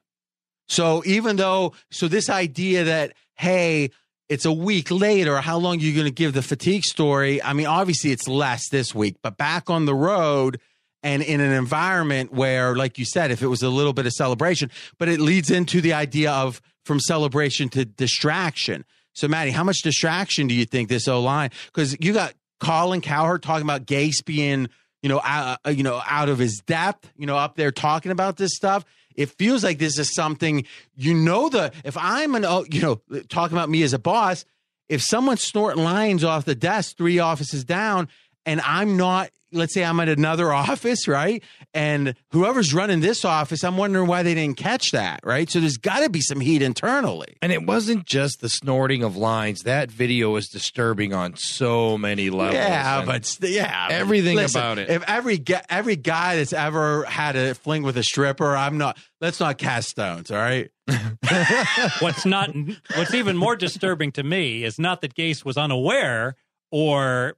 So even though, so this idea that, hey, it's a week later, how long are you going to give the fatigue story? I mean, obviously it's less this week, but back on the road and in an environment where, like you said, if it was a little bit of celebration, but it leads into the idea of from celebration to distraction. So, Matty, how much distraction do you think this O line? Because you got Colin Cowherd talking about Gase being, you know, out, uh, you know, out of his depth, you know, up there talking about this stuff. It feels like this is something you know. The if I'm an, oh, you know, talking about me as a boss, if someone's snorting lines off the desk three offices down, and I'm not let's say I'm at another *laughs* office, right? And whoever's running this office, I'm wondering why they didn't catch that, right? So there's got to be some heat internally. And it wasn't just the snorting of lines. That video was disturbing on so many levels. Yeah, but yeah, everything listen, about it. If every every guy that's ever had a fling with a stripper, I'm not. Let's not cast stones, all right? *laughs* what's not what's even more disturbing to me is not that Gase was unaware or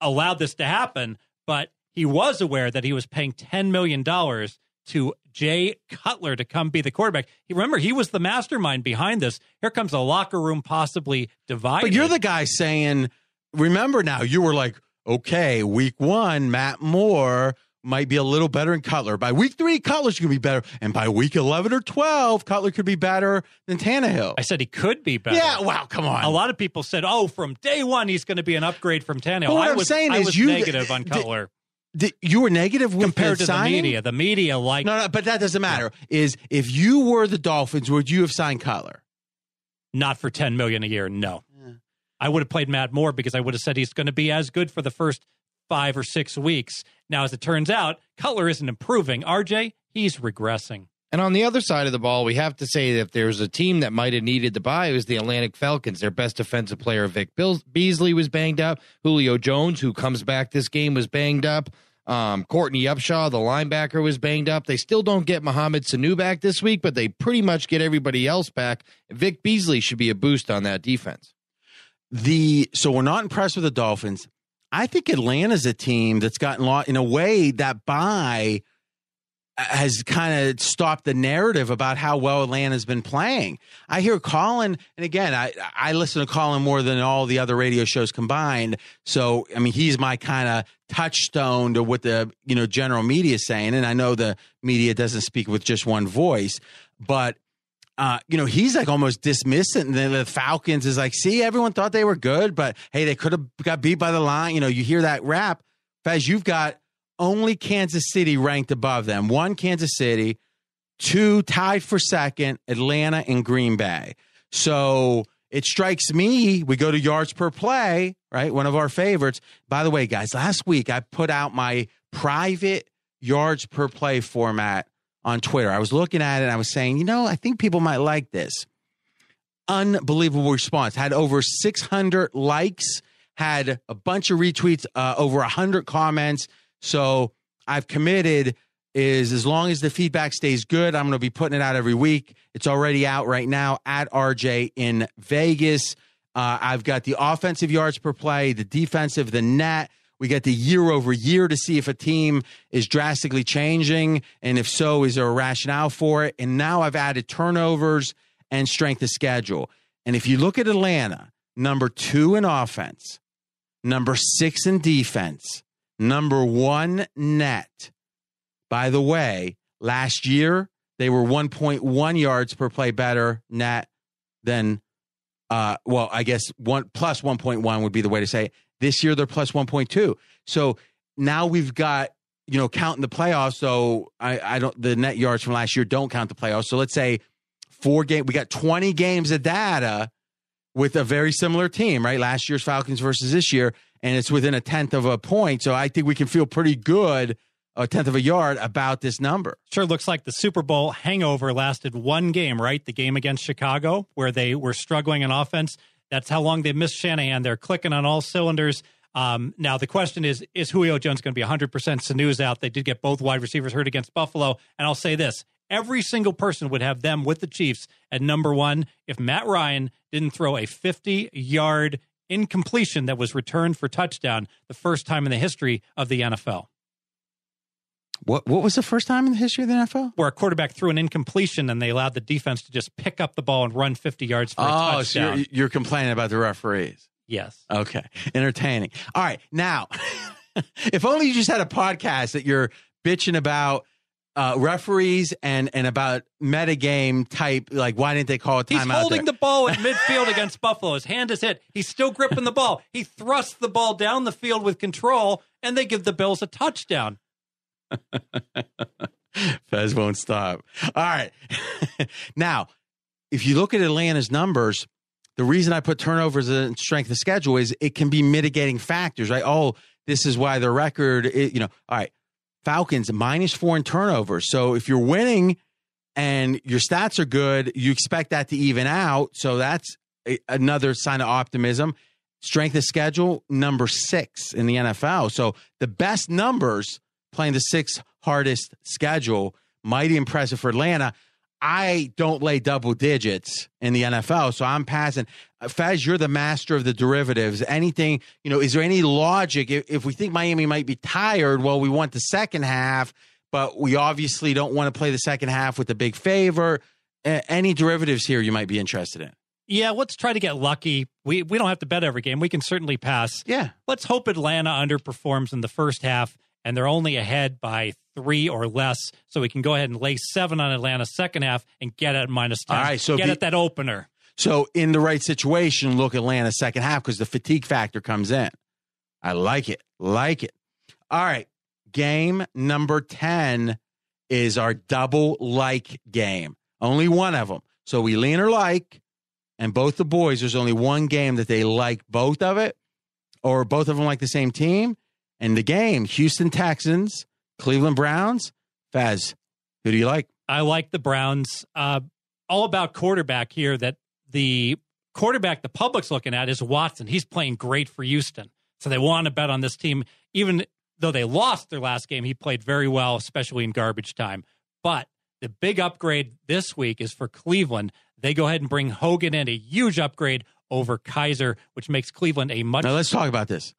allowed this to happen, but he was aware that he was paying $10 million to Jay Cutler to come be the quarterback. Remember he was the mastermind behind this. Here comes a locker room possibly divided. But you're the guy saying, remember now, you were like, okay, week one, Matt Moore might be a little better in Cutler. By week three, Cutler's going to be better. And by week 11 or 12, Cutler could be better than Tannehill. I said he could be better. Yeah, wow, come on. A lot of people said, oh, from day one, he's going to be an upgrade from Tannehill. But what I I'm was, saying I is was you- negative on Cutler. You were negative compared the to signing? the media. The media like No, no, but that doesn't matter. Is if you were the Dolphins, would you have signed Cutler? not for 10 million a year. No. I would have played Matt Moore because I would have said he's going to be as good for the first five or six weeks. Now, as it turns out, Cutler isn't improving. RJ, he's regressing. And on the other side of the ball, we have to say that if there's a team that might have needed to buy, it was the Atlanta Falcons. Their best defensive player, Vic Beasley, was banged up. Julio Jones, who comes back this game, was banged up. Um, Courtney Upshaw, the linebacker, was banged up. They still don't get Mohamed Sanu back this week, but they pretty much get everybody else back. Vic Beasley should be a boost on that defense. The so we're not impressed with the Dolphins. I think Atlanta's a team that's gotten lost in a way that by uh, has kind of stopped the narrative about how well Atlanta's been playing. I hear Colin, and again, I I listen to Colin more than all the other radio shows combined. So I mean, he's my kind of touchstone to what the you know general media is saying, and I know the media doesn't speak with just one voice, but. Uh, you know, he's like almost dismissing. And then the Falcons is like, see, everyone thought they were good, but hey, they could have got beat by the line. You know, you hear that rap. Fez, you've got only Kansas City ranked above them. One, Kansas City. Two, tied for second, Atlanta and Green Bay. So it strikes me, we go to yards per play, right? One of our favorites. By the way, guys, last week I put out my private yards per play format on Twitter. I was looking at it and I was saying, you know, I think people might like this. Unbelievable response. Had over 600 likes, had a bunch of retweets, uh, over 100 comments. So I've committed is as long as the feedback stays good, I'm going to be putting it out every week. It's already out right now at RJ in Vegas. Uh, I've got the offensive yards per play, the defensive, the net. We get the year over year to see if a team is drastically changing. And if so, is there a rationale for it? And now I've added turnovers and strength of schedule. And if you look at Atlanta, number two in offense, number six in defense, number one net. By the way, last year they were 1.1 yards per play better net than, uh, well, I guess one plus 1.1 would be the way to say it. This year they're plus 1.2. So now we've got, you know, counting the playoffs. So I, I don't, the net yards from last year don't count the playoffs. So let's say four game. We got 20 games of data with a very similar team, right? Last year's Falcons versus this year, and it's within a tenth of a point. So I think we can feel pretty good, a tenth of a yard about this number. Sure looks like the Super Bowl hangover lasted one game, right? The game against Chicago, where they were struggling in offense. That's how long they missed Shanahan. They're clicking on all cylinders. Um, now the question is: Is Julio Jones going to be 100 percent Sanu's out? They did get both wide receivers hurt against Buffalo, and I'll say this: every single person would have them with the Chiefs at number one if Matt Ryan didn't throw a 50 yard incompletion that was returned for touchdown the first time in the history of the NFL. What what was the first time in the history of the NFL? Where a quarterback threw an incompletion and they allowed the defense to just pick up the ball and run 50 yards for a Oh, so touchdown. you're, you're complaining about the referees. yes. Okay. Entertaining. All right. Now, *laughs* if only you just had a podcast that you're bitching about uh, referees and, and about metagame type, like, why didn't they call a timeout? He's holding there? the ball at midfield *laughs* against Buffalo. His hand is hit. He's still gripping the ball. He thrusts the ball down the field with control, and they give the Bills a touchdown. *laughs* Fez won't stop. All right. *laughs* now, if you look at Atlanta's numbers, the reason I put turnovers and strength of schedule is it can be mitigating factors, right? Oh, this is why the record, is, you know, all right. Falcons minus four in turnovers. So if you're winning and your stats are good, you expect that to even out. So that's a, another sign of optimism. Strength of schedule, number six in the NFL. So the best numbers playing the sixth hardest schedule. Mighty impressive for Atlanta. I don't lay double digits in the NFL, so I'm passing. Uh, Fez, you're the master of the derivatives. Anything, you know, is there any logic if, if we think Miami might be tired? Well, we want the second half, but we obviously don't want to play the second half with a big favor. Any derivatives here you might be interested in? Yeah, let's try to get lucky. We we don't have to bet every game. We can certainly pass. Yeah. Let's hope Atlanta underperforms in the first half and they're only ahead by three or less. So we can go ahead and lay seven on Atlanta second half and get at minus 10. All right, so get be- at that opener. So in the right situation, look Atlanta second half because the fatigue factor comes in. I like it. Like it. All right. Game number 10 is our double like game. Only one of them. So we lean or like, and both the boys, there's only one game that they like both of it, or both of them like the same team. And the game, Houston Texans, Cleveland Browns. Fez, who do you like? I like the Browns. Uh, all about quarterback here that the quarterback the public's looking at is Watson. He's playing great for Houston. So they want to bet on this team. Even though they lost their last game, he played very well, especially in garbage time. But the big upgrade this week is for Cleveland. They go ahead and bring Hogan in, a huge upgrade over Kizer, which makes Cleveland a much Now let's talk about this.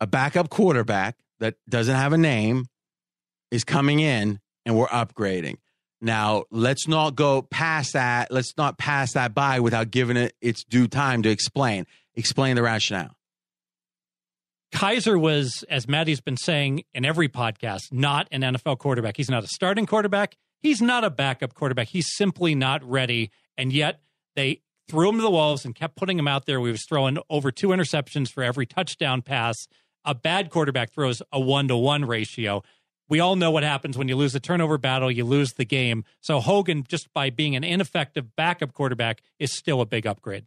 A backup quarterback that doesn't have a name is coming in and we're upgrading. Now, let's not go past that. Let's not pass that by without giving it its due time to explain. Explain the rationale. Kizer was, as Matty's been saying in every podcast, not an NFL quarterback. He's not a starting quarterback. He's not a backup quarterback. He's simply not ready. And yet they threw him to the wolves and kept putting him out there. We was throwing over two interceptions for every touchdown pass. A bad quarterback throws a one to one ratio. We all know what happens when you lose the turnover battle, you lose the game. So Hogan, just by being an ineffective backup quarterback, is still a big upgrade.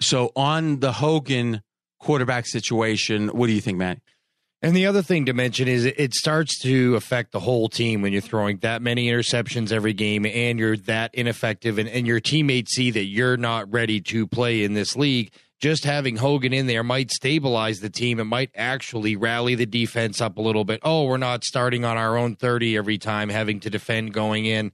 So, on the Hogan quarterback situation, what do you think, Matt? And the other thing to mention is it starts to affect the whole team when you're throwing that many interceptions every game and you're that ineffective and, and your teammates see that you're not ready to play in this league. Just having Hogan in there might stabilize the team. It might actually rally the defense up a little bit. Oh, we're not starting on our own 30 every time, having to defend going in.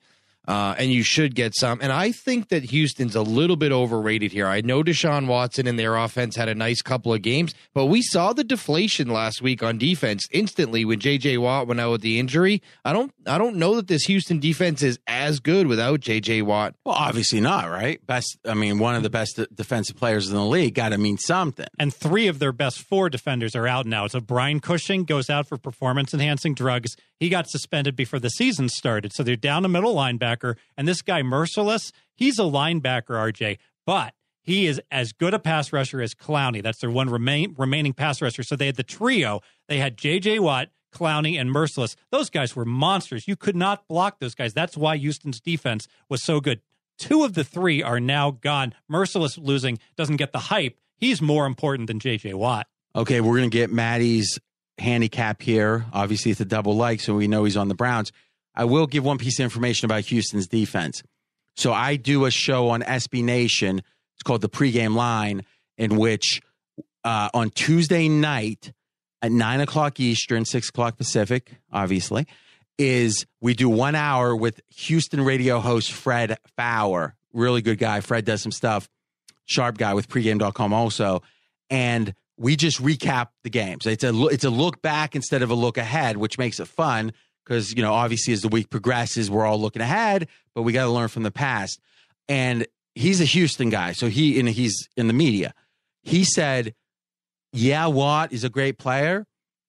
Uh, and you should get some. And I think that Houston's a little bit overrated here. I know Deshaun Watson and their offense had a nice couple of games, but we saw the deflation last week on defense instantly when J.J. Watt went out with the injury. I don't, I don't know that this Houston defense is as good without J.J. Watt. Well, obviously not, right? Best, I mean, one of the best defensive players in the league got to mean something. And three of their best four defenders are out now. So Brian Cushing goes out for performance enhancing drugs. He got suspended before the season started. So they're down a middle linebacker. And this guy, Mercilus, he's a linebacker, RJ, but he is as good a pass rusher as Clowney. That's their one remain, remaining pass rusher. So they had the trio. They had J.J. Watt, Clowney, and Mercilus. Those guys were monsters. You could not block those guys. That's why Houston's defense was so good. Two of the three are now gone. Mercilus losing doesn't get the hype. He's more important than JJ Watt. Okay, we're going to get Matty's handicap here. Obviously, it's a double like, so we know he's on the Browns. I will give one piece of information about Houston's defense. So I do a show on SB Nation. It's called the pregame line, in which uh, on Tuesday night at nine o'clock Eastern, six o'clock Pacific, obviously, is we do one hour with Houston radio host Fred Faour. Really good guy. Fred does some stuff. Sharp guy with pregame.com also. And we just recap the games. It's a it's a look back instead of a look ahead, which makes it fun because you know obviously as the week progresses, we're all looking ahead, but we got to learn from the past. And he's a Houston guy, so he and he's in the media. He said, "Yeah, Watt is a great player,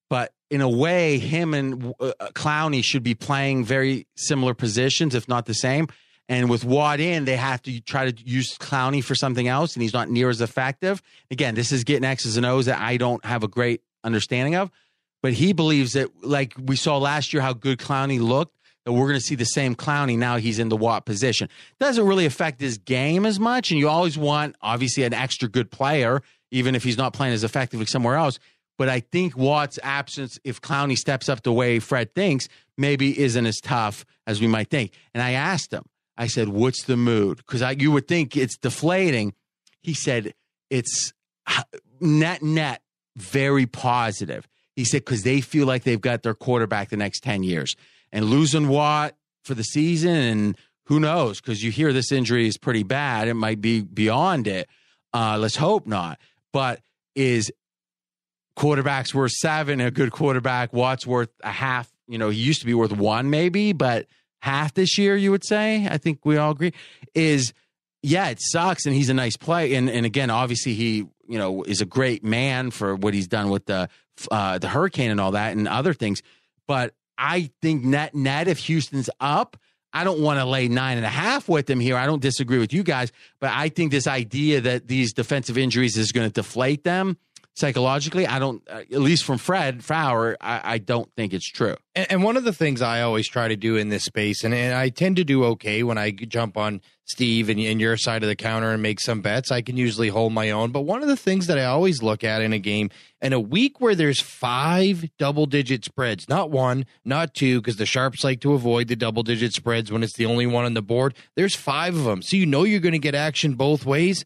but in a way, him and uh, Clowney should be playing very similar positions, if not the same." And with Watt in, they have to try to use Clowney for something else, and he's not near as effective. Again, this is getting X's and O's that I don't have a great understanding of. But he believes that, like we saw last year, how good Clowney looked, that we're going to see the same Clowney now he's in the Watt position. Doesn't really affect his game as much, and you always want, obviously, an extra good player, even if he's not playing as effectively somewhere else. But I think Watt's absence, if Clowney steps up the way Fred thinks, maybe isn't as tough as we might think. And I asked him, I said, "What's the mood?" Because you would think it's deflating. He said, "It's net net very positive." He said because they feel like they've got their quarterback the next ten years, and losing Watt for the season, and who knows? Because you hear this injury is pretty bad. It might be beyond it. Uh, let's hope not. But is quarterbacks worth seven? A good quarterback, Watt's worth a half. You know, he used to be worth one, maybe, but half this year, you would say, I think we all agree, is yeah, it sucks. And he's a nice play. And, and again, obviously, he, you know, is a great man for what he's done with the, uh, the hurricane and all that and other things. But I think net, net, if Houston's up, I don't want to lay nine and a half with them here. I don't disagree with you guys, but I think this idea that these defensive injuries is going to deflate them psychologically, I don't, uh, at least from Fred Faour, I, I don't think it's true. And, and, one of the things I always try to do in this space, and, and I tend to do okay when I jump on Steve and, and your side of the counter and make some bets, I can usually hold my own. But one of the things that I always look at in a game, in a week where there's five double digit spreads, not one, not two, because the Sharps like to avoid the double digit spreads when it's the only one on the board. There's five of them. So you know you're going to get action both ways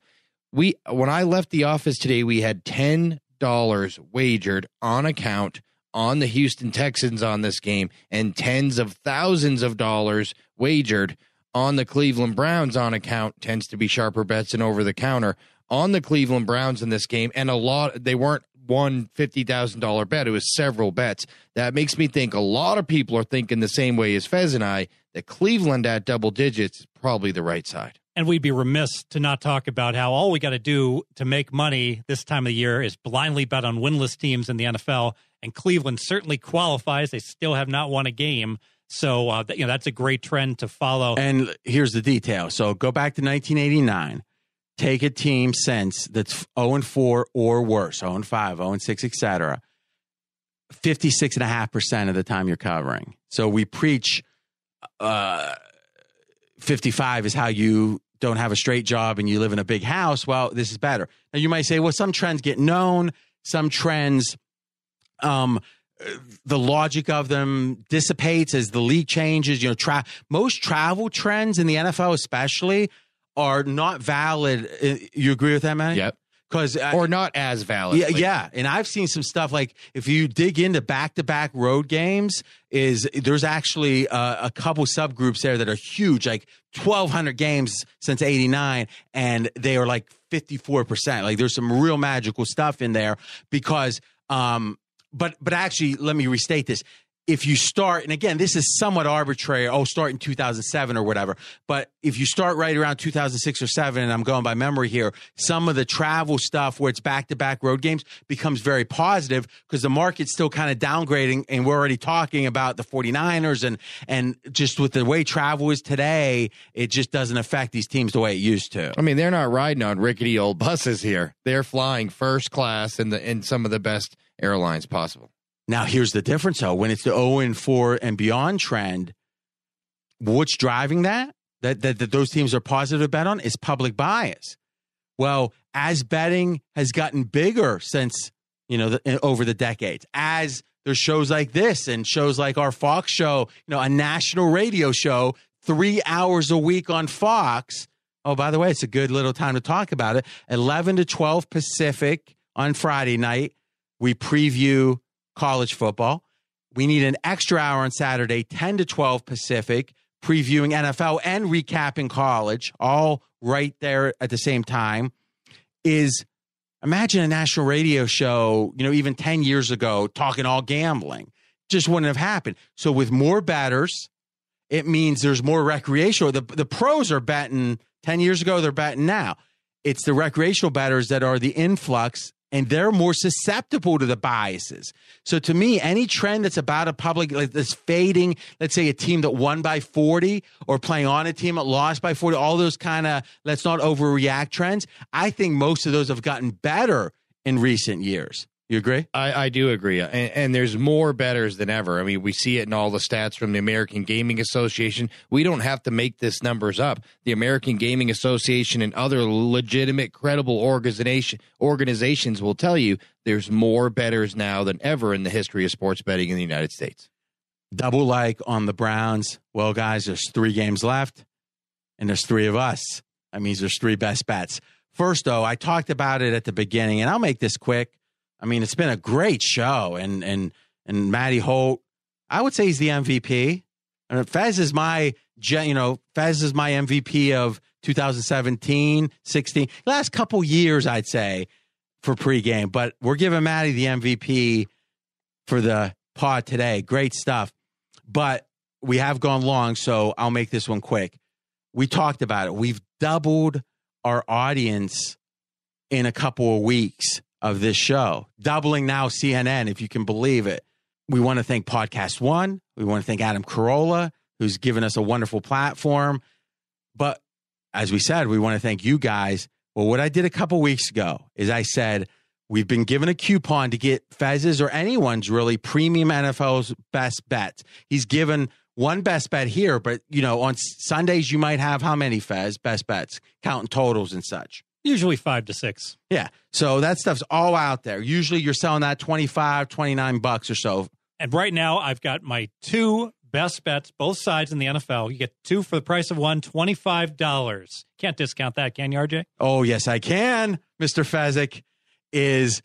we when I left the office today, we had ten dollars wagered on account on the Houston Texans on this game, and tens of thousands of dollars wagered on the Cleveland Browns on account. Tends to be sharper bets and over the counter on the Cleveland Browns in this game, and a lot they weren't one fifty thousand dollar bet. It was several bets. That makes me think a lot of people are thinking the same way as Fez and I that Cleveland at double digits is probably the right side. And we'd be remiss to not talk about how all we got to do to make money this time of the year is blindly bet on winless teams in the NFL. And Cleveland certainly qualifies. They still have not won a game. So, uh, you know, that's a great trend to follow. And here's the detail. So go back to 1989. Take a team since that's 0 and 4 or worse, 0 and 5, 0 and 6, etc. 56.5% of the time you're covering. So we preach uh, 55 is how you don't have a straight job and you live in a big house, well, this is better. Now you might say, well, some trends get known, some trends, um, the logic of them dissipates as the league changes. You know, tra- most travel trends in the NFL, especially, are not valid. Uh, you agree with that, man? Yep because uh, or not as valid. Yeah, like, yeah. And I've seen some stuff like if you dig into back to back road games, is there's actually uh, a couple subgroups there that are huge, like 1,200 games since '89, and they are like 54 percent. Like there's some real magical stuff in there because. Um, but but actually, let me restate this if you start, and again, this is somewhat arbitrary. Oh, start in 2007 or whatever. But if you start right around 2006 or seven, and I'm going by memory here, some of the travel stuff where it's back to back road games becomes very positive because the market's still kind of downgrading. And we're already talking about the 49ers and, and just with the way travel is today, it just doesn't affect these teams the way it used to. I mean, they're not riding on rickety old buses here. They're flying first class in the, in some of the best airlines possible. Now, here's the difference though. When it's the 0 and 4 and beyond trend, what's driving that? that, that, that those teams are positive to bet on is public bias. Well, as betting has gotten bigger since, you know, the, eh, over the decades, as there's shows like this and shows like our Fox show, you know, a national radio show, three hours a week on Fox. Oh, by the way, it's a good little time to talk about it. 11 to 12 Pacific on Friday night. We preview college football. We need an extra hour on Saturday, 10 to 12 Pacific, previewing NFL and recapping college, all right there at the same time. Is imagine a national radio show, you know, even 10 years ago, talking all gambling. Just wouldn't have happened. So, with more bettors, it means there's more recreational. The, the pros are betting 10 years ago, they're betting now. It's the recreational bettors that are the influx and they're more susceptible to the biases. So to me, any trend that's about a public like that's fading, let's say a team that won by 40 or playing on a team that lost by 40, all those kind of let's not overreact trends, I think most of those have gotten better in recent years. You agree? I, I do agree. And, and, there's more bettors than ever. I mean, we see it in all the stats from the American Gaming Association. We don't have to make this numbers up. The American Gaming Association and other legitimate, credible organization, organizations will tell you there's more bettors now than ever in the history of sports betting in the United States. Double like on the Browns. Well, guys, there's three games left, and there's three of us. That means there's three best bets. First, though, I talked about it at the beginning, and I'll make this quick I mean, it's been a great show, and and and Matty Holt, I would say he's the MVP. And Fez is my, you know, Fez is my MVP of 2017, 16, last couple years, I'd say, for pregame. But we're giving Matty the MVP for the pod today. Great stuff. But we have gone long, so I'll make this one quick. We talked about it. We've doubled our audience in a couple of weeks of this show, doubling now CNN, if you can believe it. We want to thank Podcast One. We want to thank Adam Carolla, who's given us a wonderful platform. But as we said, we want to thank you guys. Well, what I did a couple weeks ago is I said, we've been given a coupon to get Fez's or anyone's really premium NFL's best bets. He's given one best bet here, but you know, on Sundays you might have how many Fez best bets, counting totals and such. Usually five to six. Yeah. So that stuff's all out there. Usually you're selling that 25, 29 bucks or so. And right now I've got my two best bets, both sides in the NFL. You get two for the price of one, $25. Can't discount that, can you, RJ? Oh, yes, I can, Mr. Fezzik. Is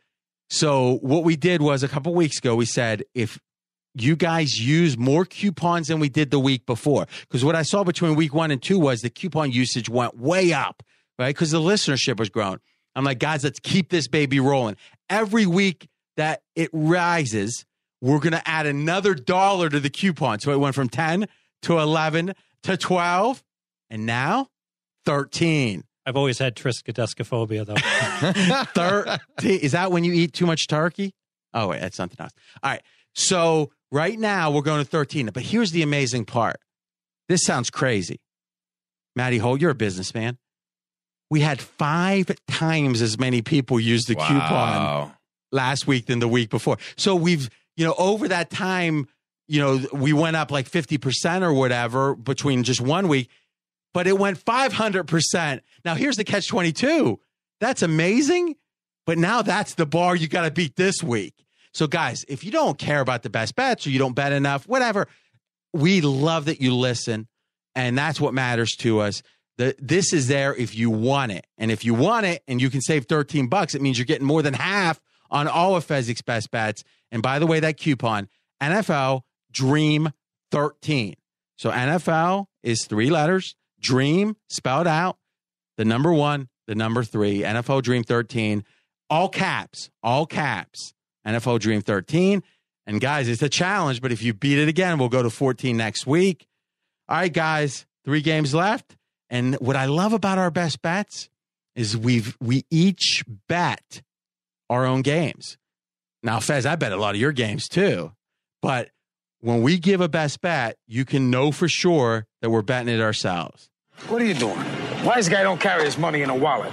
so what we did was a couple weeks ago, we said if you guys use more coupons than we did the week before. Because what I saw between week one and two was the coupon usage went way up right? Because the listenership was growing. I'm like, guys, let's keep this baby rolling. Every week that it rises, we're going to add another dollar to the coupon. So it went from 10 to 11 to 12 and now 13. I've always had triskaidekaphobia, though. *laughs* *laughs* 13. Is that when you eat too much turkey? Oh, wait, that's something else. All right. So right now we're going to 13. But here's the amazing part. This sounds crazy. Matty Holt, you're a businessman we had five times as many people use the wow. coupon last week than the week before. So we've, you know, over that time, you know, we went up like 50% or whatever between just one week, but it went 500%. Now here's the catch 22. That's amazing. But now that's the bar you got to beat this week. So guys, if you don't care about the best bets or you don't bet enough, whatever, we love that you listen. And that's what matters to us. The, this is there if you want it. And if you want it and you can save 13 bucks, it means you're getting more than half on all of Fezzik's best bets. And by the way, that coupon, NFL Dream 13. So NFL is three letters, Dream spelled out, the number one, the number three, NFL Dream 13, all caps, all caps, NFL Dream 13. And guys, it's a challenge, but if you beat it again, we'll go to 14 next week. All right, guys, three games left. And what I love about our best bets is we've we each bet our own games. Now, Fez, I bet a lot of your games too. But when we give a best bet, you can know for sure that we're betting it ourselves. What are you doing? Wise guy don't carry his money in a wallet.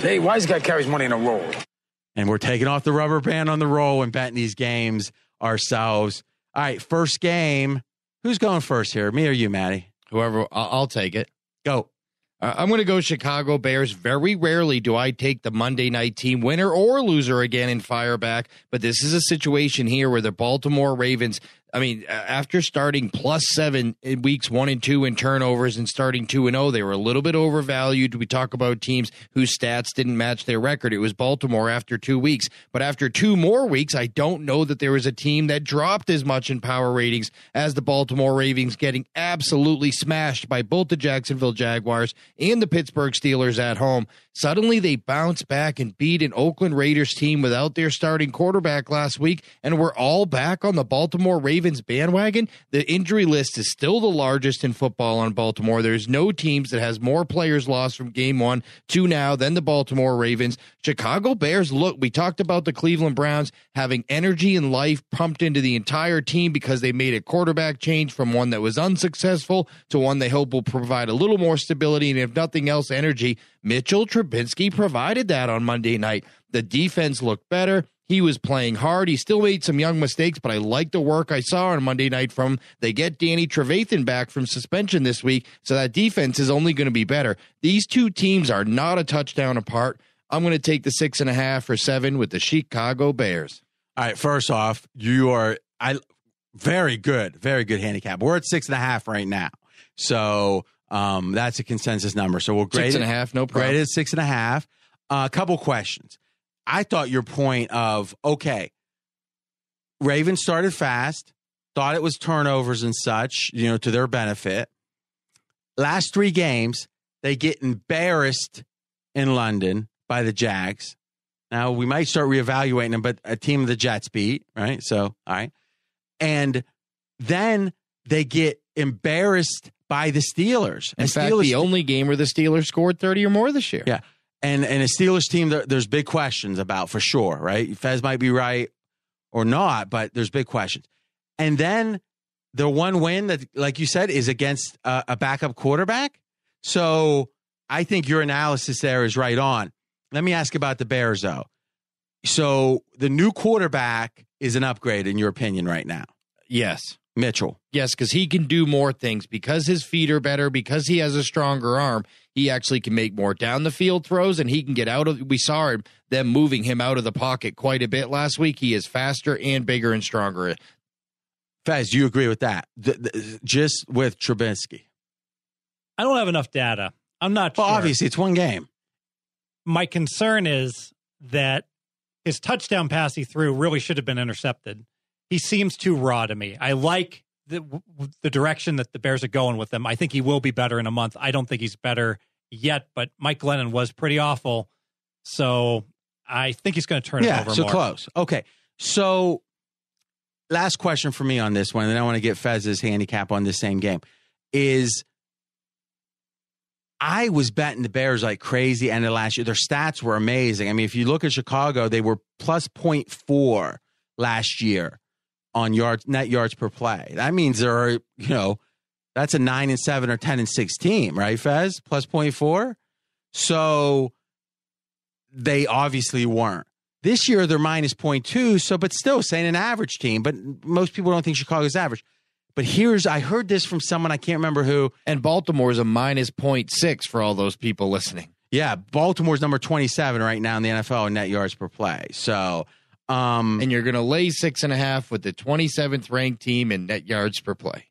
Hey, wise guy carries money in a roll. And we're taking off the rubber band on the roll and betting these games ourselves. All right, first game. Who's going first here? Me or you, Matty? Whoever, I'll, I'll take it. Go. Uh, I'm going to go Chicago Bears. Very rarely do I take the Monday night team winner or loser again and fire back. But this is a situation here where the Baltimore Ravens I mean, after starting plus seven in weeks one and two in turnovers and starting two and oh, they were a little bit overvalued. We talk about teams whose stats didn't match their record. It was Baltimore after two weeks. But after two more weeks, I don't know that there was a team that dropped as much in power ratings as the Baltimore Ravens, getting absolutely smashed by both the Jacksonville Jaguars and the Pittsburgh Steelers at home. Suddenly they bounce back and beat an Oakland Raiders team without their starting quarterback last week, and we're all back on the Baltimore Ravens bandwagon. The injury list is still the largest in football on Baltimore. There's no teams that has more players lost from game one to now than the Baltimore Ravens. Chicago Bears look, we talked about the Cleveland Browns having energy and life pumped into the entire team because they made a quarterback change from one that was unsuccessful to one they hope will provide a little more stability and if nothing else energy Mitchell Trubisky provided that on Monday night. The defense looked better. He was playing hard. He still made some young mistakes, but I like the work I saw on Monday night from they get Danny Trevathan back from suspension this week, so that defense is only going to be better. These two teams are not a touchdown apart. I'm going to take the six and a half or seven with the Chicago Bears. All right, first off, you are I very good, very good handicap. We're at six and a half right now. So um, that's a consensus number. So we'll grade six and it, a half, no problem. Grade it six and a half. Uh, a couple questions. I thought your point of okay, Ravens started fast, thought it was turnovers and such, you know, to their benefit. Last three games, they get embarrassed in London by the Jags. Now we might start reevaluating them, but a team of the Jets beat, right? So, all right. And then they get embarrassed by the Steelers. In And fact, Steelers, the only game where the Steelers scored 30 or more this year. yeah, and and a Steelers team there, there's big questions about for sure, right? Fez might be right or not, but there's big questions. And then the one win that, like you said, is against a, a backup quarterback. So I think your analysis there is right on. Let me ask about the Bears though. So the new quarterback is an upgrade in your opinion right now, Yes. Mitchell. Yes, because he can do more things. Because his feet are better, because he has a stronger arm, he actually can make more down the field throws and he can get out of. We saw him, them moving him out of the pocket quite a bit last week. He is faster and bigger and stronger. Fez, do you agree with that? Th- th- just with Trubisky. I don't have enough data. I'm not Well, sure. obviously, it's one game. My concern is that his touchdown pass he threw really should have been intercepted. He seems too raw to me. I like the the direction that the Bears are going with him. I think he will be better in a month. I don't think he's better yet, but Mike Glennon was pretty awful. So I think he's going to turn it yeah, over so more. close. Okay, so last question for me on this one, and then I want to get Fez's handicap on this same game. Is I was betting the Bears like crazy end of last year. Their stats were amazing. I mean, if you look at Chicago, they were plus 0.4 last year on yards net yards per play. That means there are, you know, that's a nine and seven or ten and six team, right, Fez? Plus 0.4. So they obviously weren't. This year they're minus 0.2, so but still saying an average team, but most people don't think Chicago's average. But here's I heard this from someone I can't remember who. And Baltimore is a minus 0.6 for all those people listening. Yeah, Baltimore's number 27 right now in the NFL in net yards per play. So um And you're going to lay six and a half with the 27th ranked team in net yards per play.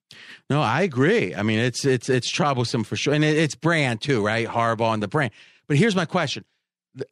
No, I agree. I mean, it's it's it's troublesome for sure, and it, it's brand too, right? Harbaugh and the brand. But here's my question: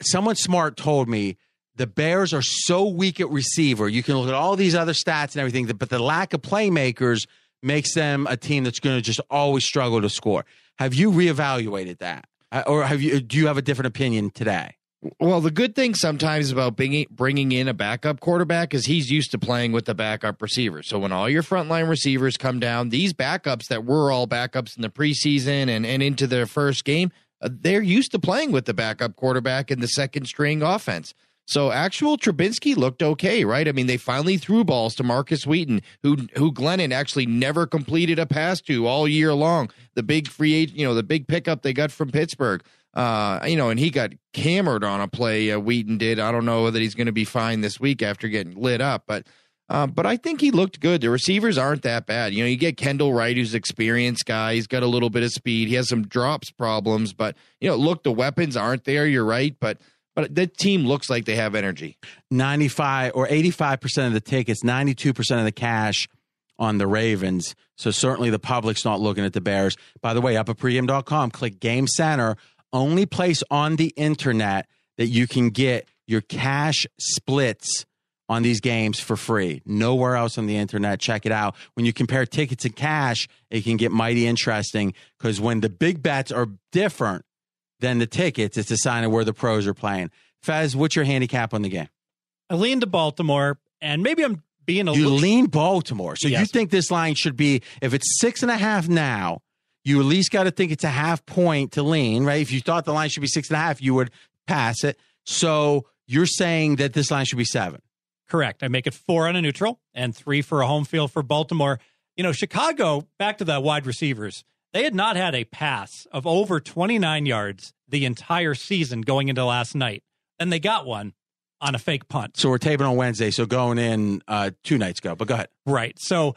Someone smart told me the Bears are so weak at receiver. You can look at all these other stats and everything, but the lack of playmakers makes them a team that's going to just always struggle to score. Have you reevaluated that, Uh, or have you? Do you have a different opinion today? Well, the good thing sometimes about bringing in a backup quarterback is he's used to playing with the backup receivers. So when all your frontline receivers come down, these backups that were all backups in the preseason and, and into their first game, uh, they're used to playing with the backup quarterback in the second string offense. So actual Trubisky looked okay, right? I mean, they finally threw balls to Markus Wheaton, who who Glennon actually never completed a pass to all year long. The big free agent, you know, the big pickup they got from Pittsburgh. Uh, you know, and he got hammered on a play. Uh, Wheaton did. I don't know that he's going to be fine this week after getting lit up, but Uh, but I think he looked good. The receivers aren't that bad. You know, you get Kendall Wright, who's experienced guy. He's got a little bit of speed. He has some drops problems, but you know, look, the weapons aren't there. You're right, but but the team looks like they have energy. 95 or 85% of the tickets, 92% of the cash on the Ravens. So certainly the public's not looking at the Bears. By the way, up at pregame.com, click Game Center, only place on the internet that you can get your cash splits on these games for free. Nowhere else on the internet. Check it out. When you compare tickets and cash, it can get mighty interesting because when the big bets are different than the tickets, it's a sign of where the pros are playing. Fez, what's your handicap on the game? I lean to Baltimore, and maybe I'm being a you little. lean Baltimore. So Yes. you think this line should be if it's six and a half now, you at least got to think it's a half point to lean, right? If you thought the line should be six and a half, you would pass it. So you're saying that this line should be seven. Correct. I make it four on a neutral and three for a home field for Baltimore. You know, Chicago, back to the wide receivers, they had not had a pass of over 29 yards the entire season going into last night. And they got one on a fake punt. So we're taping on Wednesday. So going in uh, two nights ago, but go ahead. Right. So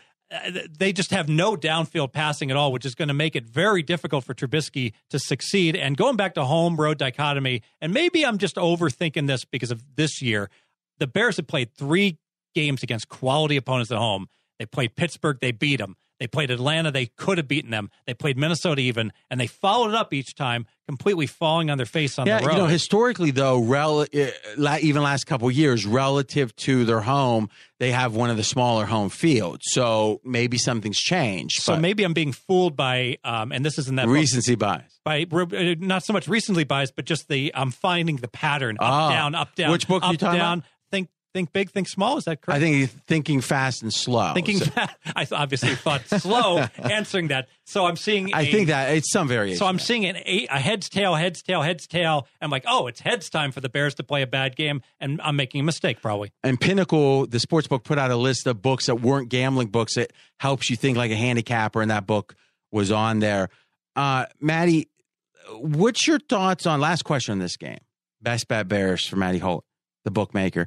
they just have no downfield passing at all, which is going to make it very difficult for Trubisky to succeed. And going back to home road dichotomy, and maybe I'm just overthinking this because of this year, the Bears have played three games against quality opponents at home. They played Pittsburgh, they beat them. They played Atlanta, they could have beaten them. They played Minnesota even, and they followed it up each time, completely falling on their face on yeah, the road. you know, historically though, rel- uh, even last couple of years, relative to their home, they have one of the smaller home fields. So maybe something's changed. so maybe I'm being fooled by, um, and this isn't that book. recency bias. by uh, not so much recently biased, but just the I'm finding the pattern up Ah. down up down. Which book are you talking down. about? Think big, think small. Is that correct? I think he's thinking fast and slow. thinking. So *laughs* I obviously *laughs* thought slow answering that. So I'm seeing. I a- think that it's some variation. So I'm seeing an eight, a heads tail, heads tail, heads tail. I'm like, oh, it's heads time for the Bears to play a bad game, and I'm making a mistake probably. and Pinnacle, the sports book, put out a list of books that weren't gambling books that helps you think like a handicapper, and that book was on there. Uh, Matty, what's your thoughts on last question on this game? Best bet Bears for Matty Holt, the bookmaker,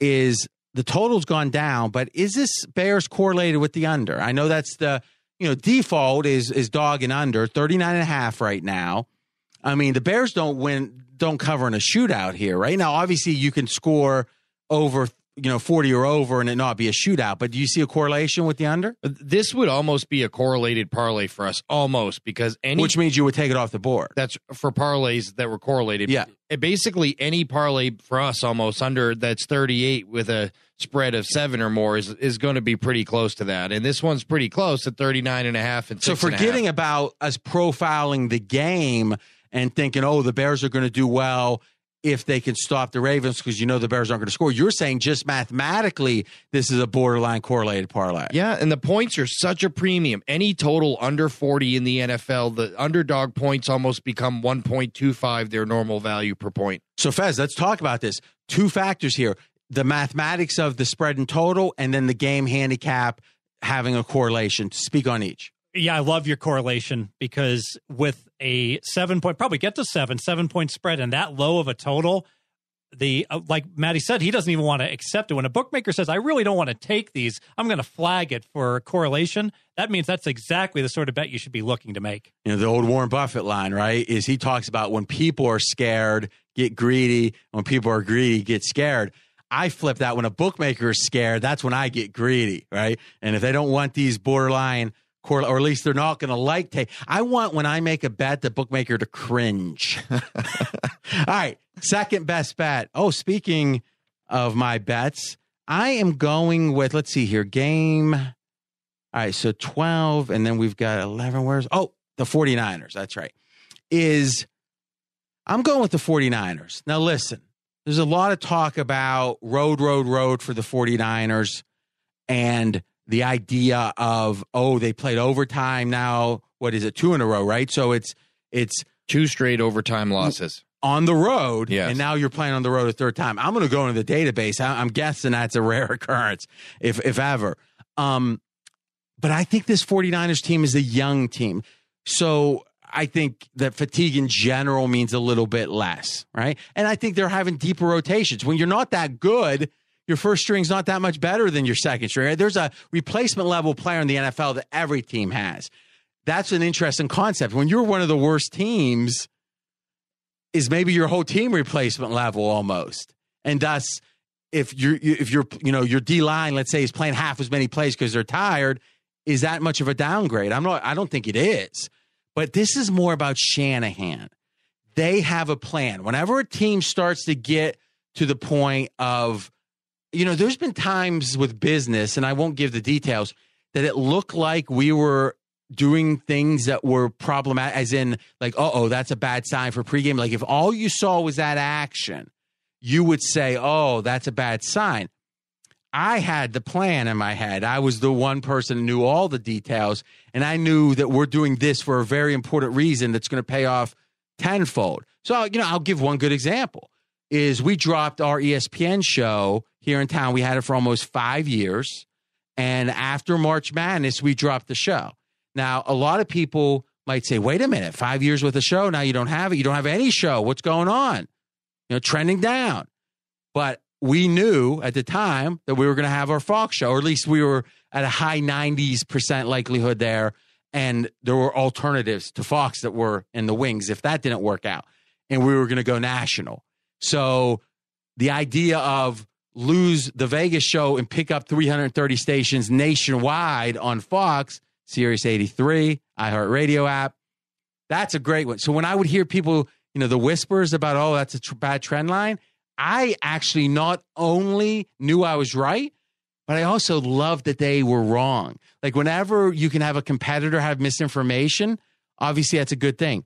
is the total's gone down, but is this Bears correlated with the under? I know that's the you know default is is dog and under 39 and a half right now. I mean, the Bears don't win, don't cover in a shootout here, right? Now, obviously, you can score over, you know, 40 or over and it not be a shootout, but do you see a correlation with the under? Uh, this would almost be a correlated parlay for us, almost because any Which means you would take it off the board. that's for parlays that were correlated. Yeah. It- basically any parlay for us almost under that's 38 with a spread of seven or more is is going to be pretty close to that. And this one's pretty close at 39 and a half and So six and forgetting about us profiling the game and thinking, oh, the Bears are going to do well if they can stop the Ravens because you know the Bears aren't going to score. You're saying just mathematically, this is a borderline correlated parlay. Yeah, and the points are such a premium. Any total under 40 in the NFL, the underdog points almost become 1.25 their normal value per point. So, Fez, let's talk about this. Two factors here the mathematics of the spread and total, and then the game handicap having a correlation. Speak on each. Yeah, I love your correlation because with a seven point, probably get to seven, seven point spread and that low of a total, the uh, like Matty said, he doesn't even want to accept it. When a bookmaker says, "I really don't want to take these," I'm going to flag it for correlation. That means that's exactly the sort of bet you should be looking to make. You know, the old Warren Buffett line, right? Is he talks about when people are scared, get greedy. When people are greedy, get scared. I flip that when a bookmaker is scared, that's when I get greedy, right? And if they don't want these borderline, or at least they're not going to like take, I want when I make a bet, the bookmaker to cringe. *laughs* All right, second best bet. Oh, speaking of my bets, I am going with, let's see here, game. All right, so 12, and then we've got 11. Where's, oh, the 49ers. That's right. Is I'm going with the 49ers. Now, listen, there's a lot of talk about road, road, road for the 49ers and the idea of, oh, they played overtime now. What is it? Two in a row, right? So it's, it's, Two straight overtime losses. on the road, Yes. and now you're playing on the road a third time. I'm going to go into the database. I- I'm guessing that's a rare *laughs* occurrence, if if ever. Um, but I think this 49ers team is a young team, so I think that fatigue in general means a little bit less, right? And I think they're having deeper rotations. When you're not that good, your first string's not that much better than your second string. There's a replacement level player in the NFL that every team has. That's an interesting concept. When you're one of the worst teams, is maybe your whole team replacement level almost, and thus if you're if you're you know your D line, let's say, is playing half as many plays because they're tired, is that much of a downgrade? I'm not. I don't think it is. But this is more about Shanahan. They have a plan. Whenever a team starts to get to the point of, you know, there's been times with business, and I won't give the details, that it looked like we were doing things that were problematic, as in, like, oh, that's a bad sign for pregame. Like, if all you saw was that action, you would say, oh, that's a bad sign. I had the plan in my head. I was the one person who knew all the details, and I knew that we're doing this for a very important reason that's going to pay off tenfold. So, you know, I'll give one good example. Is we dropped our ESPN show here in town. We had it for almost five years. And after March Madness, we dropped the show. Now, a lot of people might say, wait a minute, five years with a show. Now you don't have it. You don't have any show. What's going on? You know, trending down. But we knew at the time that we were going to have our Fox show, or at least we were at a high 90s percent likelihood there. And there were alternatives to Fox that were in the wings if that didn't work out. And we were going to go national. So the idea of lose the Vegas show and pick up 330 stations nationwide on Fox, Sirius 83, iHeartRadio app, that's a great one. So when I would hear people, you know, the whispers about, oh, that's a tr- bad trend line, I actually not only knew I was right, but I also loved that they were wrong. Like whenever you can have a competitor have misinformation, obviously that's a good thing.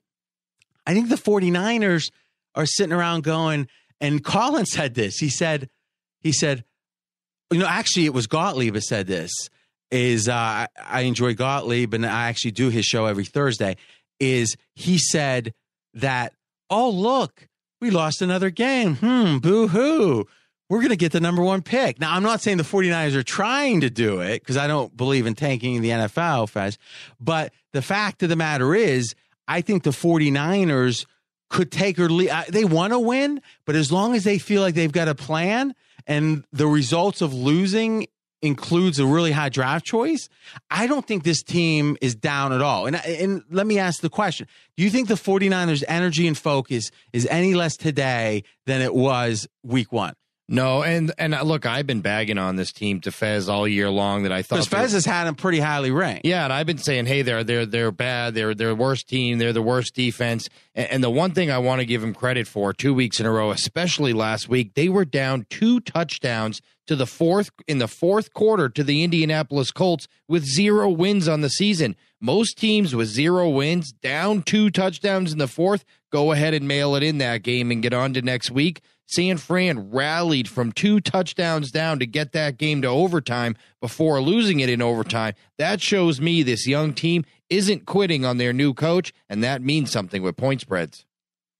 I think the 49ers are sitting around going, and Colin said this. He said, he said, you know, actually it was Gottlieb who said this. Is uh, I enjoy Gottlieb and I actually do his show every Thursday. Is he said that, oh, look, we lost another game. Hmm, boo hoo. We're going to get the number one pick. Now, I'm not saying the 49ers are trying to do it because I don't believe in tanking the NFL, Fez. But the fact of the matter is, I think the 49ers could take or leave. They want to win, but as long as they feel like they've got a plan and the results of losing includes a really high draft choice, I don't think this team is down at all. And, and let me ask the question Do you think the 49ers' energy and focus is any less today than it was week one? No, and and uh, look, I've been bagging on this team to Fez all year long that I thought because Fez has had them pretty highly ranked. Yeah, and I've been saying, hey, they're they're they're bad. They're they're worst team. They're the worst defense. And, and the one thing I want to give them credit for, two weeks in a row, especially last week, they were down two touchdowns to the fourth in the fourth quarter to the Indianapolis Colts with zero wins on the season. Most teams with zero wins, down two touchdowns in the fourth, go ahead and mail it in that game and get on to next week. San Fran rallied from two touchdowns down to get that game to overtime before losing it in overtime. That shows me this young team isn't quitting on their new coach, and that means something with point spreads.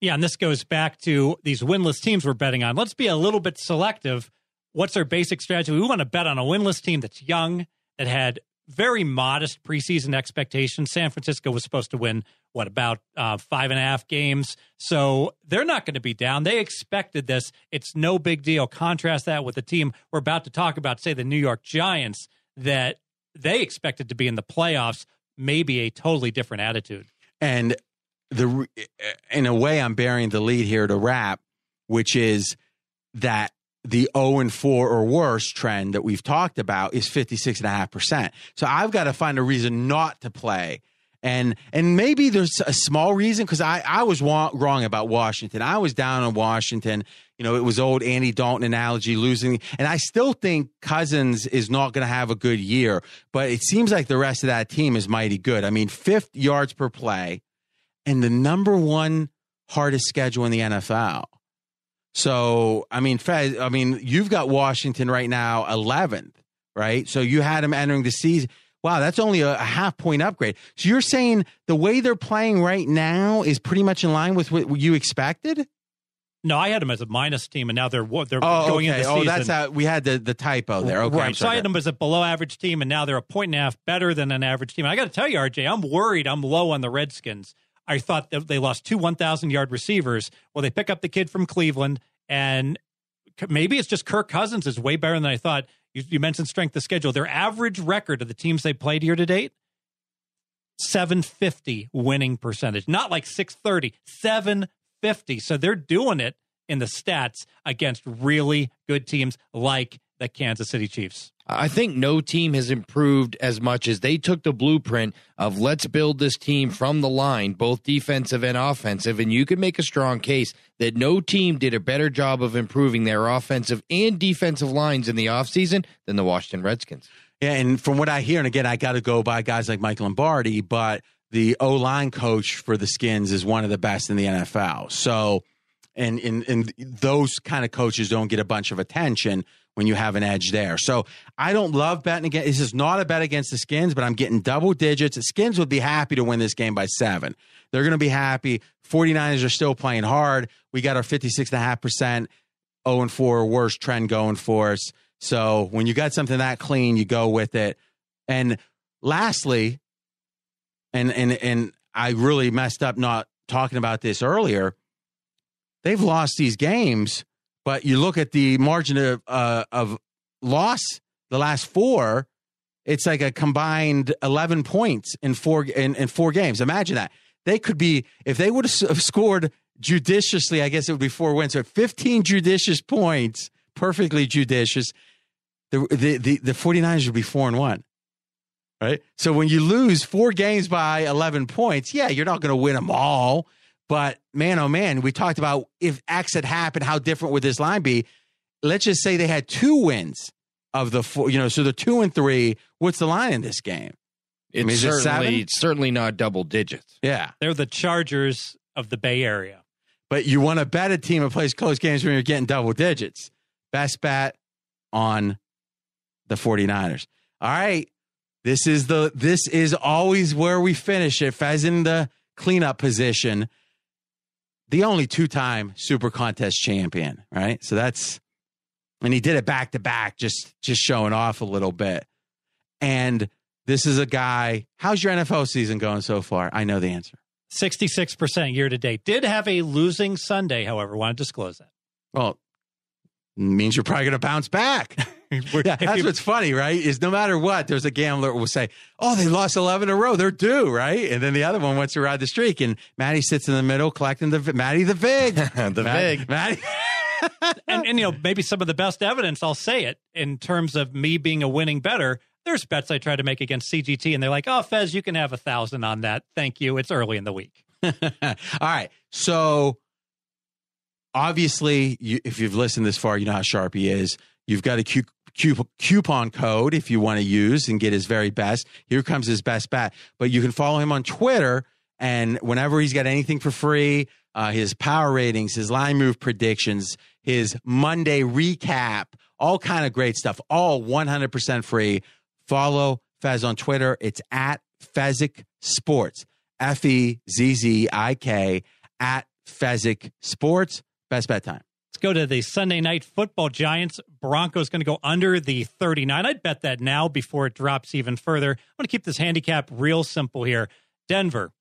Yeah, and this goes back to these winless teams we're betting on. Let's be a little bit selective. What's our basic strategy? We want to bet on a winless team that's young, that had very modest preseason expectations. San Francisco was supposed to win what about uh, five and a half games, so they're not going to be down. They expected this. It's no big deal. Contrast that with the team we're about to talk about, say the New York Giants, that they expected to be in the playoffs. Maybe a totally different attitude. And the in a way, I'm bearing the lead here to wrap, which is that the 0 and 4 or worse trend that we've talked about is 56.5%. So I've got to find a reason not to play. And and maybe there's a small reason because I, I was wa- wrong about Washington. I was down on Washington. You know, it was old Andy Dalton analogy losing. And I still think Cousins is not going to have a good year, but it seems like the rest of that team is mighty good. I mean, fifth yards per play and the number one hardest schedule in the NFL. So, I mean, Fez, I mean, you've got Washington right now 11th, right? So you had them entering the season. Wow, that's only a, a, half point upgrade. So you're saying the way they're playing right now is pretty much in line with what you expected? No, I had them as a minus team, and now they're they're oh, going okay. into oh, season. Oh, that's how we had the, the typo there. Okay, right. So I had them as a below average team, and now they're a point and a half better than an average team. I got to tell you, RJ, I'm worried. I'm low on the Redskins. I thought that they lost two 1,000 yard receivers. Well, they pick up the kid from Cleveland, and maybe it's just Kirk Cousins is way better than I thought. You, you mentioned strength of schedule. Their average record of the teams they played year to date 750 winning percentage, not like 630, 750. So they're doing it in the stats against really good teams like the Kansas City Chiefs. I think no team has improved as much as they took the blueprint of let's build this team from the line, both defensive and offensive. And you can make a strong case that no team did a better job of improving their offensive and defensive lines in the offseason than the Washington Redskins. Yeah, and from what I hear, and again, I got to go by guys like Mike Lombardi, but the O line coach for the Skins is one of the best in the NFL. So, and, and, and those kind of coaches don't get a bunch of attention when you have an edge there. So I don't love betting against. This is not a bet against the Skins, but I'm getting double digits. The Skins would be happy to win this game by seven. They're going to be happy. 49ers are still playing hard. We got our 56.5%, 0 and 4 worst trend going for us. So when you got something that clean, you go with it. And lastly, and and and I really messed up not talking about this earlier. They've lost these games, but you look at the margin of uh, of loss the last four. It's like a combined eleven points in four in, in four games. Imagine that they could be if they would have scored judiciously. I guess it would be four wins. So fifteen judicious points, perfectly judicious the, the, the, the 49ers would be four and one. Right. So when you lose four games by 11 points, yeah, you're not going to win them all. But man, oh man, we talked about if X had happened, how different would this line be? Let's just say they had two wins of the four, you know, so they're two and three. What's the line in this game? It's I mean, certainly, it certainly not double digits. Yeah. They're the Chargers of the Bay Area. But you want to bet a team that plays close games when you're getting double digits. Best bet on the 49ers. All right. This is the this is always where we finish it. Fez in the cleanup position. The only two-time super contest champion, right? So that's and he did it back to back, just just showing off a little bit. And this is a guy. How's your NFL season going so far? I know the answer. 66% year to date. Did have a losing Sunday, however, want to disclose that. Well, means you're probably going to bounce back. *laughs* yeah, that's what's funny, right? Is no matter what, there's a gambler will say, "Oh, they lost eleven in a row. They're due, right?" And then the other one wants to ride the streak, and Matty sits in the middle collecting the Matty the vig, *laughs* the Matt, vig, Matty. *laughs* and, and you know maybe some of the best evidence I'll say it in terms of me being a winning bettor. There's bets I try to make against CGT, and they're like, "Oh, Fez, you can have a thousand on that. Thank you. It's early in the week." *laughs* All right, so obviously, you, if you've listened this far, you know how sharp he is. You've got a cu- cu- coupon code if you want to use and get his very best. Here comes his best bet. But you can follow him on Twitter, and whenever he's got anything for free, uh, his power ratings, his line move predictions, his Monday recap, all kind of great stuff, all 100% free. Follow Fez on Twitter. It's at Fezzik Sports, F E Z Z I K, at Fezzik Sports. Best bet time. Go to the Sunday night football. Giants Broncos going to go under the 39. I'd bet that now before it drops even further. I'm going to keep this handicap real simple here. Denver,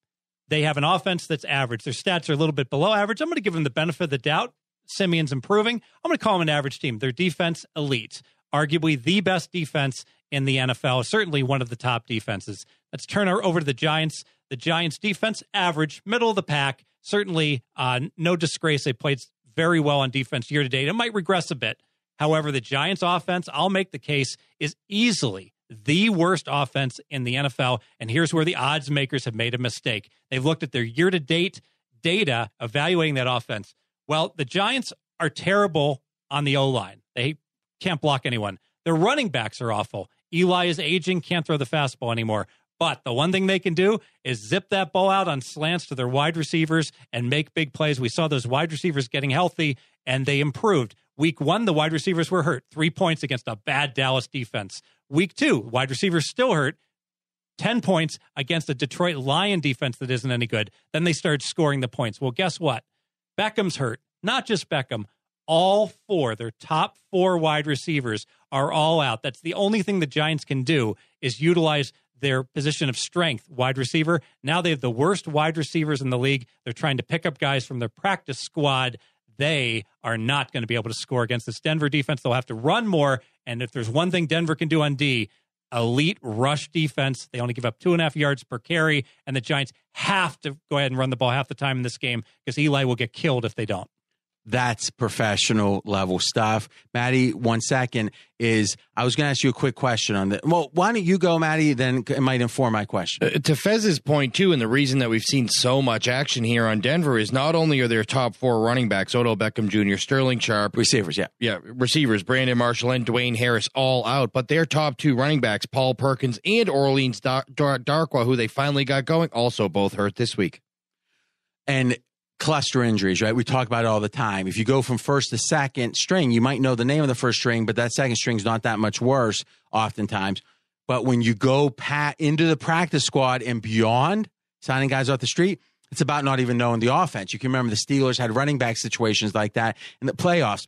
they have an offense that's average. Their stats are a little bit below average. I'm going to give them the benefit of the doubt. Siemian's improving. I'm going to call them an average team. Their defense, elite. Arguably the best defense in the NFL, certainly one of the top defenses. Let's turn over to the Giants. The Giants defense, average, middle of the pack. Certainly uh, no disgrace. They played very well on defense year to date. It might regress a bit. However, the Giants offense, I'll make the case, is easily the worst offense in the NFL. And here's where the odds makers have made a mistake. They've looked at their year to date data evaluating that offense. Well, the Giants are terrible on the O line. They can't block anyone. Their running backs are awful. Eli is aging, can't throw the fastball anymore. But the one thing they can do is zip that ball out on slants to their wide receivers and make big plays. We saw those wide receivers getting healthy and they improved. Week one, the wide receivers were hurt, three points against a bad Dallas defense. Week two, wide receivers still hurt, 10 points against a Detroit Lion defense that isn't any good. Then they started scoring the points. Well, guess what? Beckham's hurt. Not just Beckham. All four, their top four wide receivers are all out. That's the only thing the Giants can do is utilize their position of strength, wide receiver. Now they have the worst wide receivers in the league. They're trying to pick up guys from their practice squad. they are not going to be able to score against this Denver defense. They'll have to run more. And if there's one thing Denver can do on D, elite rush defense. They only give up two and a half yards per carry, and the Giants have to go ahead and run the ball half the time in this game because Eli will get killed if they don't. That's professional level stuff. Matty, one second is I was going to ask you a quick question on that. Well, why don't you go, Matty? Then it might inform my question. Uh, to Fez's point, too, and the reason that we've seen so much action here on Denver is not only are their top four running backs, Odell Beckham Jr., Sterling Sharp, receivers, yeah. Yeah, receivers, Brandon Marshall and Dwayne Harris all out, but their top two running backs, Paul Perkins and Orleans Dar- Dar- Darkwa, who they finally got going, also both hurt this week. And cluster injuries, right? We talk about it all the time. If you go from first to second string, you might know the name of the first string, but that second string is not that much worse oftentimes. But when you go pat into the practice squad and beyond, signing guys off the street, it's about not even knowing the offense. You can remember the Steelers had running back situations like that in the playoffs.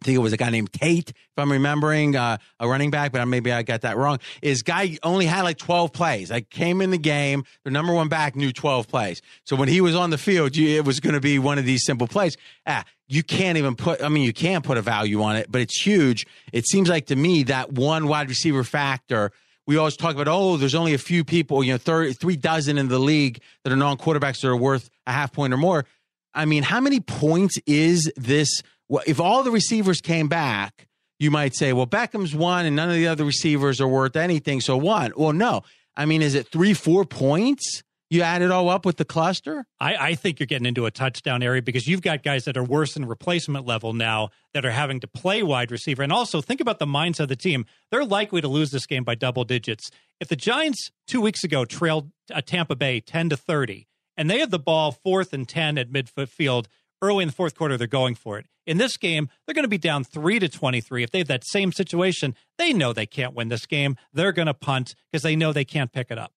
I think it was a guy named Tate, if I'm remembering, uh, a running back, but maybe I got that wrong. Is guy only had like 12 plays. I came in the game, the number one back knew 12 plays. So when he was on the field, it was going to be one of these simple plays. Ah, you can't even put, I mean, you can put a value on it, but it's huge. It seems like to me that one wide receiver factor, we always talk about, oh, there's only a few people, you know, 30, three dozen in the league that are non quarterbacks that are worth a half point or more. I mean, how many points is this? If all the receivers came back, you might say, well, Beckham's one and none of the other receivers are worth anything. So one. Well, no. I mean, is it three, four points? You add it all up with the cluster? I, I, think you're getting into a touchdown area because you've got guys that are worse than replacement level now that are having to play wide receiver. And also think about the mindset of the team. They're likely to lose this game by double digits. If the Giants two weeks ago trailed uh, Tampa Bay 10 to 30, and they had the ball fourth and 10 at midfield early in the fourth quarter, they're going for it. In this game, they're going to be down three to 23. If they have that same situation, they know they can't win this game. They're going to punt because they know they can't pick it up.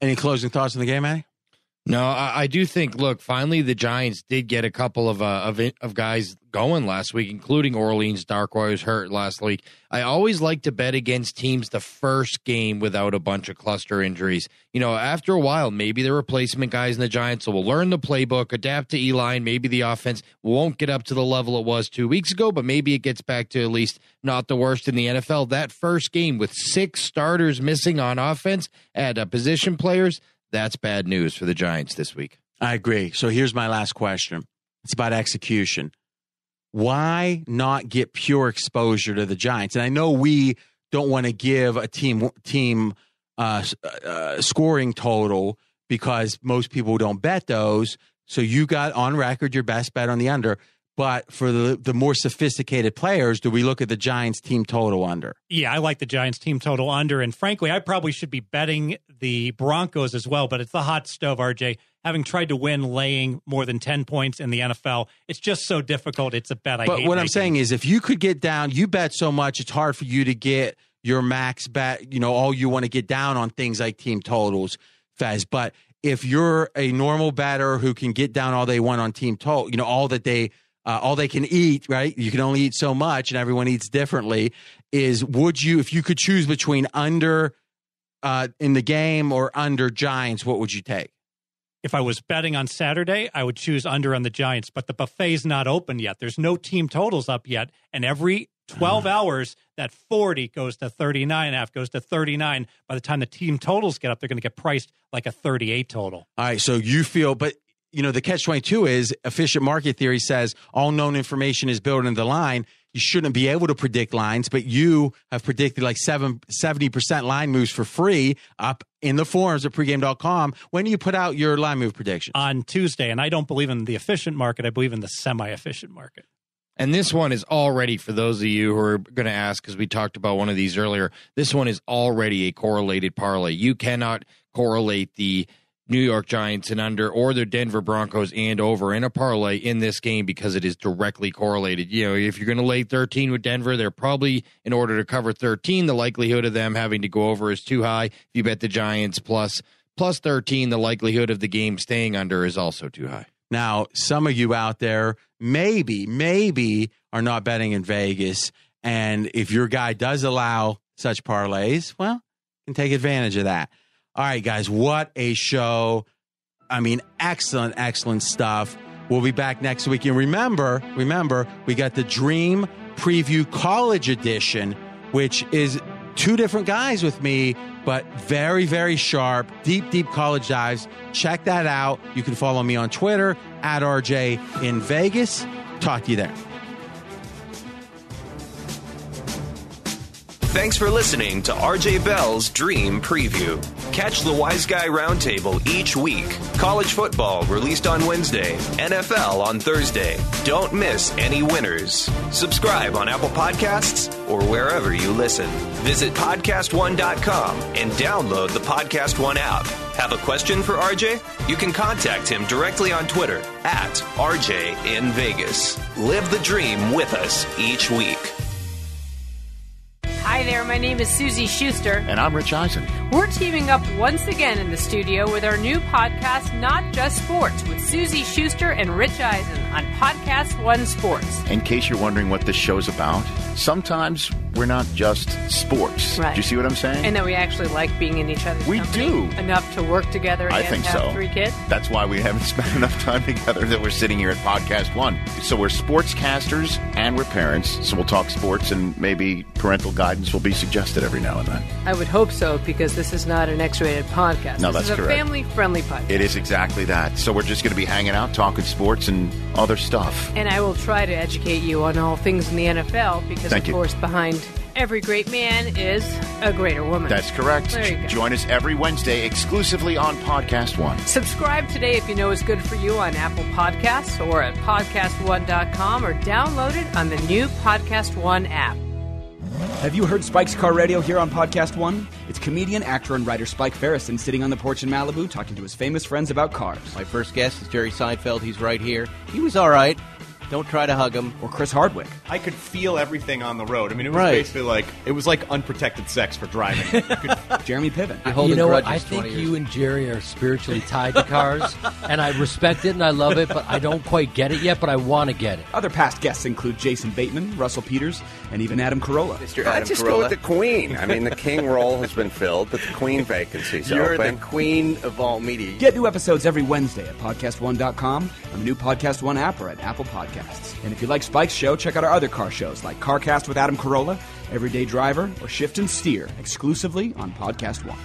Any closing thoughts on the game, Matty? No, I, I, do think. Look, finally, the Giants did get a couple of uh, of, of guys going last week, including Orleans Darkwa, who's hurt last week. I always like to bet against teams the first game without a bunch of cluster injuries. You know, after a while, maybe the replacement guys in the Giants will learn the playbook, adapt to Eli, and maybe the offense won't get up to the level it was two weeks ago, but maybe it gets back to at least not the worst in the NFL. That first game with six starters missing on offense at uh, position players that's bad news for the Giants this week. I agree. So here's my last question. It's about execution. Why not get pure exposure to the Giants? And I know we don't want to give a team team uh, uh, scoring total because most people don't bet those. So you got on record your best bet on the under. But for the the more sophisticated players, do we look at the Giants team total under? Yeah, I like the Giants team total under. And frankly, I probably should be betting the Broncos as well, but it's the hot stove, RJ. Having tried to win laying more than 10 points in the NFL, it's just so difficult. It's a bet I But what making. I'm saying is if you could get down, you bet so much, it's hard for you to get your max bet, you know, all you want to get down on things like team totals, Fez. But if you're a normal batter who can get down all they want on team total, you know, all that they – uh, all they can eat, right? You can only eat so much, and everyone eats differently. Is would you, if you could choose between under uh, in the game or under Giants, what would you take? If I was betting on Saturday, I would choose under on the Giants, but the buffet's not open yet. There's no team totals up yet, and every 12 hours, that 40 goes to 39 and a half, goes to 39. By the time the team totals get up, they're going to get priced like a 38 total. All right. So you feel, but you know, the catch 22 is efficient market theory says all known information is built into the line. You shouldn't be able to predict lines, but you have predicted like seven, 70% line moves for free up in the forums at pregame.com. When do you put out your line move prediction? On Tuesday. And I don't believe in the efficient market. I believe in the semi efficient market. And this one is already, for those of you who are going to ask, because we talked about one of these earlier, this one is already a correlated parlay. You cannot correlate the New York Giants and under or the Denver Broncos and over in a parlay in this game because it is directly correlated. You know, if you're going to lay 13 with Denver, they're probably in order to cover 13, the likelihood of them having to go over is too high. If you bet the Giants plus plus 13, the likelihood of the game staying under is also too high. Now, some of you out there maybe maybe are not betting in Vegas and if your guy does allow such parlays, well, can take advantage of that. All right, guys, what a show. I mean, excellent, excellent stuff. We'll be back next week. And remember, remember, we got the Dream Preview College Edition, which is two different guys with me, but very, very sharp, deep, deep college dives. Check that out. You can follow me on Twitter at RJ in Vegas. Talk to you there. Thanks for listening to RJ Bell's Dream Preview. Catch the Wise Guy Roundtable each week. College football released on Wednesday, NFL on Thursday. Don't miss any winners. Subscribe on Apple Podcasts or wherever you listen. Visit podcastone.com and download the Podcast One app. Have a question for RJ? You can contact him directly on Twitter at RJ in Vegas. Live the dream with us each week. Hi there, my name is Suzy Shuster. And I'm Rich Eisen. We're teaming up once again in the studio with our new podcast, Not Just Sports, with Suzy Shuster and Rich Eisen on Podcast One Sports. In case you're wondering what this show's about, sometimes we're not just sports. Right. Do you see what I'm saying? And that we actually like being in each other's We company do. enough to work together I and think so. three kids. That's why we haven't *laughs* spent enough time together that we're sitting here at Podcast One. So we're sportscasters and we're parents. So we'll talk sports and maybe parental guidance will be suggested every now and then. I would hope so because this is not an X-rated podcast. No, this that's is a correct. family-friendly podcast. It is exactly that. So we're just going to be hanging out, talking sports and other stuff. And I will try to educate you on all things in the NFL because, Thank of you. course, behind every great man is a greater woman. That's correct. There you go. Join us every Wednesday exclusively on Podcast One. Subscribe today if you know is good for you on Apple Podcasts or at podcastone.com or download it on the new Podcast One app. Have you heard Spike's Car Radio here on Podcast One? It's comedian, actor, and writer Spike Feresten sitting on the porch in Malibu talking to his famous friends about cars. My first guest is Jerry Seinfeld. He's right here. He was all right. Don't try to hug him. Or Chris Hardwick. I could feel everything on the road. I mean, it was Right. basically like it was like unprotected sex for driving. You could- *laughs* Jeremy Piven. You hold you know what? grudges I 20 think years. you and Jerry are spiritually tied to cars, *laughs* and I respect it and I love it, but I don't quite get it yet. But I want to get it. Other past guests include Jason Bateman, Russell Peters, and even Adam Carolla. Mr. Adam just go with the queen. I mean, the king role has been filled, but the queen vacancy's You're open. the queen of all media. Get new episodes every Wednesday at PodcastOne.com, on the new Podcast One app, or at Apple Podcasts. And if you like Spike's show, check out our other car shows like CarCast with Adam Carolla, Everyday Driver, or Shift and Steer, exclusively on Podcast One.